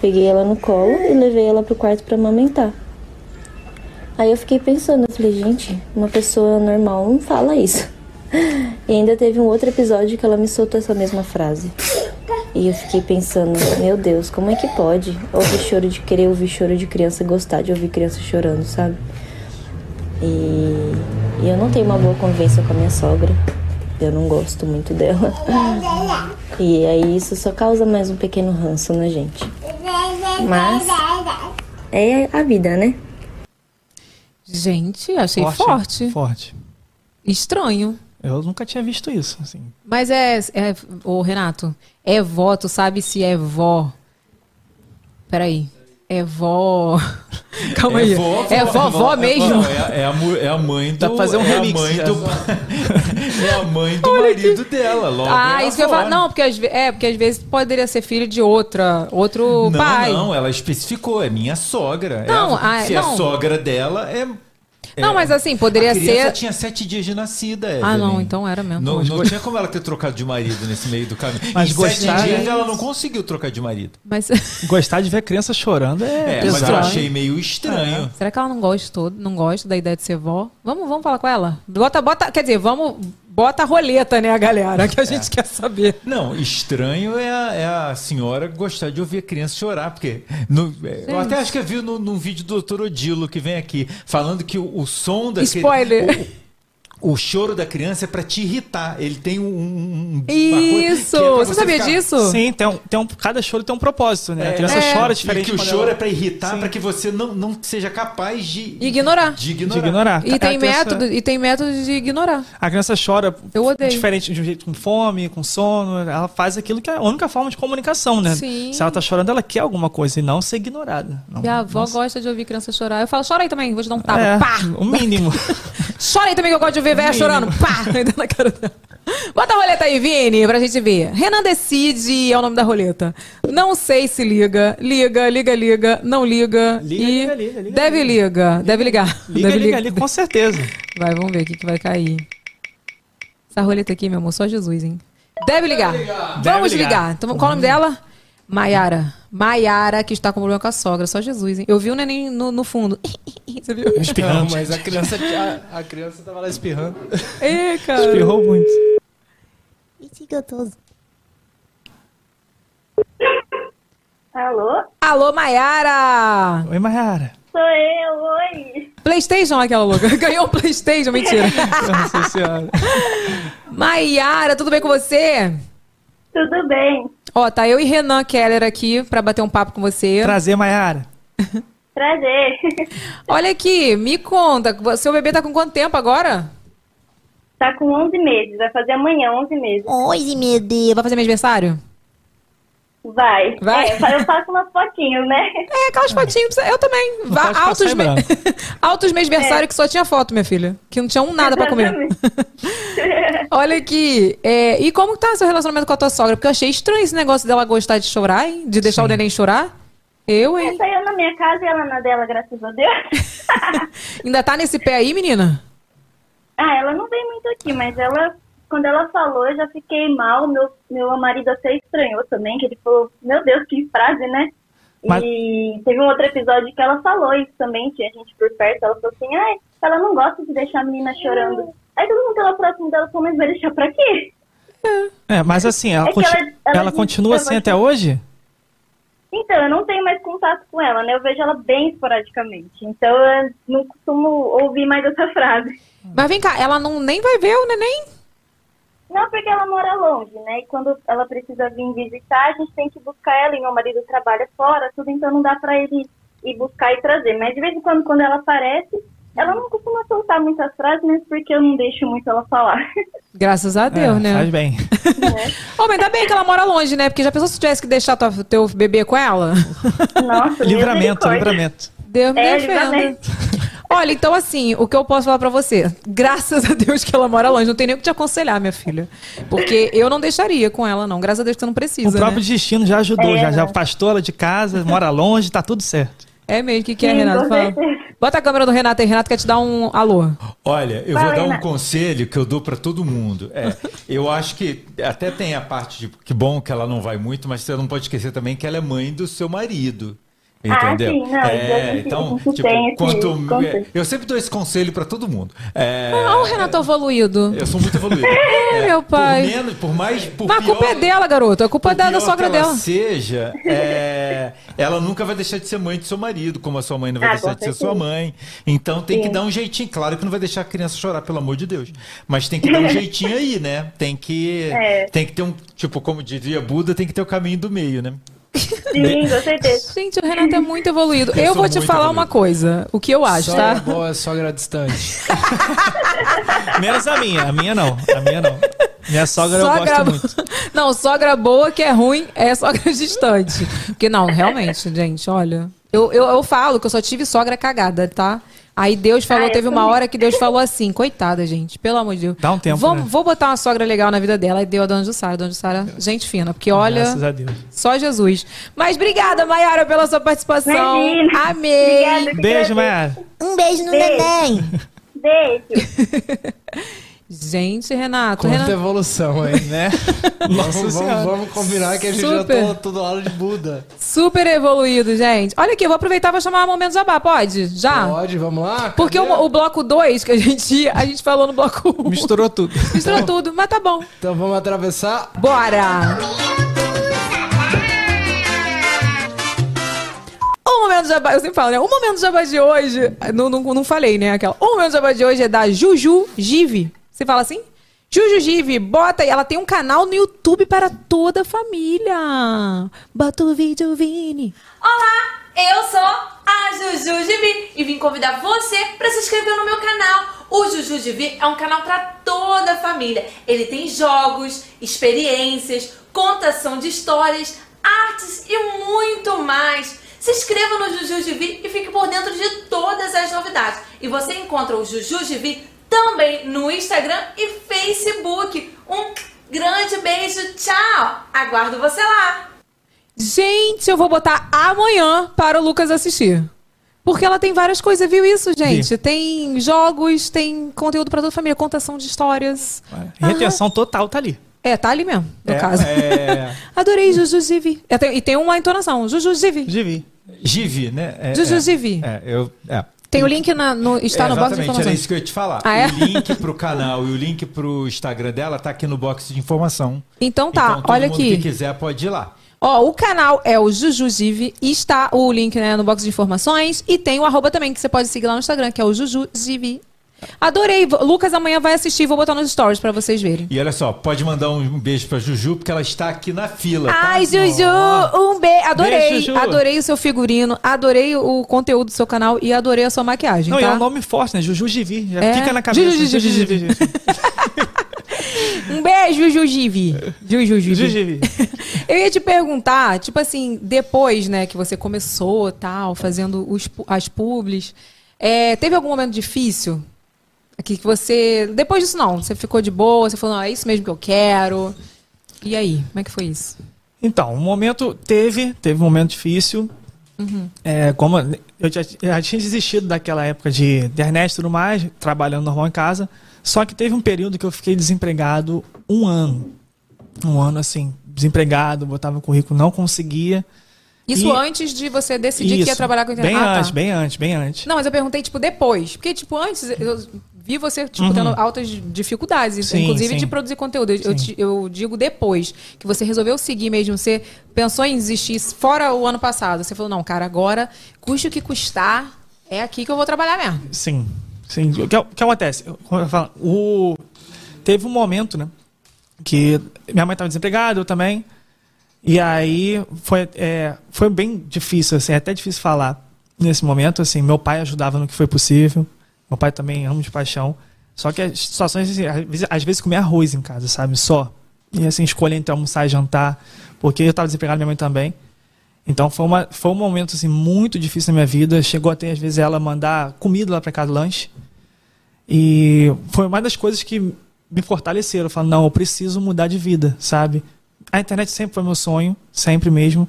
Peguei ela no colo e levei ela pro quarto para amamentar. Aí eu fiquei pensando, eu falei, gente, uma pessoa normal não fala isso. E ainda teve um outro episódio que ela me soltou essa mesma frase. E eu fiquei pensando, meu Deus, como é que pode ouvir choro de querer ouvir choro de criança gostar de ouvir criança chorando, sabe? E, e eu não tenho uma boa convivência com a minha sogra. Eu não gosto muito dela. E aí isso só causa mais um pequeno ranço na gente. Mas é a vida, né? Gente, achei forte. Forte. Estranho. Eu nunca tinha visto isso, assim. Mas é, é. Ô, Renato, é vó, tu sabe se é vó. Peraí. É vó. Calma aí. vó, é vovó é mesmo. vó, É, é a, é a mãe do. Dá pra fazer um é remix A mãe do, é a mãe do marido dela, logo. Ah, é isso que eu falo. Não, porque às, é, porque às vezes poderia ser filho de outra, outro Não, pai. não, ela especificou, é minha sogra. É Não, a- ah, se não. a sogra dela é. Não, é- mas assim, poderia a criança ser. tinha sete dias de nascida, Ah, não, Evelyn. então era mesmo. Não, não tinha como ela ter trocado de marido nesse meio do caminho. Mas em gostar- sete dias ela não conseguiu trocar de marido. Mas Gostar de ver criança chorando é, É, mas eu achei meio estranho. será que ela não gostou, não gosta da ideia de ser vó? Vamos, vamos falar com ela? Bota, bota, quer dizer, vamos, bota a roleta, né, a galera, que a gente É. quer saber. Não, estranho é a, é a senhora gostar de ouvir a criança chorar, porque no- é, eu até acho que eu vi no, num vídeo do Dr. Odilo que vem aqui, falando que o, o som da cri- Spoiler. O, o choro da criança é pra te irritar. Ele tem um. um- coisa Isso! é pra Você sabia ficar- disso? Sim, tem um, tem um, cada choro tem um propósito, né? a criança É. chora E diferente. que o choro ela- é pra irritar, Sim. pra que você não, não seja capaz de Ignorar. De de ignorar. ignorar. E A tem, criança- método, e tem métodos de ignorar. A criança chora Eu odeio. diferente de um jeito com fome, com sono. Ela faz aquilo que é a única forma de comunicação, né? Sim. Se ela tá chorando, ela quer alguma coisa e não ser ignorada. Não, Minha avó nossa. gosta de ouvir criança chorar. Eu falo, chora aí também, vou te dar um tapa. É, Pá! o mínimo. Chora aí também que eu gosto de ver velha chorando. Pá! Ainda na cara dela. Bota a roleta aí, Vini, pra gente ver. Renan decide é o nome da roleta. Não sei se liga. Liga, liga, liga. Não liga. Liga, e liga, liga, liga, deve liga. Deve ligar. liga, deve liga ali, com certeza. Vai, vamos ver o que, que vai cair. Essa roleta aqui, meu amor, só Jesus, hein? Deve ligar. Vamos Deve ligar. ligar. Então, qual o nome dela? Maiara. Maiara, que está com problema com a sogra. Só Jesus, hein? Eu vi o neném no, no fundo. Você viu? Não, Espirrando. mas a criança, a, a criança tava lá espirrando. Ê, cara. Espirrou muito. Alô? Alô, Maiara! Oi, Mayara. Sou eu, oi. Playstation, aquela louca. Ganhou um Playstation, mentira. Nossa senhora. Maiara, tudo bem com você? Tudo bem. Ó, tá eu e Renan Keller aqui pra bater um papo com você. Prazer, Mayara. Prazer. Olha aqui, me conta, seu bebê tá com quanto tempo agora? Tá com 11 meses, vai fazer amanhã 11 meses. Oi, meu Deus. Vai fazer meu aniversário? Vai. Vai? É, eu faço umas fotinhos, né? É, aquelas fotinhas, eu também. Vá, altos, me... altos mêsversário que só tinha foto, minha filha. Que não tinha um nada pra comer. Olha aqui, é, e como tá seu relacionamento com a tua sogra? Porque eu achei estranho esse negócio dela gostar de chorar, hein? De deixar o neném chorar. Eu, hein? Essa eu na minha casa e ela na dela, graças a Deus. Ainda tá nesse pé aí, menina? ah, ela não vem muito aqui, mas ela, quando ela falou, eu já fiquei mal. Meu, meu marido até estranhou também, que ele falou, meu Deus, que frase, né? Mas- E teve um outro episódio que ela falou isso também, tinha gente por perto, ela falou assim, ai, ela não gosta de deixar a menina chorando. Aí todo mundo que ela próximo dela falou, mas vai deixar pra quê? É, mas assim, ela, É conti- ela- ela ela continua assim até hoje? Então, eu não tenho mais contato com ela, né? Eu vejo ela bem esporadicamente. Então, eu não costumo ouvir mais essa frase. Mas vem cá, ela não nem vai ver o neném? Não, porque ela mora longe, né? E quando ela precisa vir visitar, a gente tem que buscar ela. E meu marido trabalha fora, tudo, então não dá pra ele ir buscar e trazer. Mas de vez em quando, quando ela aparece, ela não costuma soltar muitas frases, mas porque eu não deixo muito ela falar. Graças a Deus, É, né? Faz bem. Ô, mas ainda bem que ela mora longe, né? Porque já pensou se tivesse que deixar tua- teu bebê com ela? Nossa, livramento, livramento. Deus me É, defenda. livramento. Olha, então assim, o que eu posso falar pra você? Graças a Deus que ela mora longe. Não tem nem o que te aconselhar, minha filha. Porque eu não deixaria com ela, não. Graças a Deus que você não O precisa, próprio né? destino já ajudou, É, já, já afastou ela de casa, mora longe, tá tudo certo. É mesmo, o que, que é, Sim, Renato? Fala. Bota a câmera do Renato aí. Renato quer te dar um alô. Olha, eu Fala, vou dar um Renato. conselho que eu dou pra todo mundo. É, eu acho que até tem a parte de que bom que ela não vai muito, mas você não pode esquecer também que ela é mãe do seu marido. Entendeu? Ah, sim, não, é, então, tipo, quanto conselho. eu sempre dou esse conselho pra todo mundo. É, Olha o Renato evoluído. eu sou muito evoluído. É, meu pai. Por menos, por mais, por Mas a culpa pior- é dela, garoto. A culpa é da, da pior sogra que ela dela. seja, é, ela nunca vai deixar de ser mãe do seu marido, como a sua mãe não vai Ah, deixar de ser certeza. sua mãe. Então tem que Sim. dar um jeitinho. Claro que não vai deixar a criança chorar, pelo amor de Deus. Mas tem que dar um jeitinho aí, né? Tem que, É. tem que ter um, tipo, como dizia Buda, tem que ter o caminho do meio, né? Sim, com certeza. Gente, o Renato é muito evoluído. Eu, Eu vou te falar evoluído. uma coisa. O que eu acho, Sogra tá? boa, sogra distante. Menos a minha, a minha não. A minha não. Minha sogra, eu gosto muito. Não, sogra boa que é ruim é sogra distante. Porque não, realmente, gente, olha. Eu, eu, eu falo que eu só tive sogra cagada, tá? Aí Deus falou, Ah, teve uma hora que Deus falou assim, coitada, gente, pelo amor de Deus. Dá um tempo, Vamos, né? Vou botar uma sogra legal na vida dela. Aí deu a Dona Jussara. Dona Jussara, gente fina. Porque olha, Graças a Deus. só Jesus. Mas obrigada, Mayara, pela sua participação. Imagina. Amei. Obrigada. Beijo, Mayara. Um beijo no Beijo. neném. Beijo. Gente, Renato. Quanta Renato evolução, hein? Né? Vamos, Nossa vamos, vamos combinar que a gente Super. já tá todo aula de Buda. super evoluído, gente. Olha aqui, eu vou aproveitar para chamar o Momento Jabá. Pode? Já? Pode, vamos lá? Ah. Porque Cadê? o, o bloco 2 que a gente ia, a gente falou no bloco 1. Misturou tudo. Misturou tudo, mas tá bom. Então vamos atravessar. Bora! O momento jabá, eu sempre falo, né? O momento jabá de hoje, não, não, não falei, né? Aquela. O momento jabá de hoje é da Juju Give. Você fala assim? Juju Give, bota. Ela tem um canal no YouTube para toda a família. Bota o vídeo, Vini. Olá, eu sou a Juju Gibi e vim convidar você para se inscrever no meu canal. O Juju Gibi é um canal para toda a família. Ele tem jogos, experiências, contação de histórias, artes e muito mais. Se inscreva no Juju Gibi e fique por dentro de todas as novidades. E você encontra o Juju Gibi também no Instagram e Facebook. Um grande beijo, tchau! Aguardo você lá! Gente, eu vou botar amanhã para o Lucas assistir. Porque ela tem várias coisas, viu isso, gente? Tem jogos, tem conteúdo para toda a família, contação de histórias. Retenção total tá ali. É, tá ali mesmo, no É, caso. é- Adorei Juju Zivi. É, E tem uma entonação, Juju Zivi. Givi. Givi, né? É, Juju é. É, eu, é. Tem o link na- no, está É, no box de exatamente, era isso que eu ia te falar. Ah, é? O link pro canal e o link pro Instagram dela tá aqui no box de informação. Então tá, então, todo olha mundo aqui. que quiser pode ir lá. Ó, o canal é o Jujuzive está o link né, no box de informações e tem o arroba também que você pode seguir lá no Instagram, que é o Jujuzive. Adorei. Lucas amanhã vai assistir, vou botar nos stories pra vocês verem. E olha só, pode mandar um beijo pra Juju, porque ela está aqui na fila. tá? Ai, Juju, um beijo. Adorei. Beijo, Juju. Adorei o seu figurino, adorei o conteúdo do seu canal e adorei a sua maquiagem, Não, e tá? é um nome forte, né? Juju Givi. Já É. fica na cabeça. Juju, Juju, Juju Givi. Um beijo, Jujuzive. Jujuzive. Juju Givi. Eu ia te perguntar, tipo assim, depois, né, que você começou, tal, fazendo os, as publis, é, teve algum momento difícil? Aqui que você. Depois disso, não. Você ficou de boa, você falou, não, é isso mesmo que eu quero. E aí, como é que foi isso? Então, um momento teve, teve um momento difícil. É, como eu já, já tinha desistido daquela época de internet e tudo mais, trabalhando normal em casa. Só que teve um período que eu fiquei desempregado um ano. Um ano assim, desempregado, botava currículo, não conseguia. Isso E- antes de você decidir que ia Isso. trabalhar com internet. Bem Ah, tá. antes, bem antes, bem antes. Não, mas eu perguntei, tipo, depois. Porque, tipo, antes eu vi você, tipo, tendo altas dificuldades, Uhum. Sim, inclusive sim. de produzir conteúdo. Eu, eu digo depois, que você resolveu seguir mesmo, você pensou em desistir fora o ano passado. Você falou, não, cara, agora, custe o que custar, é aqui que eu vou trabalhar mesmo. Sim, sim. O que, o que acontece? Como eu falo, o, teve um momento, né? Que minha mãe estava desempregada, eu também. E aí foi, é, foi bem difícil, assim, é até difícil falar nesse momento. Assim, meu pai ajudava no que foi possível. Meu pai também ama de paixão. Só que as situações, assim, às vezes, comia arroz em casa, sabe? Só. E assim, escolher entre almoçar e jantar. Porque eu estava desempregado, minha mãe também. Então foi, uma, foi um momento assim, muito difícil na minha vida. Chegou até às vezes ela mandar comida lá para casa, lanche. E foi uma das coisas que me fortaleceram. Falo, não, eu preciso mudar de vida, sabe? A internet sempre foi meu sonho, sempre mesmo.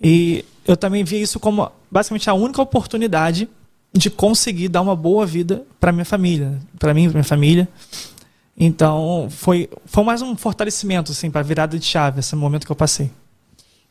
E eu também vi isso como basicamente a única oportunidade de conseguir dar uma boa vida para minha família, para mim, para minha família. Então foi foi mais um fortalecimento assim para virada de chave esse momento que eu passei.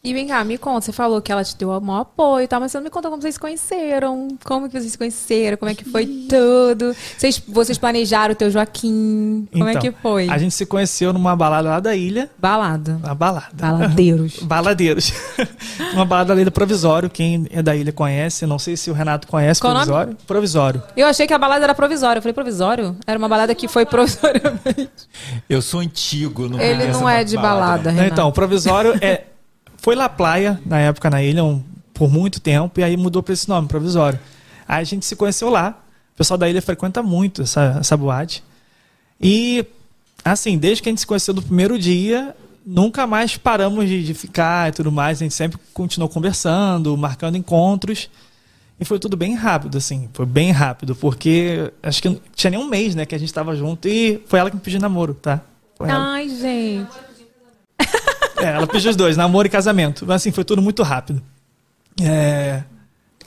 E vem cá, me conta, você falou que ela te deu o maior apoio e tal, mas você não me contou como vocês se conheceram, como que vocês se conheceram, como é que foi tudo. Vocês, vocês planejaram o teu Joaquim, como é Então, que foi? A gente se conheceu numa balada lá da ilha. Balada. Uma balada. Baladeiros. Baladeiros. uma balada ali do Provisório. Quem é da ilha conhece. Não sei se o Renato conhece Qual o nome? Provisório. Provisório. Eu achei que a balada era provisória. Eu falei, provisório? Era uma balada que foi provisoriamente. Eu sou antigo, não Ele não é de balada. balada, Renato. Então, o Provisório é, foi lá praia, na época na ilha, um- por muito tempo. E aí mudou para esse nome, Provisório. Aí a gente se conheceu lá. O pessoal da ilha frequenta muito essa, essa boate. E, assim, desde que a gente se conheceu do primeiro dia, nunca mais paramos de, de ficar e tudo mais. A gente sempre continuou conversando, marcando encontros. E foi tudo bem rápido, assim. Foi bem rápido, porque acho que tinha nem um mês, né, que a gente tava junto. E foi ela que me pediu namoro, tá? Foi ela. Ai, gente. É, ela pediu os dois, namoro e casamento. Mas assim, foi tudo muito rápido. É.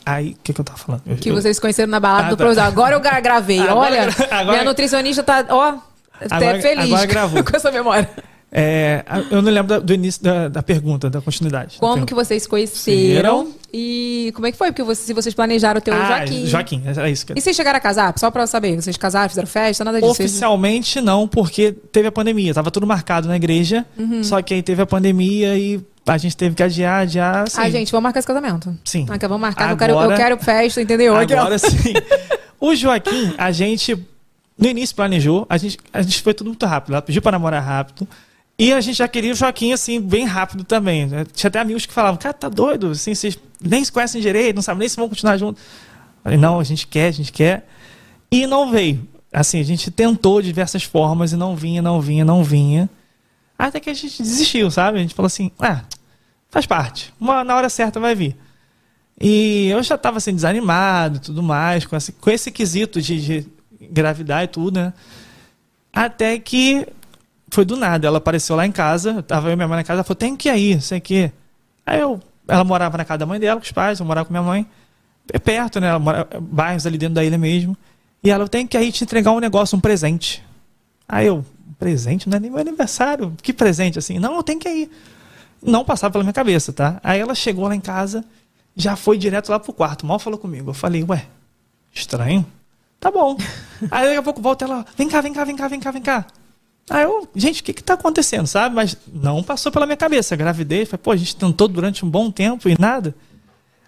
Aí, o que, que eu tava falando? Eu- Que eu- vocês conheceram na balada Ah, do tá. Agora eu gra- gravei. Agora Olha, agora- minha nutricionista tá, ó, até Agora- feliz agora gravou. com essa memória. É, eu não lembro da- do início da, da pergunta, da continuidade. Como Então, que vocês conheceram e como é que foi? Porque você- se vocês planejaram o teu Ah, Joaquim. Joaquim, era isso. Que... E vocês chegaram a casar? Só pra eu saber. Vocês casaram, fizeram festa, nada disso? Vocês- Oficialmente não, porque teve a pandemia. Tava tudo marcado na igreja, Uhum. só que aí teve a pandemia e a gente teve que adiar, adiar. Assim. Ah, gente, vamos marcar esse casamento. Sim. Ah, vamos marcar. Eu, quero, eu Agora- quero festa, entendeu? Agora sim. O Joaquim, a gente no início planejou, a gente, a gente foi tudo muito rápido. Ela pediu para namorar rápido. E a gente já queria o Joaquim, assim, bem rápido também. Tinha até amigos que falavam, cara, tá doido? Assim, vocês nem se conhecem direito, não sabem nem se vão continuar juntos. Falei, não, a gente quer, a gente quer. E não veio. Assim, a gente tentou diversas formas e não vinha, não vinha, não vinha. Até que a gente desistiu, sabe? A gente falou assim, ah, faz parte. Uma, na hora certa vai vir. E eu já estava assim, desanimado tudo mais, com esse, com esse quesito de, de engravidar e tudo, né? Até que foi do nada. Ela apareceu lá em casa, tava eu e minha mãe na casa, ela falou, tem que ir aí, sei que. Aí eu, ela morava na casa da mãe dela, com os pais, eu morava com minha mãe. É perto, né? Ela mora, bairros ali dentro da ilha mesmo. E ela, eu tenho que ir aí te entregar um negócio, um presente. Aí eu, presente? Não é nem meu aniversário. Que presente, assim? Não, eu tenho que ir. Não passava pela minha cabeça, tá? Aí ela chegou lá em casa, já foi direto lá pro quarto, mal falou comigo. Eu falei, ué, estranho? Tá bom. Aí daqui a pouco volta ela, vem cá, vem cá, vem cá, vem cá, vem cá. Aí eu, gente, o que que tá acontecendo, sabe? Mas não passou pela minha cabeça. Gravidez, falei, pô, a gente tentou durante um bom tempo e nada.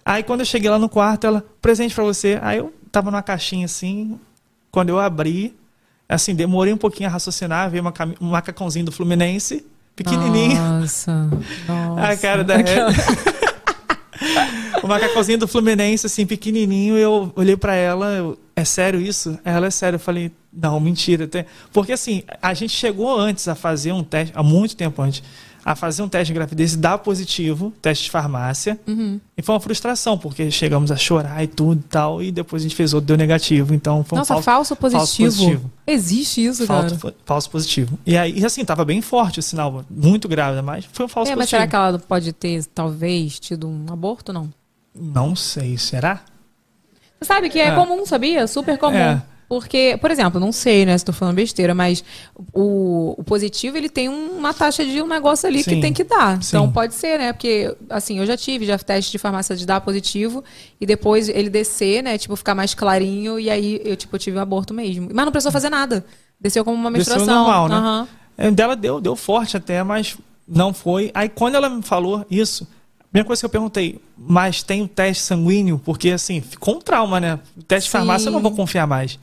Aí quando eu cheguei lá no quarto, ela, presente pra você. Aí eu tava numa caixinha assim, quando eu abri, assim, demorei um pouquinho a raciocinar, veio uma cami- um macacãozinho do Fluminense, pequenininho. Nossa. nossa. A cara da O macacãozinho do Fluminense, assim, pequenininho, eu olhei pra ela, eu, é sério isso? Ela, é sério. Eu falei, não, mentira. Porque, assim, a gente chegou antes a fazer um teste, há muito tempo antes, a fazer um teste de gravidez e dar positivo, teste de farmácia. Uhum. E foi uma frustração, porque chegamos a chorar e tudo e tal, e depois a gente fez outro, deu negativo. Então, foi um Nossa, falso, falso positivo. positivo. Existe isso, cara. Falso, falso positivo. E aí, assim, tava bem forte o sinal, muito grávida, mas foi um falso É, mas positivo. será que ela pode ter, talvez, tido um aborto, não? Não sei, será? Você sabe que é, É. comum, sabia? Super comum. É. Porque, por exemplo, não sei, né, se tô falando besteira, mas o, o positivo, ele tem um- uma taxa de um negócio ali que Sim. tem que dar. Sim. Então pode ser, né? Porque, assim, eu já tive já teste de farmácia de dar positivo e depois ele descer, né? Tipo, ficar mais clarinho e aí eu, tipo, tive um aborto mesmo. Mas não precisou fazer nada. Desceu como uma Desceu menstruação. normal, né? É, Dela deu, deu forte até, mas não foi. Aí quando ela me falou isso, primeira coisa que eu perguntei, mas tem o teste sanguíneo? Porque assim, ficou um trauma, né? O teste de Sim. farmácia eu não vou confiar mais.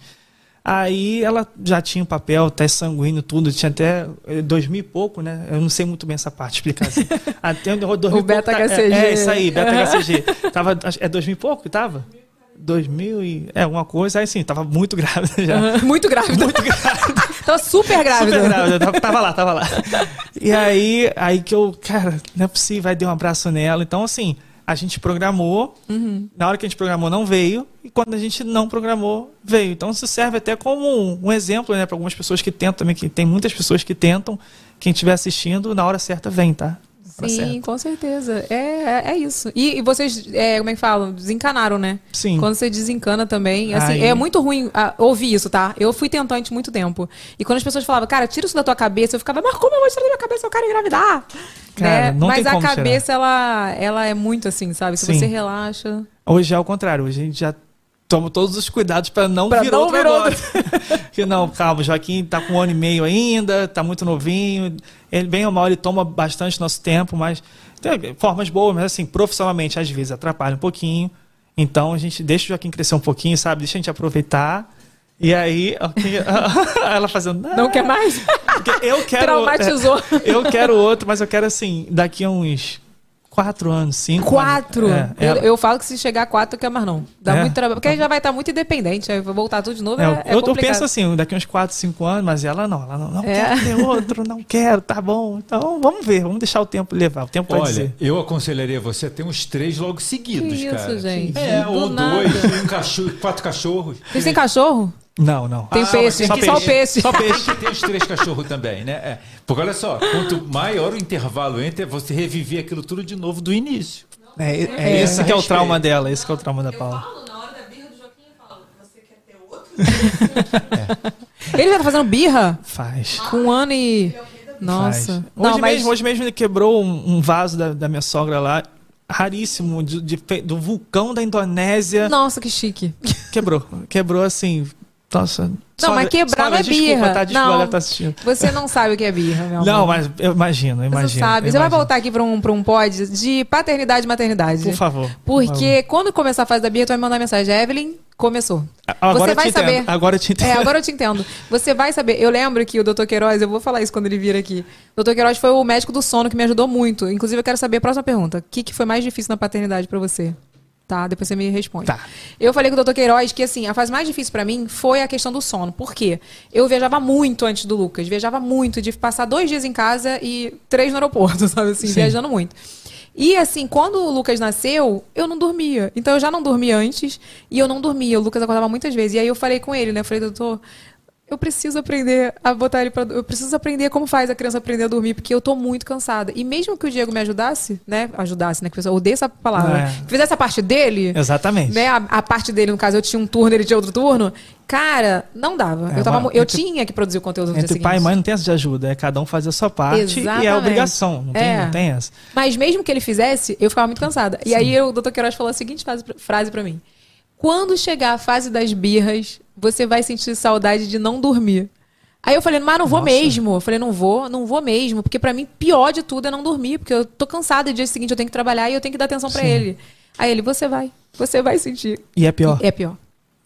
Aí ela já tinha o papel, teste sanguíneo, tudo, tinha até eh, dois mil e pouco, né? Eu não sei muito bem essa parte, explicar assim. Até dois mil e pouco beta tá-. É, é isso aí, beta HCG. Tava, é dois mil e pouco que tava? Dois mil e... É, alguma coisa. Aí sim, tava muito grávida já. Aham. Muito grávida. Muito grávida. Tava super grávida. Super grávida, tava, lá, tava lá. E aí, aí que eu, cara, não é possível, aí dei um abraço nela. Então, assim, a gente programou, Uhum. na hora que a gente programou não veio, e quando a gente não programou, veio. Então, isso serve até como um, um exemplo, né, para algumas pessoas que tentam também, que tem muitas pessoas que tentam, quem estiver assistindo, na hora certa vem, tá? Pra Sim, certo. com certeza. É, é, é isso. E, e vocês, é, como é que falam? Desencanaram, né? Sim. Quando você desencana também. Assim, Aí- é muito ruim ah, ouvir isso, tá? Eu fui tentante muito tempo. E quando as pessoas falavam, cara, tira isso da tua cabeça, eu ficava, mas como eu vou tirar da minha cabeça? Eu quero engravidar. Cara, né? mas a tirar. cabeça, ela, ela é muito assim, sabe? Se Sim. você relaxa. Hoje é o contrário, hoje a gente já toma todos os cuidados para não Pra vir não outro vir agora. que não, calma, o Joaquim tá com um ano e meio ainda, tá muito novinho. Ele, bem ou mal, ele toma bastante nosso tempo, mas tem formas boas, mas assim, profissionalmente, às vezes atrapalha um pouquinho. Então a gente deixa o Joaquim crescer um pouquinho, sabe? Deixa a gente aproveitar. E aí, ela fazendo. Não quer mais? Eu quero. Traumatizou. Eu quero outro, mas eu quero assim, daqui a uns quatro anos, cinco. Quatro? É, eu, ela- eu falo que se chegar a quatro, eu quero mais não. Dá É? muito trabalho. Porque aí já vai estar muito independente. Aí vai voltar tudo de novo. É, É, eu, é eu complicado. penso assim, daqui uns 4, 5 anos, mas ela não, ela não, não É. quer ter outro, não quero, tá bom. Então vamos ver, vamos deixar o tempo levar, o tempo Olha, dizer. eu aconselharia você a ter uns três logo seguidos, Que isso, cara. gente? É, Do ou nada. dois, um cachorro, quatro cachorros. Vocês têm cachorro? Não, não. Tem Ah, peixe. mas tem Só peixe. Só peixe. Tem que ter os três cachorros também, né? É. Porque olha só, quanto maior o intervalo entre, você reviver aquilo tudo de novo do início. É, é esse que é o trauma dela, esse que é o trauma da Paula. na hora da birra do Joaquim, eu falo, você quer ter outro? Ele já tá fazendo birra? Faz. Com um ano e. Nossa. Não, hoje, mas. mesmo, hoje mesmo ele quebrou um, um vaso da, da minha sogra lá, raríssimo, de- de do vulcão da Indonésia. Nossa, que chique. Quebrou. Quebrou assim. Nossa. Não, mas quebrar não é desculpa, birra. Tá, desculpa, Não. ela tá assistindo. Você não sabe o que é birra, meu amor. Não, mas eu imagino, eu Você imagino. sabe. eu Você vai voltar aqui pra um, pra um pod de paternidade e maternidade. Por favor. Porque quando começar a fase da birra, tu vai me mandar mensagem. Evelyn, começou. Agora você eu vai te saber. entendo. Agora eu te entendo. É, agora eu te entendo. Você vai saber. Eu lembro que o Dr. Queiroz, eu vou falar isso quando ele vir aqui. O Dr. Queiroz foi o médico do sono que me ajudou muito. Inclusive, eu quero saber a próxima pergunta. O que, que foi mais difícil na paternidade pra você? Tá? Depois você me responde. Tá. Eu falei com o Dr. Queiroz que, assim, a fase mais difícil pra mim foi a questão do sono. Por quê? Eu viajava muito antes do Lucas. Viajava muito, de passar dois dias em casa e três no aeroporto, sabe? Assim, Sim. viajando muito. E assim, quando o Lucas nasceu, eu não dormia. Então eu já não dormia antes e eu não dormia. O Lucas acordava muitas vezes. E aí eu falei com ele, né? Eu falei, doutor, eu preciso aprender a botar ele pra. Eu preciso aprender como faz a criança aprender a dormir, porque eu tô muito cansada. E mesmo que o Diego me ajudasse, né? Ajudasse, né? Que pessoa odeia essa palavra. É. Fizesse a parte dele. Exatamente. Né, a, a parte dele, no caso, eu tinha um turno, ele tinha outro turno. Cara, não dava. É, eu, tava, uma- eu entre- tinha que produzir o conteúdo no dia Entre pai e mãe não tem essa de ajuda, é cada um fazer a sua parte e é Exatamente. obrigação, não tem, É. não tem essa. Mas mesmo que ele fizesse, eu ficava muito cansada. E aí o Dr. Queiroz falou a seguinte frase, frase para mim: Quando chegar a fase das birras, você vai sentir saudade de não dormir. Aí eu falei, mas não vou Nossa. mesmo. Eu falei, não vou, não vou mesmo. Porque pra mim, pior de tudo é não dormir. Porque eu tô cansada e dia seguinte eu tenho que trabalhar e eu tenho que dar atenção pra Sim. ele. Aí ele, você vai. Você vai sentir. E é pior. É pior.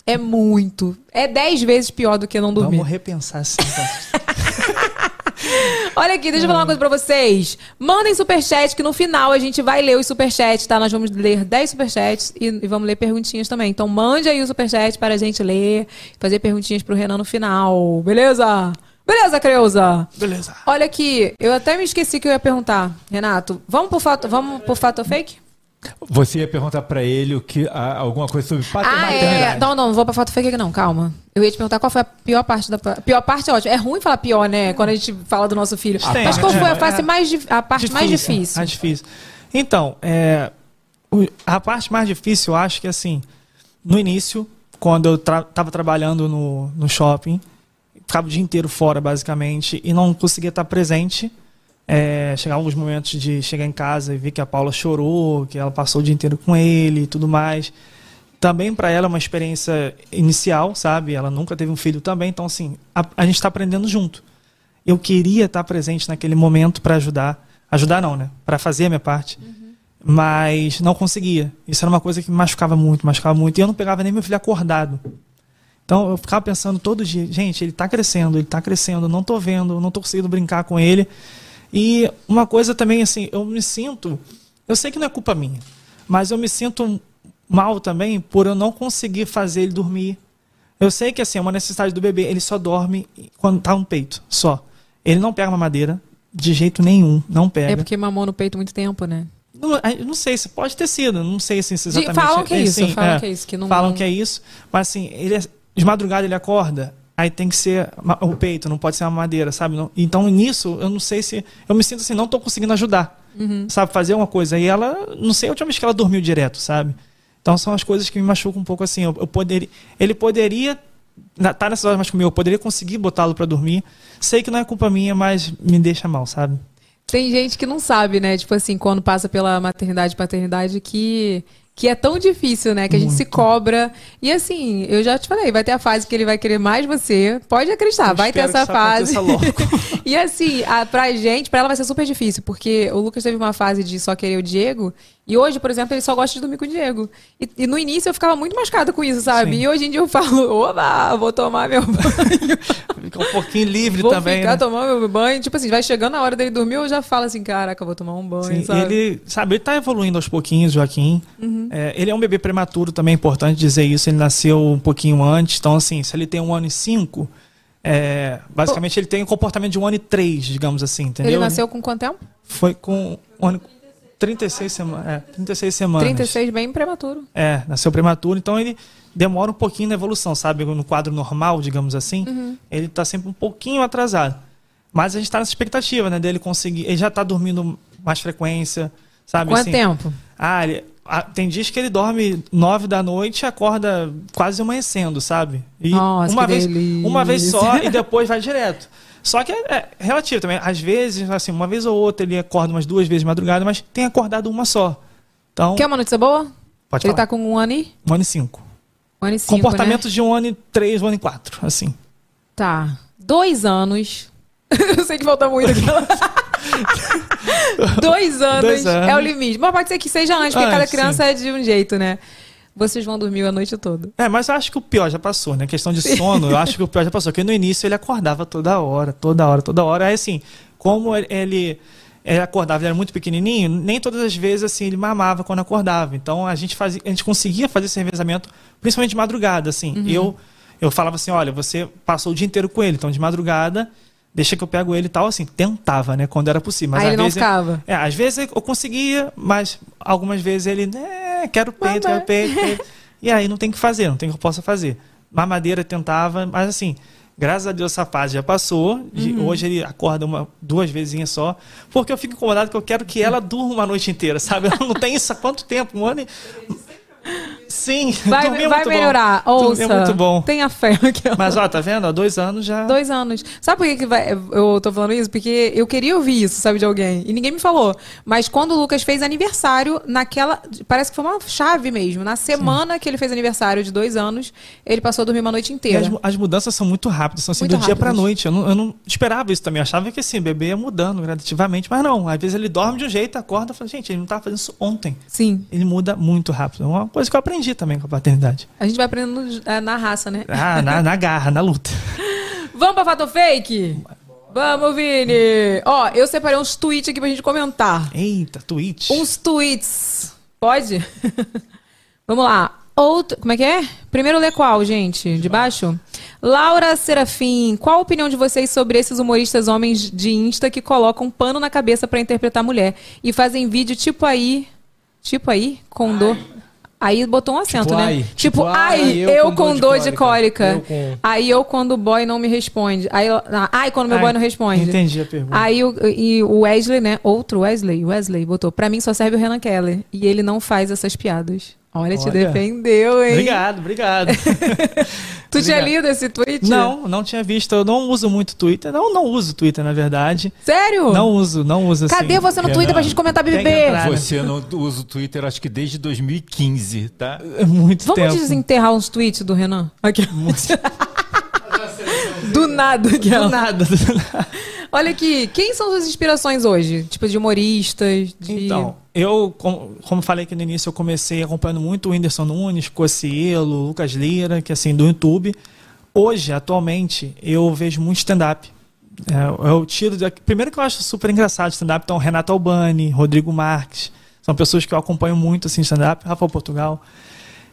É muito. É dez vezes pior do que não dormir. Vamos repensar assim. Então. Olha aqui, deixa eu falar uma coisa pra vocês. Mandem superchat, que no final a gente vai ler os superchats, tá? Nós vamos ler 10 superchats e, e vamos ler perguntinhas também. Então mande aí o superchat para a gente ler, fazer perguntinhas pro Renan no final. Beleza? Beleza, Creuza? Beleza. Olha aqui, eu até me esqueci que eu ia perguntar. Renato, vamos pro fato, vamos pro fato fake? Você ia perguntar pra ele o que, a- alguma coisa sobre Ah, é. paternidade. Não, não, não vou pra fato fake aqui não, calma. Eu ia te perguntar qual foi a pior parte da. Pior parte é ótimo. É ruim falar pior, né? Quando a gente fala do nosso filho. Tem, Mas qual é, foi a, é. face mais, a parte mais difícil? Mais difícil. Então, é, a parte mais difícil, eu acho que assim, no início, quando eu tra tava trabalhando no, no shopping, ficava o dia inteiro fora, basicamente, e não conseguia estar presente. É, chegavam alguns momentos de chegar em casa e ver que a Paula chorou, que ela passou o dia inteiro com ele e tudo mais. Também para ela é uma experiência inicial, sabe? Ela nunca teve um filho também, então assim, a, a gente está aprendendo junto. Eu queria estar presente naquele momento para ajudar, ajudar não, né? Para fazer a minha parte. Mas não conseguia. Isso era uma coisa que me machucava muito, machucava muito. E eu não pegava nem meu filho acordado. Então eu ficava pensando todo dia, gente, ele está crescendo, ele está crescendo, eu não estou vendo, eu não estou conseguindo brincar com ele. E uma coisa também, assim, eu me sinto. Eu sei que não é culpa minha, mas eu me sinto mal também por eu não conseguir fazer ele dormir. Eu sei que assim, é uma necessidade do bebê, ele só dorme quando tá no peito, só. Ele não pega mamadeira de jeito nenhum, não pega. É porque mamou no peito muito tempo, né? Não, não sei se pode ter sido, não sei se De- exatamente. falam que é isso, sim, falam que é isso, que não- falam que é isso, mas assim, ele é- de madrugada ele acorda, aí tem que ser o peito, não pode ser uma madeira, sabe? Não- então nisso eu não sei se eu me sinto assim, não tô conseguindo ajudar, Uhum. sabe? Fazer uma coisa e ela, não sei a última vez que ela dormiu direto, sabe? Então são as coisas que me machucam um pouco assim. Eu, eu poderia, ele poderia tá nessas horas mais comigo, eu poderia conseguir botá-lo para dormir. Sei que não é culpa minha, mas me deixa mal, sabe? Tem gente que não sabe, né? Tipo assim, quando passa pela maternidade e paternidade, que, que é tão difícil, né? Que a gente se cobra. E assim, eu já te falei, vai ter a fase que ele vai querer mais você. Pode acreditar, Eu vai ter essa fase. e assim, a, pra gente, pra ela vai ser super difícil, porque o Lucas teve uma fase de só querer o Diego. E hoje, por exemplo, ele só gosta de dormir com o Diego. E, e no início eu ficava muito machucada com isso, sabe? Sim. E hoje em dia eu falo, oba, vou tomar meu banho. Fica um pouquinho livre Vou também. ficar né? tomando meu banho. Tipo assim, vai chegando a hora dele dormir, eu já falo assim, caraca, vou tomar um banho, Sim, sabe? ele, sabe, ele tá evoluindo aos pouquinhos, Joaquim. Uhum. É, ele é um bebê prematuro, também é importante dizer isso. Ele nasceu um pouquinho antes. Então, assim, se ele tem um ano e cinco, é, basicamente ele tem um comportamento de um ano e três, digamos assim, entendeu? Ele nasceu com quanto tempo? Foi com um ano, 36 semanas. É, 36 semanas. 36, bem prematuro. É, nasceu prematuro, então ele demora um pouquinho na evolução, sabe? No quadro normal, digamos assim, Uhum. ele está sempre um pouquinho atrasado. Mas a gente está nessa expectativa, né, dele conseguir. Ele já está dormindo mais frequência, sabe? Quanto assim? tempo? Ah, ele- ah, tem dias que ele dorme nove da noite e acorda quase amanhecendo, sabe? E Nossa, uma vez, delícia. uma vez só e depois vai direto. Só que é, é relativo também. Às vezes, assim, uma vez ou outra ele acorda umas duas vezes de madrugada, mas tem acordado uma só. Então, Quer uma notícia boa? pode Ele falar. tá com um ano e... Um ano e cinco. Um ano e cinco, Comportamento né? de um ano e três, um ano e quatro, assim. Tá. Dois anos. Eu sei que falta muito aqui. Dois anos, Dois anos. é o limite. Mas pode ser que seja antes, porque Ah, cada sim. criança é de um jeito, né? Vocês vão dormir a noite toda. É, mas eu acho que o pior já passou, né? questão de sono, eu acho que o pior já passou. Porque no início ele acordava toda hora, toda hora, toda hora. Aí, assim, como ele, ele, ele acordava, ele era muito pequenininho, nem todas as vezes, assim, ele mamava quando acordava. Então, a gente, fazia, a gente conseguia fazer esse revezamento, principalmente de madrugada, assim. Uhum. Eu, eu falava assim, olha, você passou o dia inteiro com ele, então de madrugada... Deixa que eu pego ele e tal, assim, tentava, né, quando era possível. Mas Aí às ele não vezes, ficava. É, às vezes eu conseguia, mas algumas vezes ele, é, quero peito, quero peito, peito. E aí não tem o que fazer, não tem o que eu possa fazer. Mamadeira tentava, mas assim, graças a Deus essa fase já passou. De- Uhum. Hoje ele acorda uma, duas vezes só. Porque eu fico incomodado que eu quero que ela durma uma noite inteira, sabe? Ela não tem isso há quanto tempo? Um ano e... Sim, Vai, vai muito melhorar. bom. Ouça. Dormir é muito bom. Tenha fé. Mas ó, tá vendo? Há dois anos já. Dois anos. Sabe por que, que vai, eu tô falando isso? Porque eu queria ouvir isso, sabe, de alguém. E ninguém me falou. Mas quando o Lucas fez aniversário, naquela. Parece que foi uma chave mesmo. Na semana que ele fez aniversário de dois anos, ele passou a dormir uma noite inteira. as, as mudanças são muito rápidas, são assim, Muito do dia pra rápidas. noite. Eu não, eu não esperava isso também. Eu achava que assim, o bebê ia mudando gradativamente, mas não. Às vezes ele dorme de um jeito, acorda e fala, gente, ele não tava fazendo isso ontem. Sim. Ele muda muito rápido. É uma coisa que eu aprendi também com a paternidade. A gente vai aprendendo é, na raça, né? Ah, na, na garra, na luta. Vamos pra fato fake? Vamos, Vini! Ó, eu separei uns tweets aqui pra gente comentar. Eita, tweet. Uns tweets. Pode? Vamos lá. Outro, como é que é? Primeiro lê qual, gente? De baixo? Laura Serafim, qual a opinião de vocês sobre esses humoristas homens de Insta que colocam pano na cabeça pra interpretar mulher e fazem vídeo tipo aí, tipo aí, com dor. Aí botou um acento, Tipo, né? ai. Tipo, Tipo, ai, ai, eu, eu com dor de cólica. Eu com- Aí eu quando o boy não me responde. Aí, eu- ah, ai, quando meu Ai, boy não responde. entendi a pergunta. Aí o, e o Wesley, né? Outro Wesley, Wesley botou. Pra mim só serve o Renan Keller. E ele não faz essas piadas. Olha, te Olha. defendeu, hein? Obrigado, obrigado. Tu tinha Obrigado. lido esse tweet? não, não tinha visto. Eu não uso muito Twitter. Não, não uso Twitter, na verdade. Sério? Não uso, não uso assim. Cadê você no Twitter pra gente comentar BBB? entrar. Você não usa o Twitter, acho que desde 2015, tá? É muito Vamos tempo. desenterrar uns tweets do Renan? Aqui. do nada, aqui. Do nada. do nada. Olha aqui, quem são suas inspirações hoje? Tipo, de humoristas, de... Então, eu, como, como falei aqui no início, eu comecei acompanhando muito o Whindersson Nunes, Cocielo, Lucas Lira, que assim, do YouTube. Hoje, atualmente, eu vejo muito stand-up. É, eu tiro. Da... Primeiro que eu acho super engraçado stand-up, então Renato Albani, Rodrigo Marques. São pessoas que eu acompanho muito assim, stand-up, Rafael Portugal.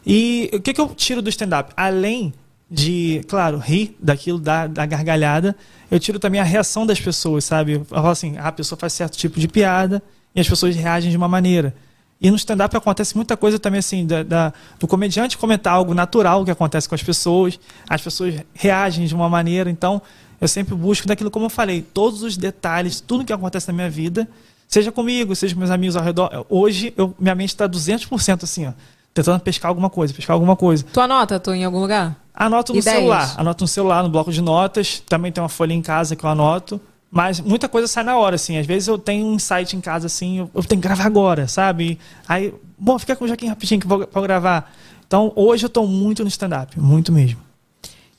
E o que, que eu tiro do stand-up? Além de, claro, rir daquilo, da, da gargalhada, eu tiro também a reação das pessoas, sabe? Eu falo assim, a pessoa faz certo tipo de piada e as pessoas reagem de uma maneira. E no stand-up acontece muita coisa também assim, da, da- do comediante comentar algo natural que acontece com as pessoas, as pessoas reagem de uma maneira, então eu sempre busco daquilo, como eu falei, todos os detalhes, tudo que acontece na minha vida, seja comigo, seja com meus amigos ao redor. Hoje, eu, minha mente está 200% assim, ó, tentando pescar alguma coisa, pescar alguma coisa. Tu anota, tu, em algum lugar? Anoto no Ideias. celular. Anoto no celular, no bloco de notas. Também tem uma folha em casa que eu anoto. Mas muita coisa sai na hora, assim. Às vezes eu tenho um insight em casa, assim, eu, eu tenho que gravar agora, sabe? Aí, bom, fica com o Joaquim rapidinho que eu vou, vou gravar. Então, hoje eu tô muito no stand-up, muito mesmo.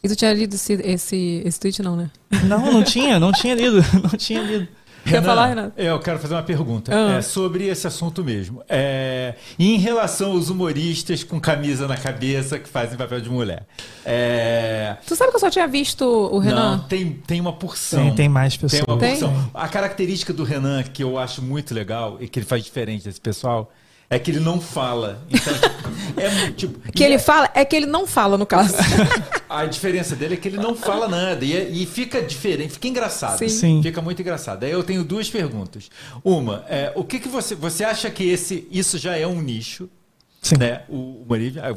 E tu tinha lido esse, esse, esse tweet, não, né? Não, não tinha, não tinha lido, não tinha lido. Quer falar, Renato? Eu quero fazer uma pergunta Ah. é, sobre esse assunto mesmo. É, em relação aos humoristas com camisa na cabeça que fazem papel de mulher. É, Tu sabe que eu só tinha visto o Renan? não, tem, tem uma porção. Tem, tem mais Tem pessoas. uma Tem? porção. A característica do Renan, que eu acho muito legal e que ele faz diferente desse pessoal, é que ele não fala. Então, é muito, tipo, Que ele fala, é que ele não fala, no caso. A diferença dele é que ele não fala nada e, é- e fica diferente, fica engraçado. Sim. Sim. Fica muito engraçado. Aí eu tenho duas perguntas. Uma, é, o que, que você você acha que esse isso já é um nicho? Sim. Né? O humorismo ah,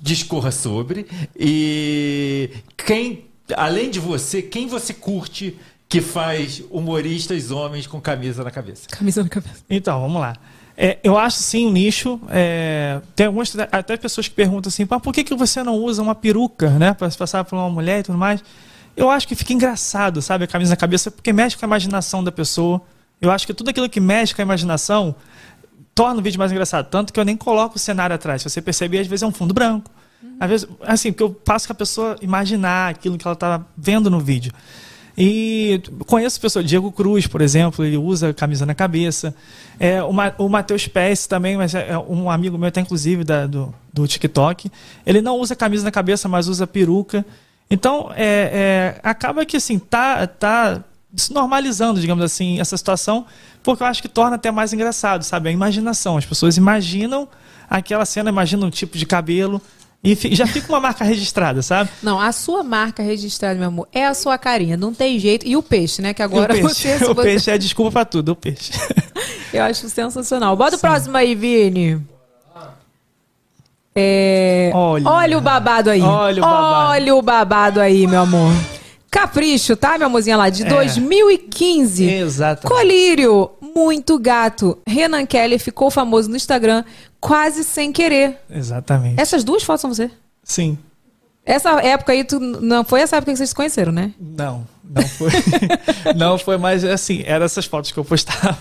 discorra sobre e quem além de você, quem você curte que faz humoristas homens com camisa na cabeça? Camisa na cabeça. Então, vamos lá. É, eu acho sim um nicho. é, tem algumas até pessoas que perguntam assim, "Pá, por que, que você não usa uma peruca, né? Para se passar por uma mulher e tudo mais. Eu acho que fica engraçado, sabe, a camisa na cabeça, porque mexe com a imaginação da pessoa. Eu acho que tudo aquilo que mexe com a imaginação torna o vídeo mais engraçado. Tanto que eu nem coloco o cenário atrás. Se você perceber, às vezes é um fundo branco. Às vezes, assim, porque eu faço com a pessoa imaginar aquilo que ela está vendo no vídeo. E conheço pessoas, Diego Cruz, por exemplo, ele usa camisa na cabeça. É, o, Ma, o Matheus Pérez também, mas é um amigo meu, até inclusive da, do, do TikTok. Ele não usa camisa na cabeça, mas usa peruca. Então, é, é, acaba que assim, tá, tá se normalizando, digamos assim, essa situação, porque eu acho que torna até mais engraçado, sabe? A imaginação. As pessoas imaginam aquela cena, imaginam um tipo de cabelo. E já fica uma marca registrada, sabe? Não, a sua marca registrada, meu amor, é a sua carinha. Não tem jeito. E o peixe, né? Que agora E o peixe, você, o você- peixe é desculpa pra tudo, o peixe. Eu acho sensacional. Bota o próximo aí, Vini. É... Olha. Olha o babado aí. Olha o babado. Olha o babado aí, meu amor. Capricho, tá, minha mozinha lá? De É. 2015. Exatamente. Colírio, muito gato. Renan Kelly ficou famoso no Instagram quase sem querer. Exatamente. Essas duas fotos são você? Sim. Essa época aí, tu, não foi essa época que vocês se conheceram, né? Não, não foi. não foi, mas assim, eram essas fotos que eu postava.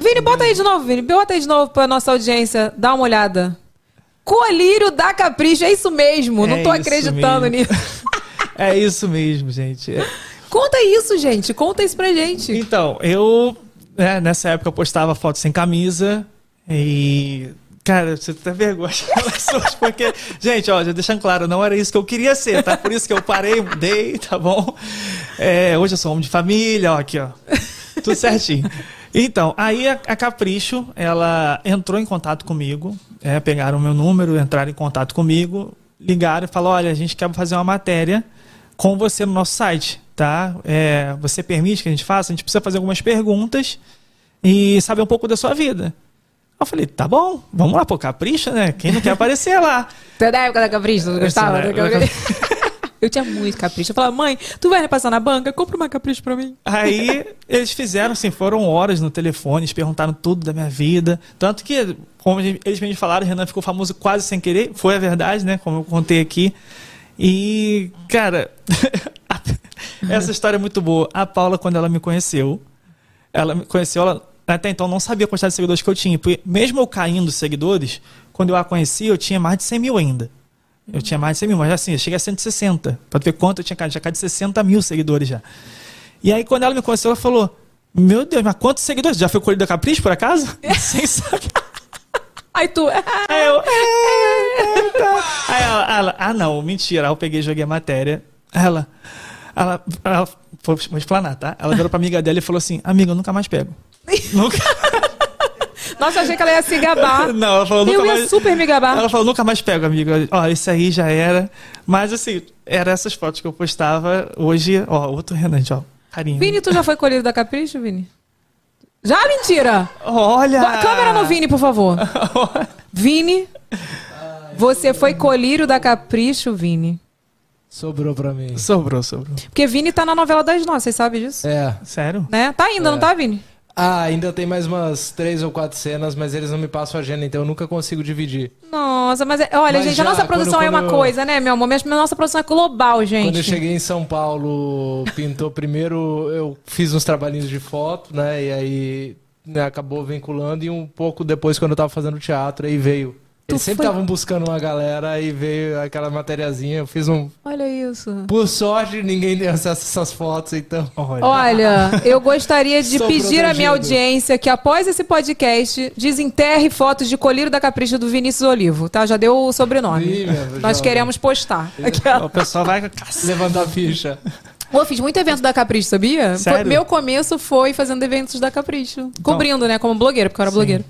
Vini, bota aí de novo, Vini. Bota aí de novo pra nossa audiência dar uma olhada. Colírio da Capricho, é isso mesmo. não É tô isso acreditando mesmo. nisso. É isso mesmo, gente. É- Conta isso, gente. Conta isso pra gente. Então, eu, né, nessa época, eu postava fotos sem camisa e. Cara, você tem vergonha hoje, porque, gente, ó, já deixando claro, não era isso que eu queria ser, tá? Por isso que eu parei, mudei, tá bom? É, hoje eu sou homem de família, ó, aqui, ó. Tudo certinho. Então, aí a, a Capricho, ela entrou em contato comigo, é, pegaram o meu número, entraram em contato comigo, ligaram e falaram: olha, a gente quer fazer uma matéria com você no nosso site, tá? É, você permite que a gente faça? A gente precisa fazer algumas perguntas e saber um pouco da sua vida. Eu falei, tá bom, vamos lá, pô, capricha, né? Quem não quer aparecer lá? Você é da época da Capricho? Tu gostava Essa da? Eu tinha muito capricho. Eu falava, mãe, tu vai passar na banca? Compra uma capricho pra mim. Aí eles fizeram, assim, foram horas no telefone, eles perguntaram tudo da minha vida. Tanto que, como eles me falaram, o Renan ficou famoso quase sem querer. Foi a verdade, né? Como eu contei aqui. E, cara, essa história é muito boa. A Paula, quando ela me conheceu, ela me conheceu, ela até então não sabia a quantidade de seguidores que eu tinha. Porque mesmo eu caindo seguidores, quando eu a conheci, eu tinha mais de 100 mil ainda. Eu tinha mais de 100 mil, mas assim, eu cheguei a 160. Pra ver quanto eu tinha caído. Já caído de 60 mil seguidores já. E aí, quando ela me conheceu, ela falou: Meu Deus, mas quantos seguidores? Já foi colhido da Capricho, por acaso? Sem saber. Aí tu. Aí eu. "É, tá." Aí ela, ela, ah, não, mentira. Aí eu peguei e joguei a matéria. Ela. Ela. ela vou explanar, tá? Ela virou pra amiga dela e falou assim: Amiga, eu nunca mais pego. nunca. Nossa, eu achei que ela ia se gabar. Não, ela falou, nunca Eu ia mais. super me gabar. Ela falou, nunca mais pego, amiga. Ó, esse aí já era. Mas assim, eram essas fotos que eu postava. Hoje, ó, outro Renan, ó. Carinho. Vini, tu já foi colhido da Capricho, Vini? Já, mentira! Olha! Bota a câmera no Vini, por favor. Vini, você foi colírio da Capricho, Vini. Sobrou pra mim. Sobrou, sobrou. Porque Vini tá na novela das nossas, vocês sabem disso? É. Sério? Né? Tá ainda, não tá, Vini? Ah, ainda tem mais umas três ou quatro cenas, mas eles não me passam a agenda, então eu nunca consigo dividir. Nossa, mas é- olha, Mas gente, já, a nossa produção quando- é uma eu- coisa, né, meu amor? Mas a nossa produção é global, gente. Quando eu cheguei em São Paulo, pintou primeiro, eu fiz uns trabalhinhos de foto, né? E aí né, acabou vinculando, e um pouco depois, quando eu tava fazendo teatro, aí veio. Eles sempre foi- estavam buscando uma galera, e veio aquela materiazinha, eu fiz um. Olha isso. Por sorte, ninguém tem acesso a essas fotos, então. Olha, eu gostaria de Sou pedir à minha protegido. audiência que após esse podcast desenterre fotos de colírio da Capricho do Vinícius Olivo, tá? Já deu o sobrenome. Nós jovem. queremos postar. O pessoal vai. Levantar a ficha. Pô, eu fiz muito evento da Capricho, sabia? Sério? Foi- meu começo foi fazendo eventos da Capricho. Cobrindo, né? Como blogueira, porque eu era blogueira.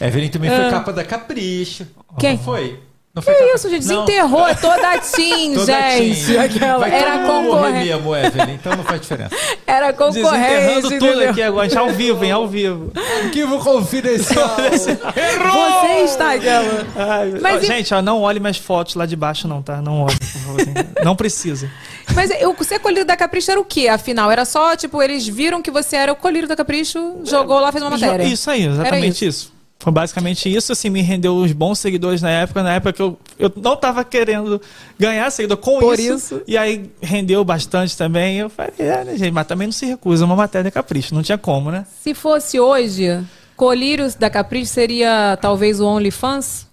Evelyn também Ah. foi capa da Capricho. Quem? Não foi? Não Que foi capa- isso, gente? Não. Desenterrou toda a Team, Toda gente. Aquela. Vai Era concorrente. mesmo, Evelyn, então não faz diferença. Era concorrente. Desenterrando tudo entendeu? aqui agora, já ao vivo, hein? Ao vivo. Arquivo confidencial. Você está aquela. Ai, Mas ó, e- Gente, ó, não olhe mais fotos lá de baixo, não, tá? Não olhe, por favor. Não precisa. Mas eu, ser colírio da Capricho era o quê, afinal? Era só, tipo, eles viram que você era o colírio da Capricho, jogou lá, fez uma matéria. Isso aí, exatamente isso. Foi basicamente isso, assim, me rendeu uns bons seguidores na época, na época que eu, eu não tava querendo ganhar seguidor com Por isso, isso. E aí rendeu bastante também. Eu falei, é, né, gente? Mas também não se recusa uma matéria de capricho, não tinha como, né? Se fosse hoje, colírios da Capricho seria talvez o OnlyFans?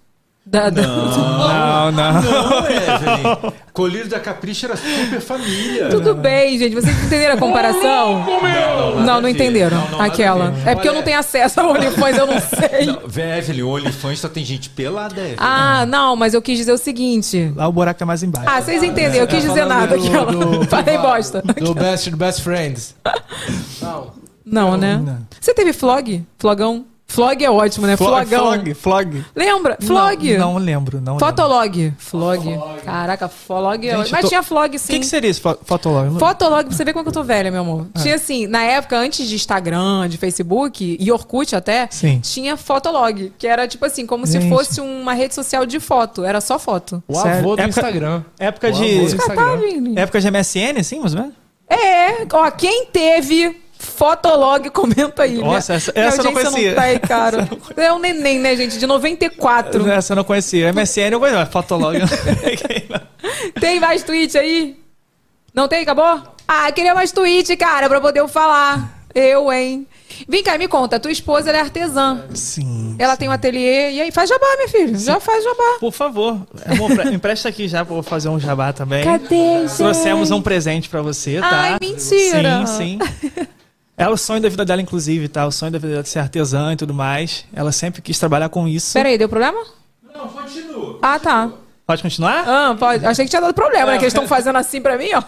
Da, da- Não, não. Não, Evelyn. Colírio da Capricho era super família. Tudo bem, gente. Vocês entenderam a comparação? Não, não entenderam. Não, não, nada Aquela. a. É porque eu não tenho acesso ao OnlyFans, eu não sei. Não, Vé, Evelyn, o OnlyFans só tem gente pelada, Evelyn. Ah, não, mas eu quis dizer o seguinte. Lá o buraco é mais embaixo. Ah, vocês entenderam, eu quis dizer nada. do, Aquela. do- Falei do- bosta. Do Best, do Best Friends. Não. Não, né? Não. Você teve flog? Flogão? Flog é ótimo, né? Flog, Flogão. flog, flog. Lembra? Flog. Não, não lembro, não lembro. Fotolog. Flog. Caraca, flog é ótimo. Mas tô- tinha flog, O sim. que, que seria esse fo- fotolog? Fotolog, pra você ver como que eu tô velha, meu amor. Ah. Tinha assim, na época, antes de Instagram, de Facebook e Orkut até, Sim. tinha Fotolog, que era tipo assim, como se Gente. fosse uma rede social de foto. Era só foto. O Sério? avô do Época- Instagram. Época O de. avô do Instagram. Época de MSN, assim, mais ou menos? É, ó, quem teve Fotolog, comenta aí. Nossa, Minha- essa- minha essa não conhecia. tá aí, cara. É um neném, né, gente? De 94. Essa eu não conhecia. MSN eu conhecia, Fotolog. Tem mais tweet aí? Não tem? Acabou? Ah, eu queria mais tweet, cara, pra poder eu falar. Eu, hein? Vem cá, me conta. Tua esposa é artesã. Sim. Ela tem um ateliê. E aí, faz jabá, minha filha. Já faz jabá. Por favor, amor, pre- empresta aqui já pra eu fazer um jabá também. Cadê, gente? Trouxemos um presente pra você, tá? Ai, mentira. Sim, sim. É o sonho da vida dela, inclusive, tá? O sonho da vida dela de ser artesã e tudo mais. Ela sempre quis trabalhar com isso. Peraí, deu problema? Não, continua. Ah, tá. Pode continuar? Ah, pode. Achei que tinha dado problema, né? Que eles estão fazendo assim pra mim, ó.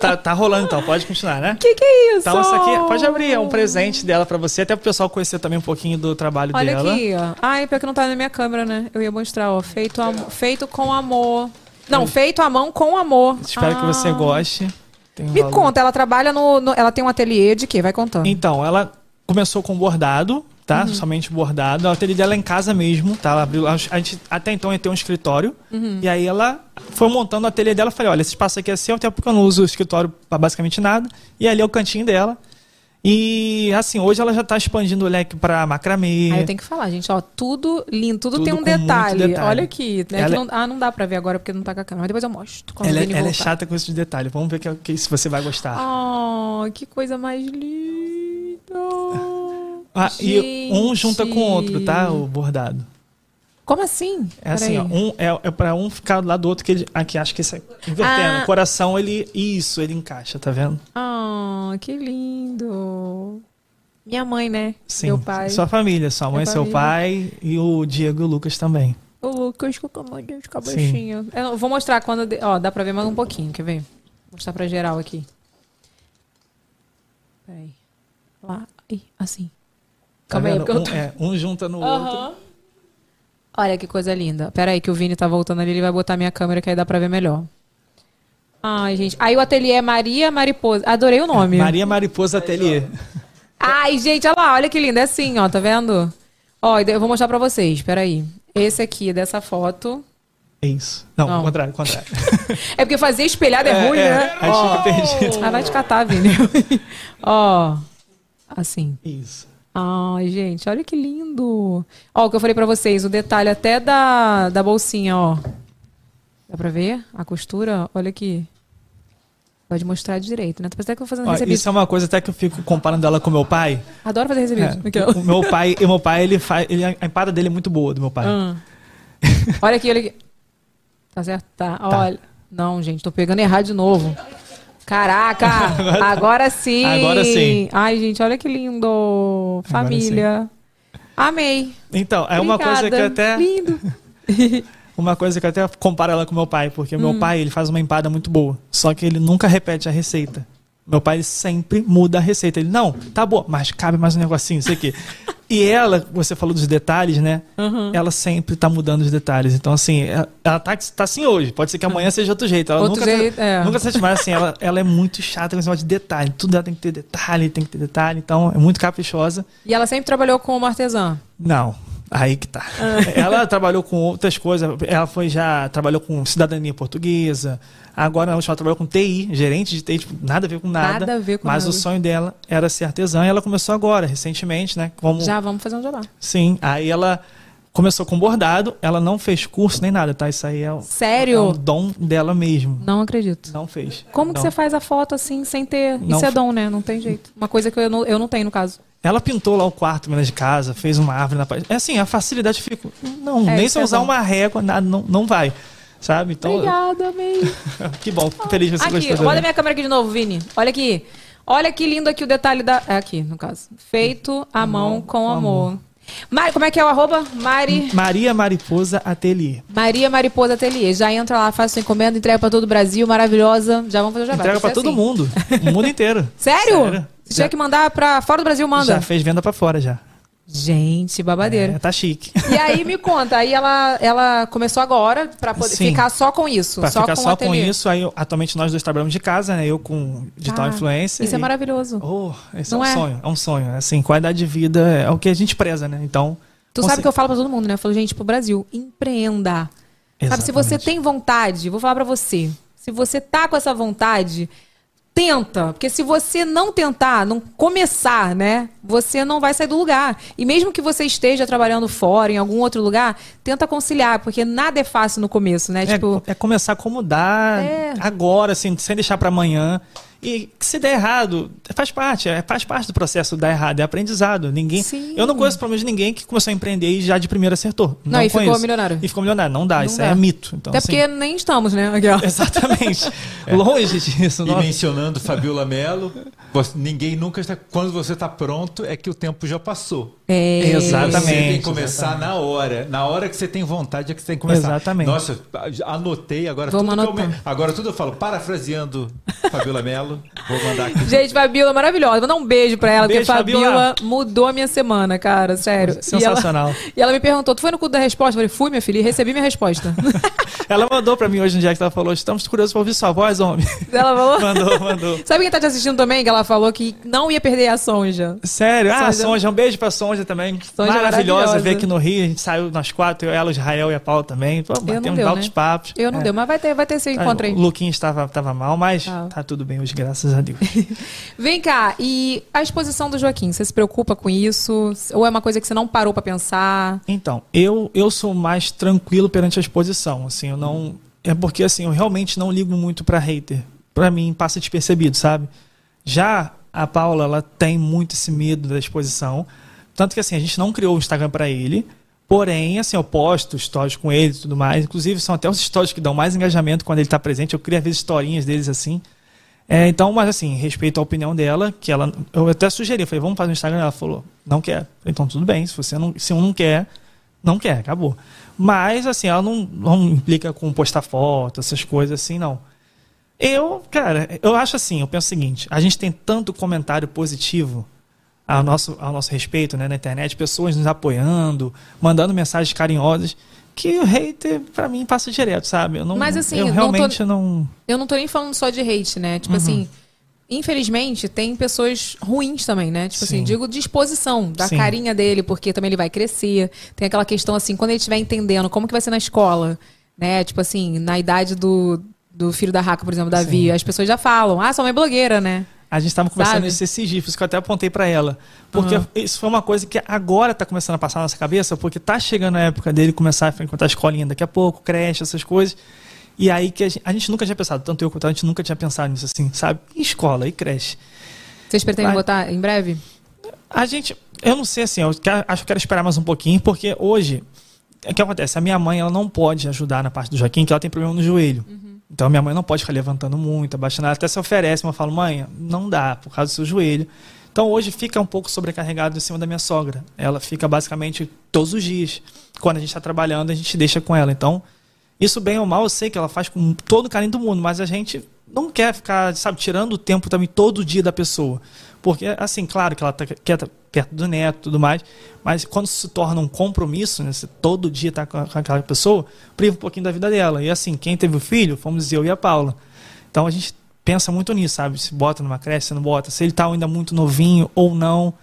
Tá, tá rolando então, pode continuar, né? Que que é isso? Então, isso aqui, pode abrir, é um presente dela pra você, até pro pessoal conhecer também um pouquinho do trabalho Olha dela. aqui, ó. Ai, pior que não tá na minha câmera, né? Eu ia mostrar, ó. Feito, am- feito com amor. Não, feito à mão com amor. Espero que você Ah. goste. Tem Me valor. conta, ela trabalha no, no- Ela tem um ateliê de quê? Vai contando. Então, ela começou com bordado, tá? Uhum. Somente bordado. O ateliê dela é em casa mesmo, tá? Ela abriu, a gente até então ia ter um escritório. Uhum. E aí ela foi montando o ateliê dela. Eu falei, olha, esse espaço aqui é seu, até porque eu não uso o escritório pra basicamente nada. E ali é o cantinho dela. E assim, hoje ela já tá expandindo o leque pra macramê. Aí eu tenho que falar, gente, ó, tudo lindo, tudo, Tudo tem um detalhe. detalhe. Olha aqui, né? Ela é- não- ah, não dá pra ver agora porque não tá com a câmera, mas depois eu mostro. Ela, é- ela é voltar. chata com esses detalhes. Vamos ver que, que, se você vai gostar. Oh, que coisa mais linda. Ah, e um junta com o outro, tá? Gente. O bordado. Como assim? É assim, ó, um, é, é pra um ficar do lado do outro, que ele, aqui, acho que esse é, invertendo. Ah. O coração, ele, isso, ele encaixa, tá vendo? Ah, que lindo. Minha mãe, né? Sim. Meu pai. Sua família, sua mãe, Minha seu família. pai e o Diego e o Lucas também. O Lucas com a mãe de cabecinha. Eu vou mostrar quando. Ó, dá pra ver mais um pouquinho, quer ver? Vou mostrar pra geral aqui. Peraí. Lá. Ih, assim. Tá Calma aí, porque eu um, tô... é, um junta no outro. Olha que coisa linda. Pera aí que o Vini tá voltando ali, ele vai botar minha câmera que aí dá pra ver melhor. Ai, gente. Aí o ateliê é Maria Mariposa. Adorei o nome. Maria Mariposa Ateliê. Ai, gente, olha lá, olha que lindo. É assim, ó, tá vendo? Ó, eu vou mostrar pra vocês, peraí. Esse aqui, dessa foto. É isso. Não, Não. contrário, contrário. É porque fazer espelhado é, É, ruim, é, né? Ó. fica perdido. Ah, vai te catar, Vini. Ó, assim. Isso. Ai, gente, olha que lindo. Ó, o que eu falei pra vocês, o detalhe até da, da bolsinha, ó. Dá pra ver a costura? Olha aqui. Pode mostrar direito, né? Parece que eu vou fazendo Ó, recebido. isso é uma coisa até que eu fico comparando ela com meu pai. Adoro fazer recebido. É, o meu pai, e meu pai, ele faz. Ele, a empada dele é muito boa, do meu pai. Ah. Olha aqui, olha aqui. Tá certo? Tá. Olha. Não, gente, tô pegando errado de novo. Caraca! Agora sim! Agora sim. Ai, gente, olha que lindo! Família. Amei. Então, é uma coisa que eu Obrigada. até. Lindo. Uma coisa que eu até comparo ela com meu pai, porque Hum. meu pai, ele faz uma empada muito boa. Só que ele nunca repete a receita. Meu pai sempre muda a receita. Ele, não, tá boa, mas cabe mais um negocinho, isso aqui. e ela, você falou dos detalhes, né? Uhum. Ela sempre tá mudando os detalhes. Então, assim, ela, ela tá, tá assim hoje. Pode ser que amanhã seja outro jeito. Ela Outro nunca, jeito, é. nunca se mas assim, ela, ela é muito chata com esse negócio de detalhe. Tudo ela tem que ter detalhe, tem que ter detalhe. Então, é muito caprichosa. E ela sempre trabalhou como artesã. Não, aí que tá. Ela trabalhou com outras coisas. Ela foi já trabalhou com cidadania portuguesa. Agora ela trabalhou com TI, gerente de TI, tipo, nada a ver com nada. Nada a ver com mas nada. o sonho dela era ser artesã e ela começou agora, recentemente, né? Como, Já vamos fazer um jabá. Sim. Aí ela começou com bordado, ela não fez curso nem nada, tá? Isso aí é, o- Sério? é um dom dela mesmo. Não acredito. Não fez. Como que Não. você faz a foto assim, sem ter. Não Isso é dom, né? Não tem jeito. Uma coisa que eu não, eu não tenho, no caso. Ela pintou lá o quarto mesmo de casa, fez uma árvore na parede. É assim, a facilidade fica. Não, É, nem se eu é usar bom. uma régua, nada, não, não vai. Sabe? Então, Obrigada, amei. que bom, fico feliz que você Aqui, gostou. olha minha câmera aqui de novo, Vini. Olha aqui. Olha que lindo aqui o detalhe da. É aqui, no caso. Feito à mão com amor. Mari, como é que é o arroba? Mari. Maria Mariposa Ateliê. Maria Mariposa Ateliê. Já entra lá, faz sua encomenda, entrega pra todo o Brasil, maravilhosa. Já vamos fazer o jabá. Entrega pra que ser todo assim. mundo. O mundo inteiro. Sério? Sério. Se tiver que mandar pra fora do Brasil, manda. Já fez venda pra fora já. Gente, babadeira. É, tá chique. E aí me conta, aí ela, ela começou agora pra poder Sim. ficar só com isso. Pra só ficar com só com isso, aí atualmente nós dois trabalhamos de casa, né? Eu com digital Ah, influencer. Isso é e- maravilhoso. Oh, esse Não é um é? sonho, é um sonho. Assim, qualidade de vida é o que a gente preza, né? Então. Tu consegui- sabe que eu falo pra todo mundo, né? Eu falo, gente, pro Brasil, empreenda. Sabe, se você Exatamente. tem vontade, vou falar pra você. Se você tá com essa vontade, tenta, porque se você não tentar, não começar, né, você não vai sair do lugar. E mesmo que você esteja trabalhando fora, em algum outro lugar, tenta conciliar, porque nada é fácil no começo, né? É, tipo, é começar a acomodar É. agora, assim, sem deixar pra amanhã. E se der errado, faz parte, é, faz parte do processo dar errado, é aprendizado. Ninguém, Sim. eu não conheço pelo menos ninguém que começou a empreender e já de primeira acertou. Não, e ficou conheço. milionário. E ficou milionário. Não dá, Não isso dá. é mito. Então, até assim, porque nem estamos, né? Ó. Exatamente. Longe disso. E nossa. mencionando Fabiola Mello, você- ninguém nunca está. Quando você está pronto, é que o tempo já passou. É, Exatamente. Você tem que começar na hora. Na hora que você tem vontade é que você tem que começar. Exatamente. Nossa, anotei agora Vamos tudo que eu anotar. me- Agora tudo eu falo, parafraseando Fabiola Mello. Vou mandar aqui. Gente, Fabiola é maravilhosa. Vou dar um beijo pra ela, Beijo, porque Fabiola, Fabiola. mudou a minha semana, cara, sério. Sensacional. E ela, e ela me perguntou: tu foi no culto da resposta? Eu falei, fui, minha filha, e recebi minha resposta. Ela mandou pra mim hoje no dia que ela falou: estamos curiosos pra ouvir sua voz, homem. ela falou. mandou, mandou. Sabe quem tá te assistindo também? Que ela falou que não ia perder a Sonja. Sério? Ah, Sonja. Sonja, um beijo pra Sonja também. Sonja é maravilhosa, maravilhosa. ver aqui no Rio. A gente saiu nós quatro, eu, ela, o Israel e a Paula também. Pô, batemos deu, altos né? papos. Eu não É. deu, mas vai ter, vai ter esse encontro Ah, aí. O Luquinha estava, estava mal, mas Tá. tá tudo bem hoje, graças a Deus. Vem cá, e a exposição do Joaquim, você se preocupa com isso? Ou é uma coisa que você não parou pra pensar? Então, eu, eu sou mais tranquilo perante a exposição, assim, eu não... É porque, assim, eu realmente não ligo muito pra hater. Pra mim, passa despercebido, sabe? Já a Paula, ela tem muito esse medo da exposição. Tanto que, assim, a gente não criou o Instagram pra ele. Porém, assim, eu posto stories com ele e tudo mais. Inclusive, são até os stories que dão mais engajamento quando ele tá presente. Eu crio, às vezes, historinhas deles, assim. É, então, mas assim, respeito a opinião dela, que ela. Eu até sugeri, falei, vamos fazer no Instagram. Ela falou, não quer. Falei, Então, tudo bem, se você não. Se um não quer, não quer, acabou. Mas, assim, ela não, não implica com postar foto, essas coisas assim, não. Eu, cara, eu acho assim, eu penso o seguinte, a gente tem tanto comentário positivo ao nosso, ao nosso respeito né, na internet, pessoas nos apoiando, mandando mensagens carinhosas, que o hater, pra mim, passa direto, sabe? Eu não, Mas, assim, eu não tô- realmente não. Eu não tô nem falando só de hate, né? Uhum. Tipo assim, infelizmente, tem pessoas ruins também, né? Tipo assim, Sim. digo de exposição, da Sim. carinha dele, porque também ele vai crescer. Tem aquela questão assim, quando ele estiver entendendo como que vai ser na escola, né? Tipo assim, na idade do, do filho da Raca, por exemplo, Davi, Sim. as pessoas já falam, ah, sua mãe é blogueira, né? A gente estava conversando isso esses dias, que eu até apontei para ela. Porque Uhum. isso foi uma coisa que agora está começando a passar na nossa cabeça, porque tá chegando a época dele começar a frequentar a escolinha daqui a pouco, creche, essas coisas. E aí que a gente, a gente nunca tinha pensado, tanto eu quanto a gente nunca tinha pensado nisso assim, sabe? E escola, e creche. Vocês pretendem Vai. botar em breve? A gente, eu não sei assim, eu quero- acho que quero esperar mais um pouquinho, porque hoje, o que acontece? A minha mãe, ela não pode ajudar na parte do Joaquim, que ela tem problema no joelho. Então, minha mãe não pode ficar levantando muito, abaixando. Ela até se oferece, mas eu falo, mãe, não dá, por causa do seu joelho. Então, hoje fica um pouco sobrecarregado em cima da minha sogra. Ela fica basicamente todos os dias. Quando a gente está trabalhando, a gente deixa com ela. Então, isso bem ou mal, eu sei que ela faz com todo o carinho do mundo, mas a gente não quer ficar, sabe, tirando o tempo também todo dia da pessoa. Porque, assim, claro que ela tá, quer estar perto do neto e tudo mais, mas quando se torna um compromisso, né, todo dia tá com, com aquela pessoa, priva um pouquinho da vida dela. E assim, quem teve o filho, fomos eu e a Paula. Então a gente pensa muito nisso, sabe? Se bota numa creche, se não bota, se ele tá ainda muito novinho ou não.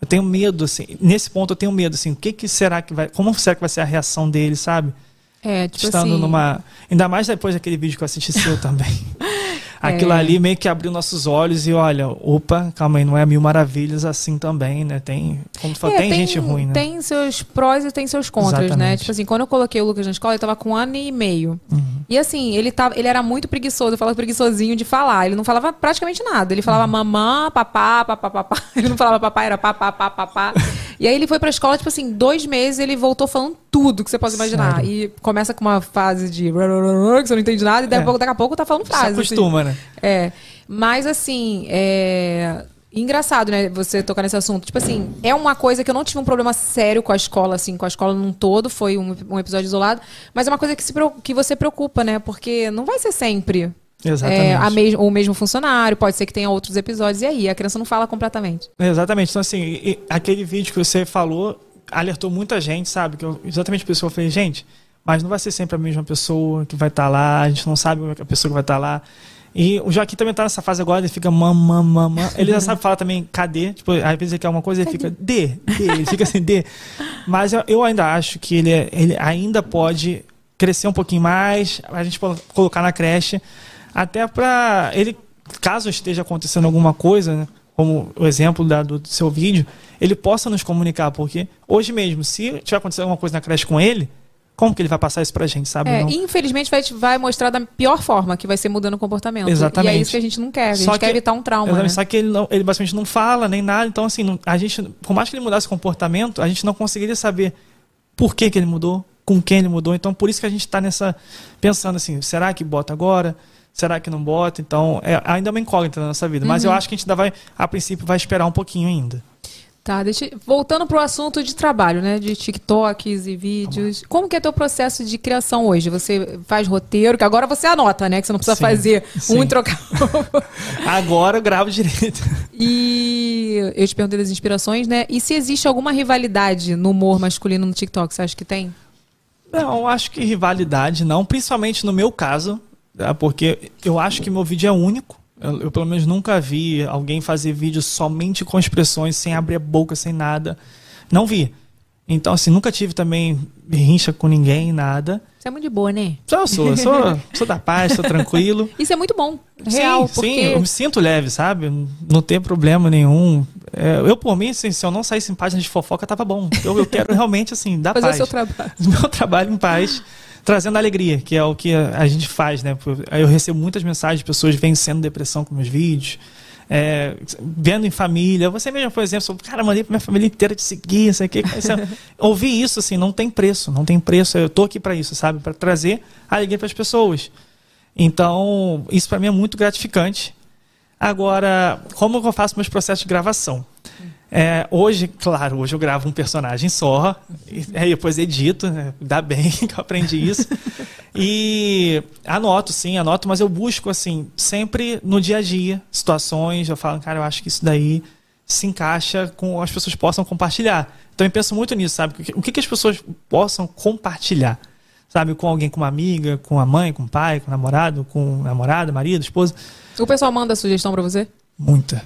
Eu tenho medo, assim, nesse ponto eu tenho medo, assim, o que, que será que vai. Como será que vai ser a reação dele, sabe? É, tipo Estando assim. numa. Ainda mais depois daquele vídeo que eu assisti seu também. Aquilo É. ali meio que abriu nossos olhos e olha, opa, calma aí, não é mil maravilhas assim também, né? Tem, como tu falou, É, tem, gente ruim, né? Tem seus prós e tem seus contras, né? Exatamente. Tipo assim, quando eu coloquei o Lucas na escola, ele tava com um ano e meio. Uhum. E assim, ele, tava, ele era muito preguiçoso, eu falava preguiçosinho de falar. Ele não falava praticamente nada. Ele Uhum. falava mamã, papá, papá, papá. Ele não falava papá, era papá, papá, papá. E aí ele foi pra escola, tipo assim, dois meses ele voltou falando tudo que você possa imaginar. Sério? E começa com uma fase de que você não entende nada, e daqui a É. pouco, daqui a pouco tá falando Se frase. assim. acostuma, né? É. Mas assim, é. Engraçado, né, você tocar nesse assunto. Tipo assim, é uma coisa que eu não tive um problema sério com a escola, assim, com a escola num todo, foi um, um episódio isolado, mas é uma coisa que, se, que você preocupa, né? Porque não vai ser sempre Exatamente. é, a mes o mesmo funcionário, pode ser que tenha outros episódios, e aí? A criança não fala completamente. Exatamente. Então, assim, aquele vídeo que você falou alertou muita gente, sabe? Que eu, exatamente por isso que eu falei, gente, mas não vai ser sempre a mesma pessoa que vai estar lá, a gente não sabe a pessoa que vai estar lá. E o Joaquim também tá nessa fase agora, ele fica mamã, mamã. Ele já sabe falar também cadê? Tipo, às vezes ele quer uma coisa, ele fica D, D, ele fica assim, D. Mas eu, ainda acho que ele, é- ele ainda pode crescer um pouquinho mais, a gente pode colocar na creche, até pra ele caso esteja acontecendo alguma coisa, né, como o exemplo da- do seu vídeo, ele possa nos comunicar, porque hoje mesmo, se tiver acontecendo alguma coisa na creche com ele, como que ele vai passar isso pra gente, sabe? É, Não- infelizmente vai, vai mostrar da pior forma, que vai ser mudando o comportamento. Exatamente. E é isso que a gente não quer. A gente Só quer que- evitar um trauma. Exatamente, Né? Só que ele, não, ele basicamente não fala nem nada, então assim, não- a gente, por mais que ele mudasse o comportamento, a gente não conseguiria saber por que, que ele mudou, com quem ele mudou. Então por isso que a gente está nessa pensando assim, será que bota agora? Será que não bota? Então, é, ainda é uma incógnita na nossa vida. Mas eu acho que a gente ainda vai, a princípio, vai esperar um pouquinho ainda. Tá, deixa, voltando pro assunto de trabalho, né? De TikToks e vídeos. Como que é teu processo de criação hoje? Você faz roteiro, que agora você anota, né? Que você não precisa Sim, fazer sim. um e trocar. Agora eu gravo direito. e eu te perguntei das inspirações, né? E se existe alguma rivalidade no humor masculino no TikTok, você acha que tem? Não, acho que rivalidade não, principalmente no meu caso, tá? porque eu acho que meu vídeo é único. Eu, eu, pelo menos nunca vi alguém fazer vídeo somente com expressões, sem abrir a boca, sem nada. Não vi. Então, assim, nunca tive também rincha com ninguém, nada. Você é muito de boa, né? Só eu sou, eu sou, sou da paz, sou tranquilo. Isso é muito bom. Real, sim, porque... sim, eu me sinto leve, sabe? Não tem problema nenhum. É, eu, por mim, assim, se eu não saísse em páginas de fofoca, tava bom. Eu, eu quero realmente, assim, dar Fazer o paz. seu trabalho. meu trabalho em paz, trazendo alegria, que é o que a, gente faz, né? Eu recebo muitas mensagens de pessoas vencendo depressão com meus vídeos, é, vendo em família. Você mesmo, por exemplo, cara, mandei pra minha família inteira te seguir, isso aqui. Ouvir isso, assim, não tem preço, não tem preço. Eu tô aqui para isso, sabe? Para trazer alegria para as pessoas. Então, isso para mim é muito gratificante. Agora, como eu faço meus processos de gravação? É, hoje, claro, hoje eu gravo um personagem só, e aí depois edito, né? dá bem que eu aprendi isso. E anoto, sim, anoto, mas eu busco, assim, sempre no dia a dia, situações, eu falo, cara, eu acho que isso daí se encaixa com as pessoas possam compartilhar. Então eu penso muito nisso, sabe? O que, que as pessoas possam compartilhar? Sabe, com alguém, com uma amiga, com a mãe, com o pai, com o namorado, com namorada, marido, esposa. O pessoal manda sugestão pra você? Muita.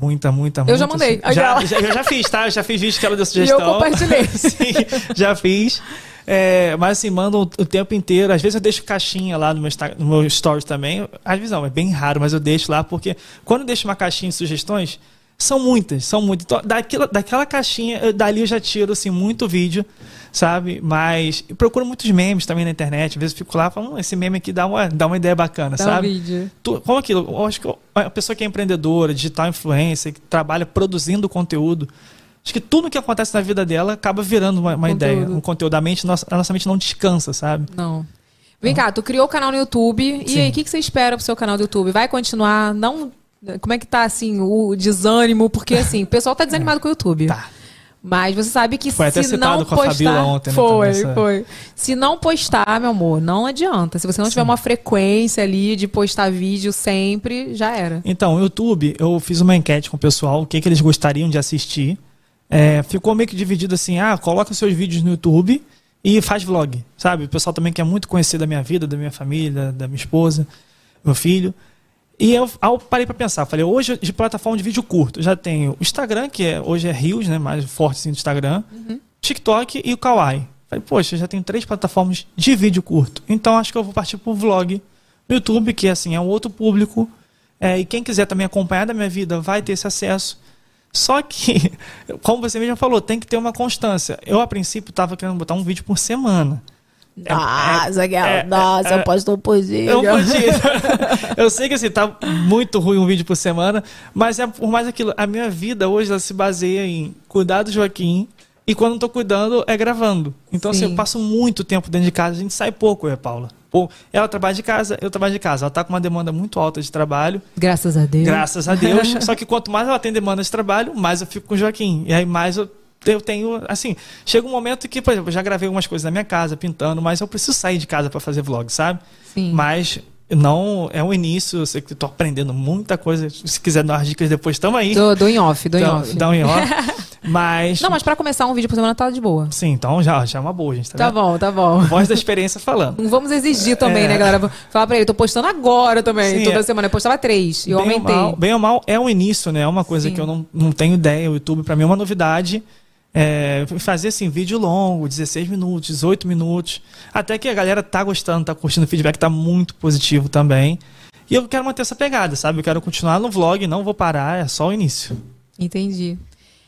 Muita, muita, muita. Eu já mandei. Já, já, eu já fiz, tá? Eu já fiz vídeo que ela deu sugestão. E eu compartilhei. Sim, já fiz. É, mas assim, mandam o, tempo inteiro. Às vezes eu deixo caixinha lá no meu, no meu stories também. Às vezes não, é bem raro, mas eu deixo lá, porque quando eu deixo uma caixinha de sugestões, são muitas, são muitas. Então, daquela, daquela caixinha, eu, dali eu já tiro assim, muito vídeo, sabe? Mas procuro muitos memes também na internet. Às vezes eu fico lá e falo, hum, esse meme aqui dá uma, dá uma ideia bacana, Dá sabe? um vídeo. Tu- como aquilo, eu acho que a pessoa que é empreendedora, digital influencer, que trabalha produzindo conteúdo, acho que tudo que acontece na vida dela acaba virando uma, uma ideia, um conteúdo. A, mente, nossa, a nossa mente não descansa, sabe? Não. Vem cá, tu criou o canal no YouTube. E Sim. aí, o que, que você espera pro seu canal do YouTube? Vai continuar? Não. Como é que tá, assim, o desânimo? Porque, assim, o pessoal tá desanimado com o YouTube. Tá. Mas você sabe que Foi até se citado não com a postar... Fabiola ontem, né, Foi, também, essa- foi. Se não postar, meu amor, não adianta. Se você não tiver uma frequência ali de postar vídeo sempre, já era. Então, o YouTube, eu fiz uma enquete com o pessoal, o que, que eles gostariam de assistir. É, ficou meio que dividido assim, ah, coloca os seus vídeos no YouTube e faz vlog, sabe? O pessoal também quer muito conhecer da minha vida, da minha família, da minha esposa, meu filho. E eu, eu parei para pensar, falei, hoje de plataforma de vídeo curto, já tenho o Instagram, que é, hoje é Reels, né, mais forte assim do Instagram, TikTok e o Kawaii. Falei, poxa, já tenho três plataformas de vídeo curto. Então acho que eu vou partir pro vlog no YouTube, que assim é um outro público. É, e quem quiser também acompanhar da minha vida vai ter esse acesso. Só que, como você mesmo falou, tem que ter uma constância. Eu, a princípio, estava querendo botar um vídeo por semana. Nossa, é, nossa, é, eu postou poesia. Eu podia. eu sei que assim, tá muito ruim um vídeo por semana, mas é por mais aquilo. A minha vida hoje ela se baseia em cuidar do Joaquim e quando não tô cuidando é gravando. Então, assim, Sim. eu passo muito tempo dentro de casa. A gente sai pouco, eu e a Paula. Pô, ela trabalha de casa, eu trabalho de casa. Ela tá com uma demanda muito alta de trabalho. Graças a Deus. Graças a Deus. Só que quanto mais ela tem demanda de trabalho, mais eu fico com o Joaquim. E aí mais eu, eu tenho, assim, chega um momento que, por exemplo, eu já gravei algumas coisas na minha casa, pintando, mas eu preciso sair de casa para fazer vlog, sabe? Sim. Mas não é o início, eu sei que tô aprendendo muita coisa. Se quiser dar umas dicas depois, estamos aí. Dou, dou em off, dou em off. Dá um em off. Mas. Não, mas pra começar um vídeo por semana tá de boa. Sim, então já, já é uma boa, gente. Tá, Tá vendo? bom, tá bom. Voz da experiência falando. Não vamos exigir também, É. né, galera? Falar pra ele, tô postando agora também, Sim, toda é. semana. Eu postava três, e eu bem Ou aumentei. mal, bem ou mal, é o início, né? É uma coisa Sim. que eu não, não tenho ideia. O YouTube, pra mim, é uma novidade. É, fazer assim, vídeo longo, 16 minutos, 18 minutos. Até que a galera tá gostando, tá curtindo o feedback, tá muito positivo também. E eu quero manter essa pegada, sabe? Eu quero continuar no vlog, não vou parar, é só o início. Entendi.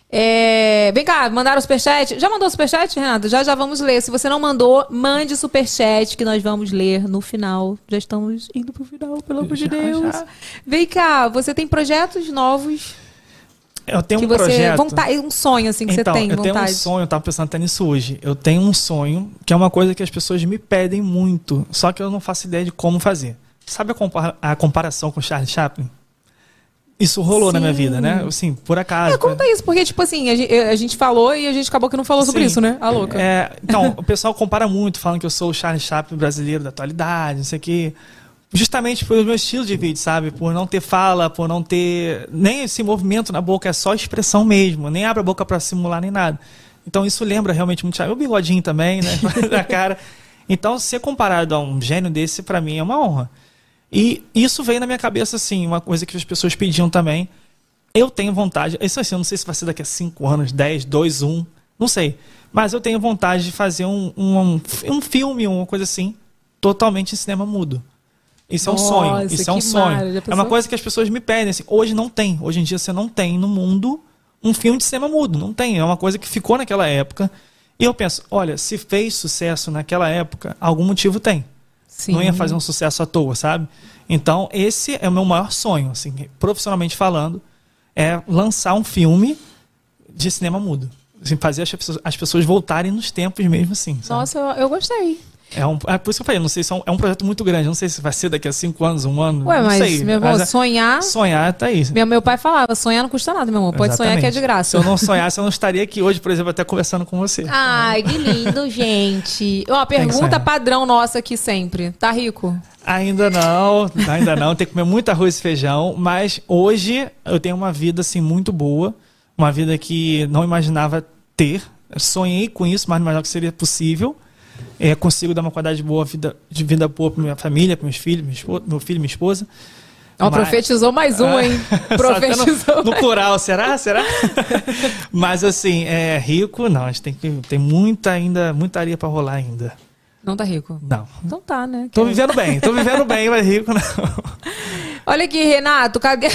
É, Vem cá, mandaram o superchat? Já mandou o superchat, Renato? Já já vamos ler. Se você não mandou, mande superchat que nós vamos ler no final. Já estamos indo pro final, pelo amor de Deus. já. Vem cá, você tem projetos novos Eu tenho que um você. projeto. Vontade, um sonho, assim, que então, você tem eu vontade. tenho um sonho, eu tava pensando até nisso hoje. Eu tenho um sonho, que é uma coisa que as pessoas me pedem muito, só que eu não faço ideia de como fazer. Sabe a, compa- a comparação com Charlie Chaplin? Isso rolou na minha Sim. vida, né? Assim, por acaso. É, conta isso, porque, tipo assim, a gente, a gente falou e a gente acabou que não falou sobre Sim. isso, né? A louca. É, então, o pessoal compara muito, falando que eu sou o Charlie Chaplin brasileiro da atualidade, não sei o quê. Justamente pelo meu estilo de vídeo, sabe? Por não ter fala, por não ter nem esse movimento na boca, é só expressão mesmo. Nem abre a boca pra simular nem nada. Então isso lembra realmente muito. O bigodinho também, né? da cara. Então, ser comparado a um gênio desse, pra mim, é uma honra. E isso veio na minha cabeça, assim, uma coisa que as pessoas pediam também. Eu tenho vontade, isso assim, eu não sei se vai ser daqui a 5 anos, 10, 2, 1, não sei. Mas eu tenho vontade de fazer um, um, um filme, uma coisa assim, totalmente em cinema mudo. Isso é um sonho. Isso é um sonho. mara, É uma coisa que as pessoas me pedem. Assim, hoje não tem. Hoje em dia você não tem no mundo um filme de cinema mudo. Não tem. É uma coisa que ficou naquela época. E eu penso, olha, se fez sucesso naquela época, algum motivo tem Sim. não ia fazer um sucesso à toa, sabe? Então, esse é o meu maior sonho, assim, profissionalmente falando, é lançar um filme de cinema mudo. Assim, fazer as pessoas, as pessoas voltarem nos tempos mesmo assim. sabe? Nossa, eu, eu gostei. É, um, é por isso que eu falei, não sei se é um, é um projeto muito grande, não sei se vai ser daqui a cinco anos, um ano. Ué, não mas, sei. meu irmão, Mas é- sonhar. sonhar tá aí. Meu, meu pai falava, sonhar não custa nada, meu irmão. Pode sonhar que é de Exatamente. graça. Se eu não sonhasse, eu não estaria aqui hoje, por exemplo, até conversando com você. Ai, que lindo, gente. Ó, pergunta padrão nossa aqui sempre. Tá rico? Ainda não, ainda não. Tem que comer muito arroz e feijão. Mas hoje eu tenho uma vida assim muito boa. Uma vida que não imaginava ter. Sonhei com isso, mas não imaginava que seria possível. É, consigo dar uma qualidade boa vida, de vida boa para minha família, para meus filhos, esposa, meu filho e minha esposa. Ó, Mas- profetizou mais um, hein? Só até Profetizou. no, no plural, será? Será? mas assim, é rico, não. A gente tem, que, tem muita ainda, muita areia para rolar ainda. Não tá rico? Não. Então tá, né? Tô vivendo bem, tô vivendo bem, mas rico não. Olha aqui, Renato, cadê.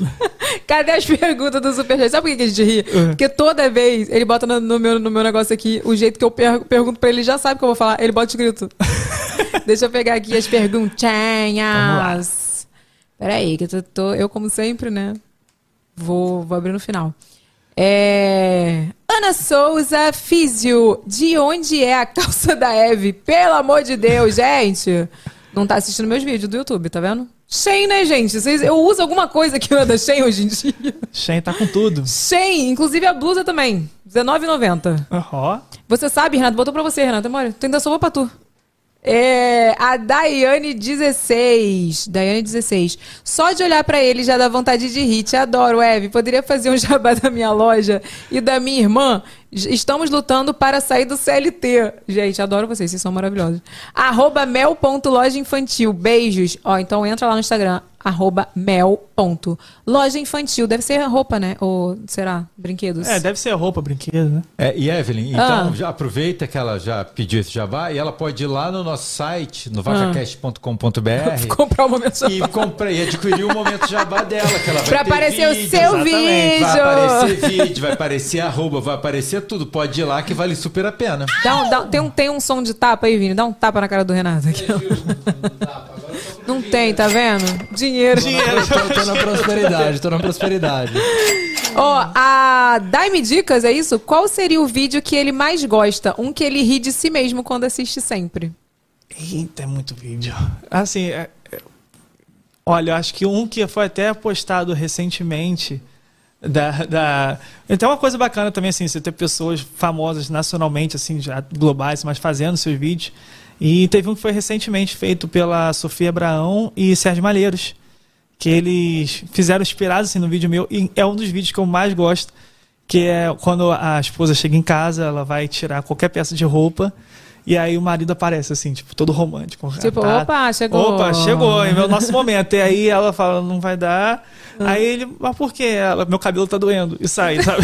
cadê as perguntas do Superchat? Sabe por que a gente ri? Uhum. Porque toda vez ele bota no, no meu, no meu negócio aqui, o jeito que eu per- pergunto pra ele, ele já sabe o que eu vou falar. Ele bota escrito. Deixa eu pegar aqui as perguntinhas. Peraí, que eu tô, tô- Eu, como sempre, né? Vou, vou abrir no final. É... Ana Souza Físio, de onde é a calça da Eve? Pelo amor de Deus, gente! Não tá assistindo meus vídeos do YouTube, tá vendo? Shein, né, gente? Vocês, eu uso alguma coisa que não é da Shein hoje em dia. Shen tá com tudo. Shein, inclusive a blusa também. R$19,90. Ó. Você sabe, Renato? Botou pra você, Renato. Amor, tu ainda sobrou pra tu. É, a Daiane 16. Daiane 16. Só de olhar pra ele já dá vontade de rir. Te adoro, Eve. Poderia fazer um jabá da minha loja e da minha irmã? Estamos lutando para sair do CLT. Gente, adoro vocês, vocês são maravilhosos. Arroba mel.loja infantil. Beijos. Ó, então entra lá no Instagram. Arroba mel.loja infantil. Deve ser roupa, né? Ou será? Brinquedos. É, deve ser roupa, brinquedo, né? É, e Evelyn, então Ah. já aproveita que ela já pediu esse jabá e ela pode ir lá no nosso site, Ah. no vacacast.com.br Comprar o momento e comprar e adquirir o momento jabá dela, que ela vai Pra ter aparecer o vídeo, seu exatamente. vídeo. Vai aparecer vídeo, vai aparecer arroba, vai aparecer tudo. Pode ir lá que vale super a pena. Dá um- dá- tem, um, tem um som de tapa aí, Vini? Dá um tapa na cara do Renato. Aqui. Não tem, tá vendo? Dinheiro. Dinheiro. Tô, tô na prosperidade, tô na prosperidade. Ó, a Dai-me dicas, é isso? Qual seria o vídeo que ele mais gosta? Um que ele ri de si mesmo quando assiste sempre. Eita, é muito vídeo. Assim, é- é- olha, eu acho que um que foi até postado recentemente da, da tem uma coisa bacana também assim, você ter pessoas famosas nacionalmente assim, já globais, mas fazendo seus vídeos. E teve um que foi recentemente feito pela Sofia Abraão e Sérgio Malheiros, que eles fizeram inspirados assim no vídeo meu e é um dos vídeos que eu mais gosto, que é quando a esposa chega em casa, ela vai tirar qualquer peça de roupa e aí o marido aparece assim, tipo, todo romântico. Tipo, tá? opa, chegou. Opa, chegou, é o nosso momento. E aí ela fala, não vai dar. Aí ele, mas por que? Ela, meu cabelo tá doendo. E sai, sabe?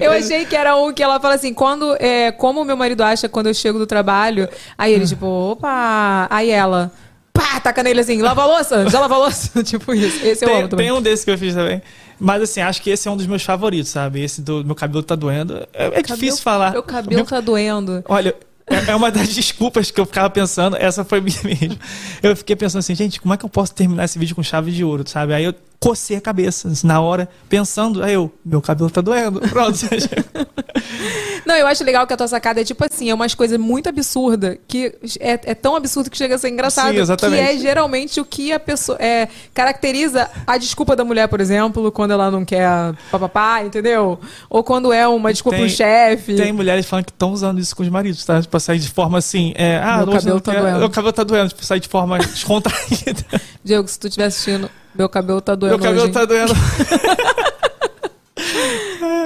Eu achei que era um que ela fala assim, quando, é, como o meu marido acha quando eu chego do trabalho, aí ele tipo, opa, aí ela, pá, taca nele assim, lava a louça, já lava a louça. tipo isso. Esse eu Tem, amo também. tem um desses que eu fiz também. Mas assim, acho que esse é um dos meus favoritos, sabe? Esse do meu cabelo tá doendo. É, é difícil falar. Meu cabelo Meu- tá doendo. Olha, é é uma das desculpas que eu ficava pensando, essa foi minha mesmo. Eu fiquei pensando assim, gente, como é que eu posso terminar esse vídeo com chave de ouro, sabe? Aí eu cocei a cabeça, na hora, pensando, aí eu, meu cabelo tá doendo. Pronto. Não, eu acho legal que a tua sacada é tipo assim, é umas coisas muito absurdas, que é, é tão absurdo que chega a ser engraçado. Sim, exatamente. Que é geralmente o que a pessoa. É, caracteriza a desculpa da mulher, por exemplo, quando ela não quer papapá, entendeu? Ou quando é uma desculpa Tem- pro chefe. Tem mulheres falando que estão usando isso com os maridos, tá? Pra sair de forma assim, é, ah, Meu cabelo tá quero- doendo. Meu cabelo tá doendo, tipo, sair de forma descontraída. Diego, se tu estiver assistindo, meu cabelo tá doendo. meu cabelo hoje, tá doendo.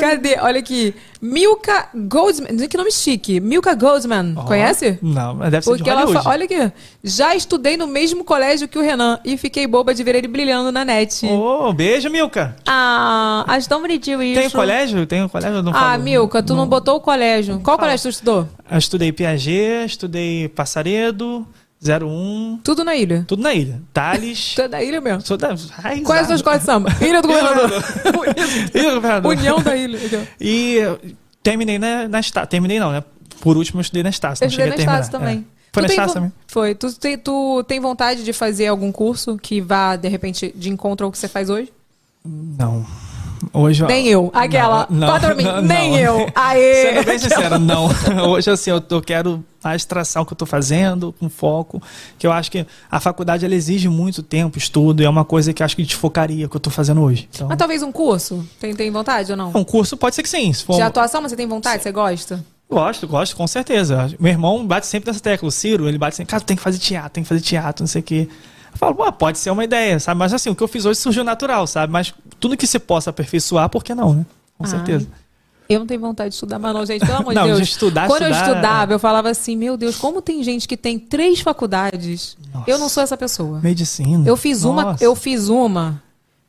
Cadê? Olha aqui. Milka Goldman. Que nome chique. Milka Goldman. Conhece? Não, mas deve ser Porque de ela fa... Olha aqui. Já estudei no mesmo colégio que o Renan e fiquei boba de ver ele brilhando na net. Ô, beijo, Milka. Ah, acho tão bonitinho isso. Tem colégio? Tem um colégio? Não Ah. Milka, tu não botou o colégio. Qual colégio tu estudou? Eu estudei Piaget, estudei Passaredo, 01, Tudo na ilha. tudo na ilha. Tales. Tu é da ilha mesmo. Sou da raiz. Qual é a sua escola de samba? Ilha do Governador. Ih, governador. União da ilha. E terminei na, na Estácio. Terminei não, né? Por último eu estudei na Estácio. Eu estudei na. Estácio também. É. Foi Tu na Estácio também? Foi. Tu tem, tu tem vontade de fazer algum curso que vá, de repente, de encontro ao que você faz hoje? Não. Hoje, Nem eu. Aquela. Não, pra mim. não, Nem não. eu. Aê. Sendo bem sincero, não. Hoje, assim, eu, eu quero a extração que eu tô fazendo, com foco, que eu acho que a faculdade, ela exige muito tempo, estudo, e é uma coisa que eu acho que desfocaria que eu tô fazendo hoje. Então, Mas talvez um curso? Tem, tem vontade ou não? um curso pode ser que sim. Se for De atuação, mas você tem vontade? Você gosta? Gosto, gosto, com certeza. Meu irmão bate sempre nessa tecla. O Ciro, ele bate sempre, cara, tem que fazer teatro, tem que fazer teatro, não sei o quê. Eu falo, pô, pode ser uma ideia, sabe? Mas assim, o que eu fiz hoje surgiu natural, sabe? Mas tudo que se possa aperfeiçoar, por que não, né? Com Ah, certeza. Eu não tenho vontade de estudar, mas não, gente, pelo amor de Não, Deus. de estudar, Quando eu estudar, estudava, eu falava assim, meu Deus, como tem gente que tem três faculdades. Eu não sou essa pessoa. Medicina. Eu fiz uma, Nossa. eu fiz uma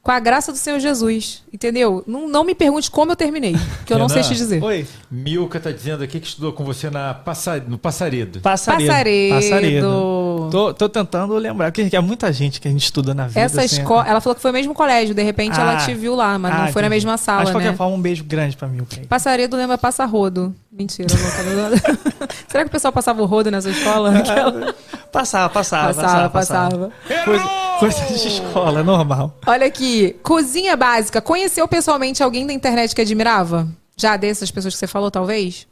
com a graça do Senhor Jesus, entendeu? Não, não me pergunte como eu terminei, que eu não sei Renan, te dizer. Oi. Milka tá dizendo aqui que estudou com você na passa... no Passaredo. Passaredo. Passaredo. Tô, tô tentando lembrar, porque é muita gente que a gente estuda na vida. Essa assim, escola, ela falou que foi o mesmo colégio, de repente ela Ah. te viu lá, mas Ah, não foi na mesma sala, Mas de qualquer né? forma, um beijo grande pra Milka. aí. Passaredo lembra Passarrodo. Mentira, louca. Será que o pessoal passava o rodo nessa escola? Aquela- Passava, passava, Passava, passava. passava. Coisa, coisa de escola, normal. Olha aqui, cozinha básica. Conheceu pessoalmente alguém da internet que admirava? Já dessas pessoas que você falou, talvez?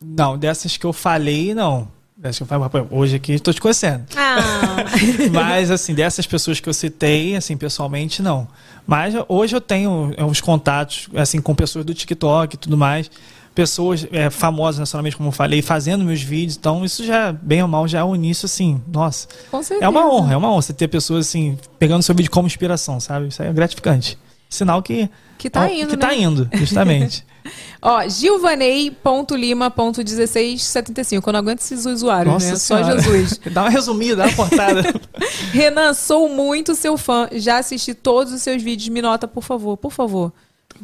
Não, dessas que eu falei, não. Dessas que eu falei, "Pô, hoje aqui estou te conhecendo. Ah. Mas, assim, dessas pessoas que eu citei, assim, pessoalmente, não. Mas hoje eu tenho é, uns contatos, assim, com pessoas do TikTok e tudo mais. Pessoas é, famosas nacionalmente, como eu falei, fazendo meus vídeos. Então, isso já, bem ou mal, já é um início, assim, nossa. Com certeza. É uma honra, é uma honra você ter pessoas, assim, pegando seu vídeo como inspiração, sabe? Isso aí é gratificante. Sinal que... Que tá ó, indo, Que né? tá indo, justamente. Ó, gilvanei.lima.1675. Eu não aguento esses usuários, Nossa né? Só Senhora. Jesus. Dá uma resumida, dá uma cortada. Renan, sou muito seu fã. Já assisti todos os seus vídeos. Me nota, por favor. Por favor.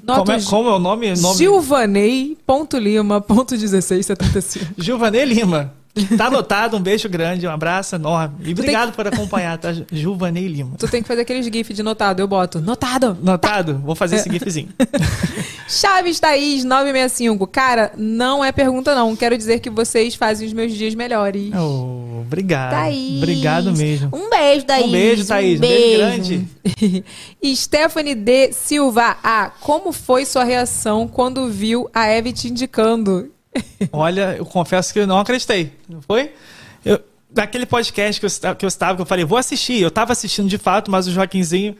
Como, é, como é o nome? nome... Gilvanei.lima.1675. Gilvanei Lima. Tá anotado, um beijo grande, um abraço enorme. E obrigado por acompanhar, tá? Gilvanei Lima. Tu tem que fazer aqueles GIFs de notado. Eu boto. Notado. Notado? Vou fazer esse gifzinho. Chaves Thaís 965. Cara, não é pergunta, não. Quero dizer que vocês fazem os meus dias melhores. Oh, obrigado. Thaís. Obrigado mesmo. Um beijo, Thaís. Um beijo, Thaís. Um beijo grande. Stephanie D. Silva. Ah, como foi sua reação quando viu a Eve te indicando? Olha, eu confesso que eu não acreditei. Não foi? Eu, daquele podcast que eu, que eu estava, que eu falei, vou assistir. Eu estava assistindo de fato, mas o Joaquinzinho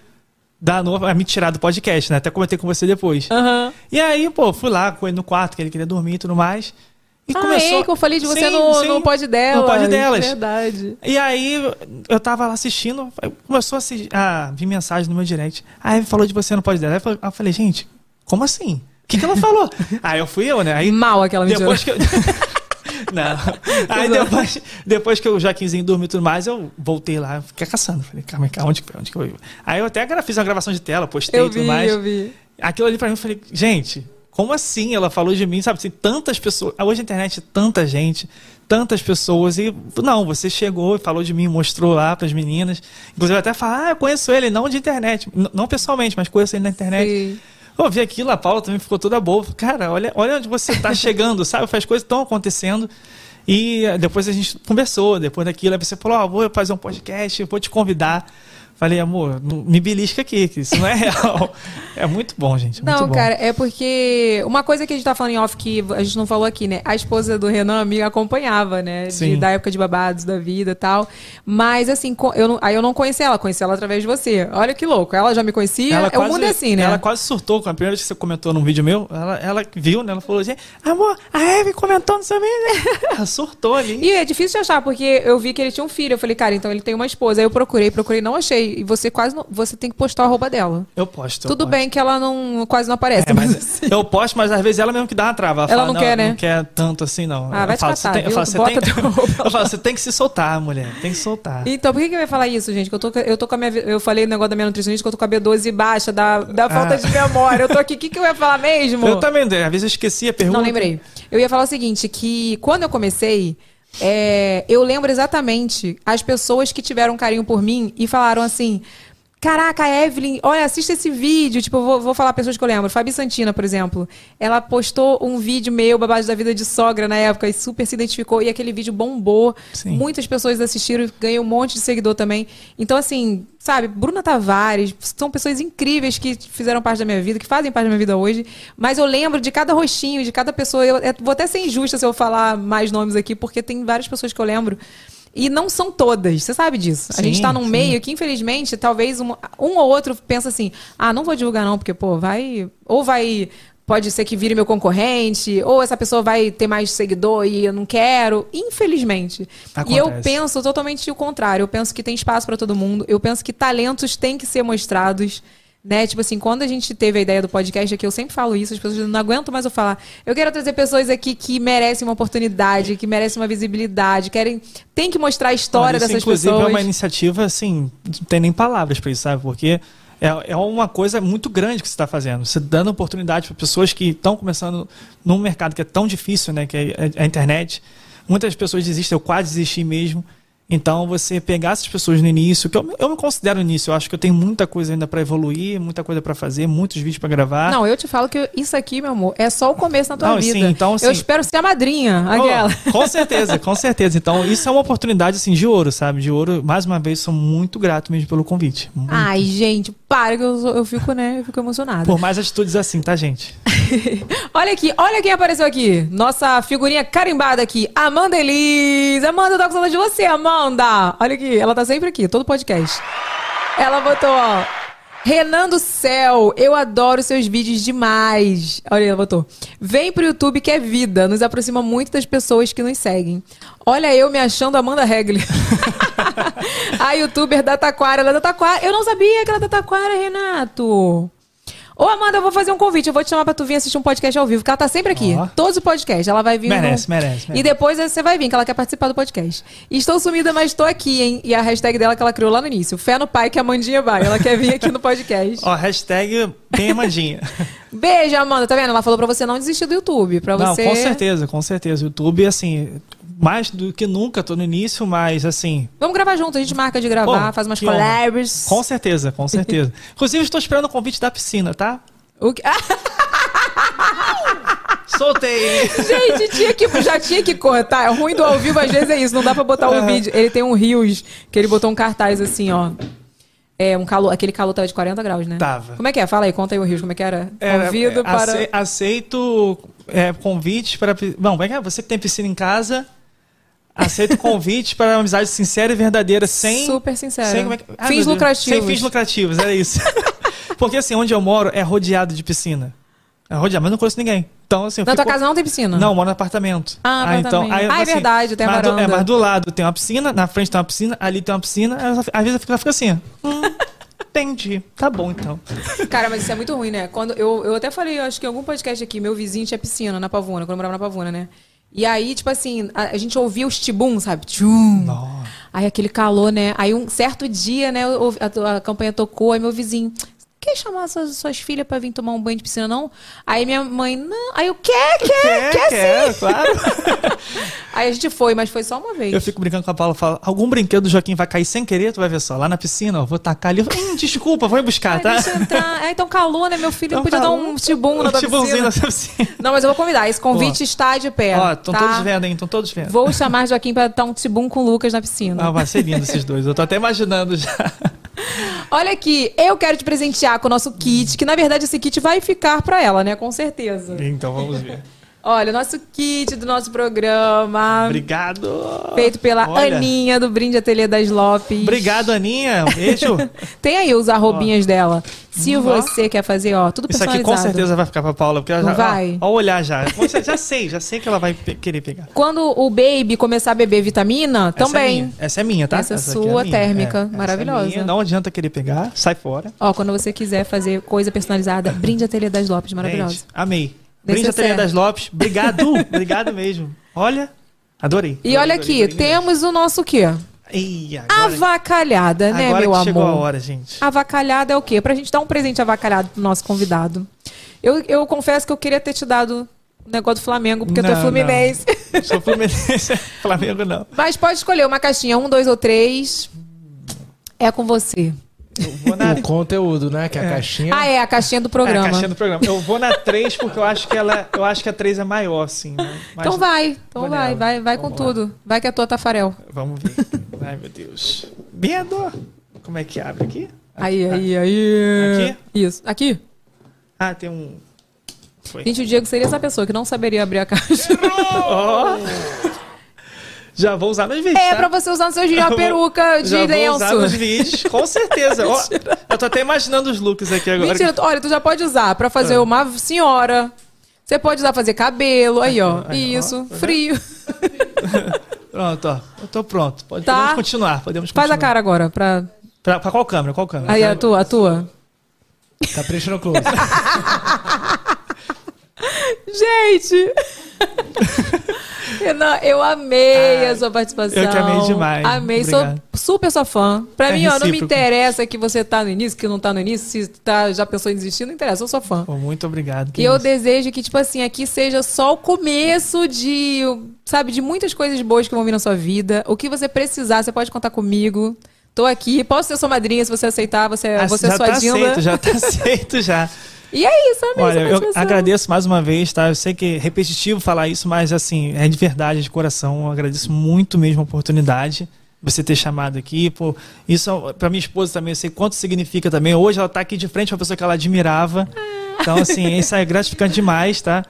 danou a me tirar do podcast, né? Até comentei com você depois. Aham. E aí, pô, fui lá com ele no quarto, que ele queria dormir e tudo mais. E ah, começou. é que eu falei de você Sim, no, sim, no pod dela. No pod delas. Verdade. E aí, eu tava lá assistindo, começou a, assistir, vir mensagem no meu direct. Aí falou de você no pod dela. Aí eu falei- aí eu falei, gente, como assim? O que, que ela falou? aí eu fui eu, né? Aí Mal aquela mentira. depois que eu. Não. Aí depois, depois que o Joaquinzinho dormiu e tudo mais, eu voltei lá, fiquei caçando. Falei, calma, calma, onde, onde que eu. Aí eu até fiz uma gravação de tela, postei e tudo vi, mais. eu vi. Aquilo ali pra mim, eu falei, gente, como assim? Ela falou de mim, sabe? Assim, tantas pessoas. Hoje a internet, tanta gente, tantas pessoas. E não, você chegou e falou de mim, mostrou lá para as meninas. Inclusive até falar, ah, eu conheço ele, não de internet. N- não pessoalmente, mas conheço ele na internet. Sim. Eu vi aquilo, a Paula também ficou toda boa. Cara, olha, olha onde você está chegando, sabe? As coisas estão acontecendo. E eh, depois a gente conversou, depois daquilo, aí você falou, ó, vou fazer um podcast, vou te convidar. Falei, amor, me belisca aqui, que isso não é real. É muito bom, gente. Muito Não, bom. cara, é porque uma coisa que a gente tá falando em off que a gente não falou aqui, né? A esposa do Renan me acompanhava, né? De- da época de babados da vida e tal. Mas assim, eu não, aí eu não conheci ela, conheci ela através de você. Olha que louco. Ela já me conhecia. Ela o mundo é assim, né? Ela quase surtou com a primeira vez que você comentou num vídeo meu. Ela, ela viu, né? Ela falou assim: amor, a Eve comentou no seu vídeo. Ela surtou ali. E é difícil de achar, porque eu vi que ele tinha um filho. Eu falei, cara, então ele tem uma esposa. Aí eu procurei, procurei, não achei. E você quase não, você tem que postar a roupa dela. Eu posto. eu Tudo posto. bem que ela não quase não aparece. É, mas assim, eu posto, mas às vezes ela mesmo que dá uma trava. Ela fala, não quer, né? Não quer tanto assim, não. Ah, vai eu te falo, catar, você tem, eu falo, você tem, eu falo, você tem que se soltar, mulher. Tem que soltar. Então, por que, que eu ia falar isso, gente? Que eu tô, eu tô com a minha. Eu falei o negócio da minha nutricionista que eu tô com a B12 baixa, da, da falta Ah. de memória. Eu tô aqui, o que, que eu ia falar mesmo? Eu também, às vezes eu esqueci a pergunta. Não lembrei. Eu ia falar o seguinte: que quando eu comecei, é, eu lembro exatamente as pessoas que tiveram carinho por mim e falaram assim. Caraca, Evelyn, olha, assista esse vídeo. Tipo, vou, vou falar pessoas que eu lembro. Fabi Santina, por exemplo. Ela postou um vídeo meu, babado da vida de sogra, na época, e super se identificou. E aquele vídeo bombou. Sim. Muitas pessoas assistiram, ganhei um monte de seguidor também. Então, assim, sabe, Bruna Tavares, são pessoas incríveis que fizeram parte da minha vida, que fazem parte da minha vida hoje. Mas eu lembro de cada rostinho, de cada pessoa. Eu, eu vou até ser injusta se eu falar mais nomes aqui, porque tem várias pessoas que eu lembro. E não são todas, você sabe disso. a Sim, gente tá num sim. meio que, infelizmente, talvez um, um ou outro pensa assim: ah, não vou divulgar, não, porque, pô, vai. Ou vai. Pode ser que vire meu concorrente, ou essa pessoa vai ter mais seguidor e eu não quero. Infelizmente. E eu Acontece. penso totalmente o contrário. Eu penso que tem espaço pra todo mundo. Eu penso que talentos têm que ser mostrados. Né? Tipo assim, quando a gente teve a ideia do podcast aqui, eu sempre falo isso, as pessoas não aguentam mais eu falar. Eu quero trazer pessoas aqui que merecem uma oportunidade, que merecem uma visibilidade, querem. Tem que mostrar a história isso, dessas inclusive, pessoas. é uma iniciativa, assim, não tem nem palavras para isso, sabe? Porque é, é uma coisa muito grande que você está fazendo. Você dando oportunidade para pessoas que estão começando num mercado que é tão difícil, né? Que é a internet. Muitas pessoas desistem, eu quase desisti mesmo. Então, você pegar essas pessoas no início, que eu, eu me considero no início, eu acho que eu tenho muita coisa ainda para evoluir, muita coisa para fazer, muitos vídeos para gravar. Não, eu te falo que isso aqui, meu amor, é só o começo na tua Não, vida. sim, então, eu assim- espero ser a madrinha, aquela. Oh, com certeza, com certeza. Então, isso é uma oportunidade assim, de ouro, sabe? De ouro. Mais uma vez, sou muito grato mesmo pelo convite. Muito. Ai, gente, para que eu, eu fico, né? Eu fico emocionada. Por mais atitudes assim, tá, gente? Olha aqui, olha quem apareceu aqui. Nossa figurinha carimbada aqui. Amanda Elis. Amanda, eu tô com saudade de você, Amanda. Olha aqui, ela tá sempre aqui, todo podcast. Ela botou, ó. Renan do Céu, eu adoro seus vídeos demais. Olha, ela botou. Vem pro YouTube que é vida, nos aproxima muito das pessoas que nos seguem. Olha eu me achando Amanda Regli. a youtuber da Taquara, ela é da Taquara. Eu não sabia que ela é da Taquara, Renato. Ô, Amanda, eu vou fazer um convite. Eu vou te chamar pra tu vir assistir um podcast ao vivo, que ela tá sempre aqui. Ó. Todos os podcasts. Ela vai vir. Merece, no- merece, E merece. depois você vai vir, que ela quer participar do podcast. Estou sumida, mas estou aqui, hein? E a hashtag dela que ela criou lá no início. Fé no pai que a Amandinha vai. Ela quer vir aqui no podcast. Ó, hashtag bem amadinha. Beijo, Amanda. Tá vendo? Ela falou pra você não desistir do YouTube. Pra Não, você. com certeza, com certeza. O YouTube, assim, mais do que nunca, tô no início, mas assim. Vamos gravar junto. A gente marca de gravar, pô, faz umas que honra. collabs. Com certeza, com certeza. Inclusive, estou esperando o convite da piscina, tá? O que- Soltei! gente, tinha que, já tinha que cortar. É ruim do ao vivo, às vezes é isso. Não dá pra botar o vídeo. Ele tem um Rios, que ele botou um cartaz assim, ó. É, um calor, aquele calor tava de 40 graus, né? Tava. Como é que é? Fala aí, conta aí o Rios, como é que era? Era, Convido é, para. ace- aceito é, convites para. Não, como é que é? Você que tem piscina em casa. Aceito convite para uma amizade sincera e verdadeira, sem. Super sincera. sem é que- Ah, Fins lucrativos. Sem fins lucrativos, era isso. Porque assim, onde eu moro é rodeado de piscina. É rodeado, mas não conheço ninguém. Então, assim, Na tua casa não tem piscina? Não, eu moro no apartamento. Ah, Aí, apartamento. aí, Ah, é verdade, tem a mas do, varanda. É, mas do lado tem uma piscina, na frente tem uma piscina, ali tem uma piscina. ela- Às vezes ela fica assim. Hum, entendi. Tá bom, então. Cara, mas isso é muito ruim, né? Quando eu, eu até falei, eu acho que em algum podcast aqui, meu vizinho tinha piscina na Pavuna, quando eu morava na Pavuna, né? E aí, tipo assim, a, a gente ouvia os tibum, sabe? Tchum. Aí aquele calor, né? Aí um certo dia, né, ouvi- a, a campanha tocou, aí meu vizinho, quer chamar suas, suas filhas pra vir tomar um banho de piscina, não? Aí minha mãe, não. Aí eu, quer, quer, quer, quer, sim. claro. Aí a gente foi, mas foi só uma vez. Eu fico brincando com a Paula, falo, algum brinquedo do Joaquim vai cair sem querer, tu vai ver só, lá na piscina, ó, vou tacar ali, hum, desculpa, vou buscar, Ai, tá? deixa eu entrar. É, então calor, né, meu filho? Então podia dar um tibum na Um piscina. piscina. Não, mas eu vou convidar. Esse convite está de pé. Ó, estão tá? todos vendo, hein? Estão todos vendo. Vou chamar Joaquim pra dar um tibum com o Lucas na piscina. Ah, vai ser lindo esses dois. Eu tô até imaginando já. Olha aqui, eu quero te presentear com o nosso kit, que na verdade esse kit vai ficar pra ela, né? Com certeza. Então vamos ver. Olha, o nosso kit do nosso programa. Obrigado. Feito pela Olha. Aninha, do Brinde Ateliê das Lopes. Obrigado, Aninha. Um beijo. Tem aí os arrobinhas dela. Se Ó. você quer fazer, ó, tudo Isso aqui personalizado. com certeza vai ficar pra Paula, porque ela Não já. vai? Ó, ó olhar já. Já- sei, já sei que ela vai pe- querer pegar. Quando o baby começar a beber vitamina, Essa é também. minha. Essa é minha, tá? Essa é aqui sua, minha. térmica, essa é maravilhosa. minha. Não adianta querer pegar, sai fora. Ó, quando você quiser fazer coisa personalizada, Brinde Ateliê das Lopes, maravilhosa. Gente, amei. Brinde Ateliê certo. das Lopes. Obrigado. obrigado mesmo. Olha, adorei. E olha Adorei, aqui, adorei temos o nosso quê? Ih, agora, Avacalhada, né, agora meu que amor? chegou a hora, gente. Avacalhada é o quê? Pra gente dar um presente avacalhado pro nosso convidado. Eu, eu confesso que eu queria ter te dado o negócio do Flamengo, porque tu é Não, fluminense. não. Sou Fluminense, Flamengo não. Mas pode escolher uma caixinha, um, dois ou três. É com você. Eu vou na, O conteúdo, né? Que é a caixinha. Ah, é, a caixinha do É, programa. a caixinha do programa. Eu vou na 3 porque eu acho que ela, eu acho que a 3 é maior, assim. né? Mas Então vai, então vai, nela. vai, vai com lá. tudo. Vai que é tua Tafarel. Vamos ver. Ai, meu Deus. Medo. Como é que abre aqui? Aí, aí, aí. Aqui? Isso. Aqui. Ah, tem um. Foi. Gente, o Diego seria essa pessoa que não saberia abrir a caixa. Ó. Já vou usar nos vídeos. É tá? pra você usar no seu uma vou- peruca de já lenço. Vou usar nos vídeos, com certeza. Ó, eu tô até imaginando os looks aqui agora. Mentira, olha, tu já pode usar pra fazer Ah. uma senhora. Você pode usar pra fazer cabelo. Aí, ó. Aí, ó. Isso. Tá Frio. Pronto, ó. Eu tô pronto. Pode, Tá. Podemos continuar. Podemos Faz continuar. a cara agora pra. Pra, pra qual câmera? Qual câmera? Aí, a tua, a tua. Capricha no close. Gente! Renan, eu amei Ah, a sua participação. eu que amei demais. Amei, Obrigado. sou super sua fã. Pra É mim, ó, não me interessa que você tá no início, que não tá no início, se tá, já pensou em desistir, não interessa, eu sou fã. Pô, muito obrigado. que E eu isso. desejo que, tipo assim, aqui seja só o começo de, sabe, de muitas coisas boas que vão vir na sua vida. O que você precisar, você pode contar comigo. Tô aqui, posso ser sua madrinha se você aceitar, você, Ah, você é já sua tá aceito, já tá aceito já. E é isso, amei Olha, eu agradeço mais uma vez, tá? Eu sei que é repetitivo falar isso, mas assim, é de verdade, de coração. Eu agradeço muito mesmo a oportunidade de você ter chamado aqui. Pô, isso para minha esposa também, eu sei quanto significa também. Hoje ela tá aqui de frente uma pessoa que ela admirava. Então, assim, isso é gratificante demais, tá?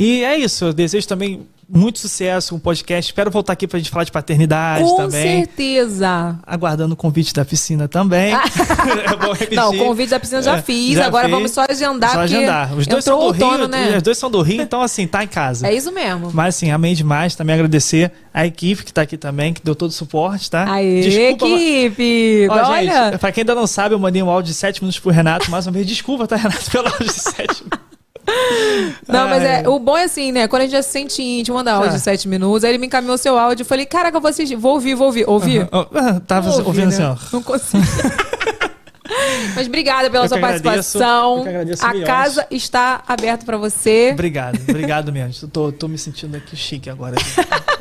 E é isso, eu desejo também muito sucesso com o podcast. Espero voltar aqui pra gente falar de paternidade Com também. certeza. Aguardando o convite da piscina também. é bom repetir. Não, o convite da piscina já É, fiz. já Agora fiz. vamos só agendar, Só agendar. Os dois são do outono, Rio, né? os dois são do Rio, então assim, tá em casa. É isso mesmo. Mas assim, amei demais. Também agradecer a equipe que tá aqui também, que deu todo o suporte, tá? Aê, Desculpa, equipe! Ó, Olha, gente, pra quem ainda não sabe, eu mandei um áudio de 7 minutos pro Renato. Mais uma vez, desculpa, tá, Renato, pelo áudio de 7 minutos. Não, mas é, o bom é assim, né? Quando a gente já se sente íntimo, manda áudio Ah. de sete minutos, aí ele me encaminhou seu áudio, eu falei, caraca, eu vou assistir, vou ouvir, vou ouvir. Ouvir? Ah, ah, Tava ouvi, ouvindo né? assim, ó. Não consigo. Mas obrigada pela Eu sua que agradeço, participação. eu que agradeço a milhões. casa está aberta pra você. Obrigado, obrigado mesmo. Tô, tô me sentindo aqui chique agora.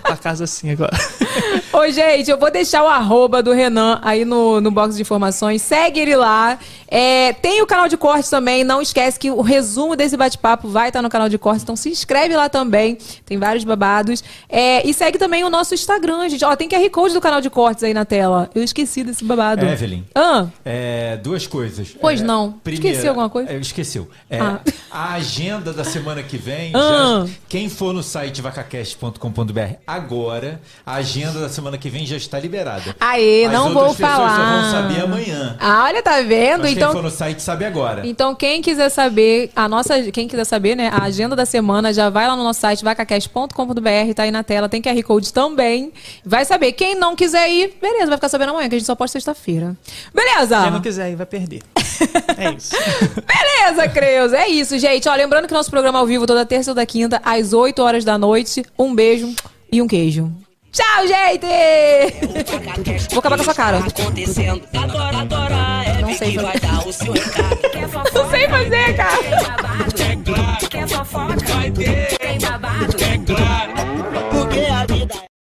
a casa assim agora. Ô, gente, eu vou deixar o arroba do Renan aí no, no box de informações. Segue ele lá. É, tem o canal de cortes também. Não esquece que o resumo desse bate-papo vai estar no canal de cortes. Então se inscreve lá também. Tem vários babados. É, e segue também o nosso Instagram, gente. Ó, tem QR Code do canal de cortes aí na tela. Eu esqueci desse babado. Evelyn. Ah, É, duas coisas. Pois É, não. Esqueci alguma coisa? É, esqueceu. É, Ah. A agenda da semana que vem. Ah. já- quem for no site vacacast.com.br agora, a agenda da semana que vem já está liberada. aê, As não vou pessoas falar. só vão saber amanhã. Ah, olha, tá vendo? Mas então, quem for no site sabe agora. Então, quem quiser saber, a nossa, quem quiser saber, né, a agenda da semana, já vai lá no nosso site vacacast.com.br, tá aí na tela, tem QR Code também. Vai saber. Quem não quiser ir, beleza, vai ficar sabendo amanhã, que a gente só pode sexta-feira. Beleza? Quem não quiser vai perder. É isso. Beleza, Creus. É isso, gente. Ó, lembrando que nosso programa ao vivo toda terça e da quinta, às 8 horas da noite. Um beijo e um queijo. Tchau, gente! Vou acabar com a sua cara. Não sei fazer. Não sei fazer, cara.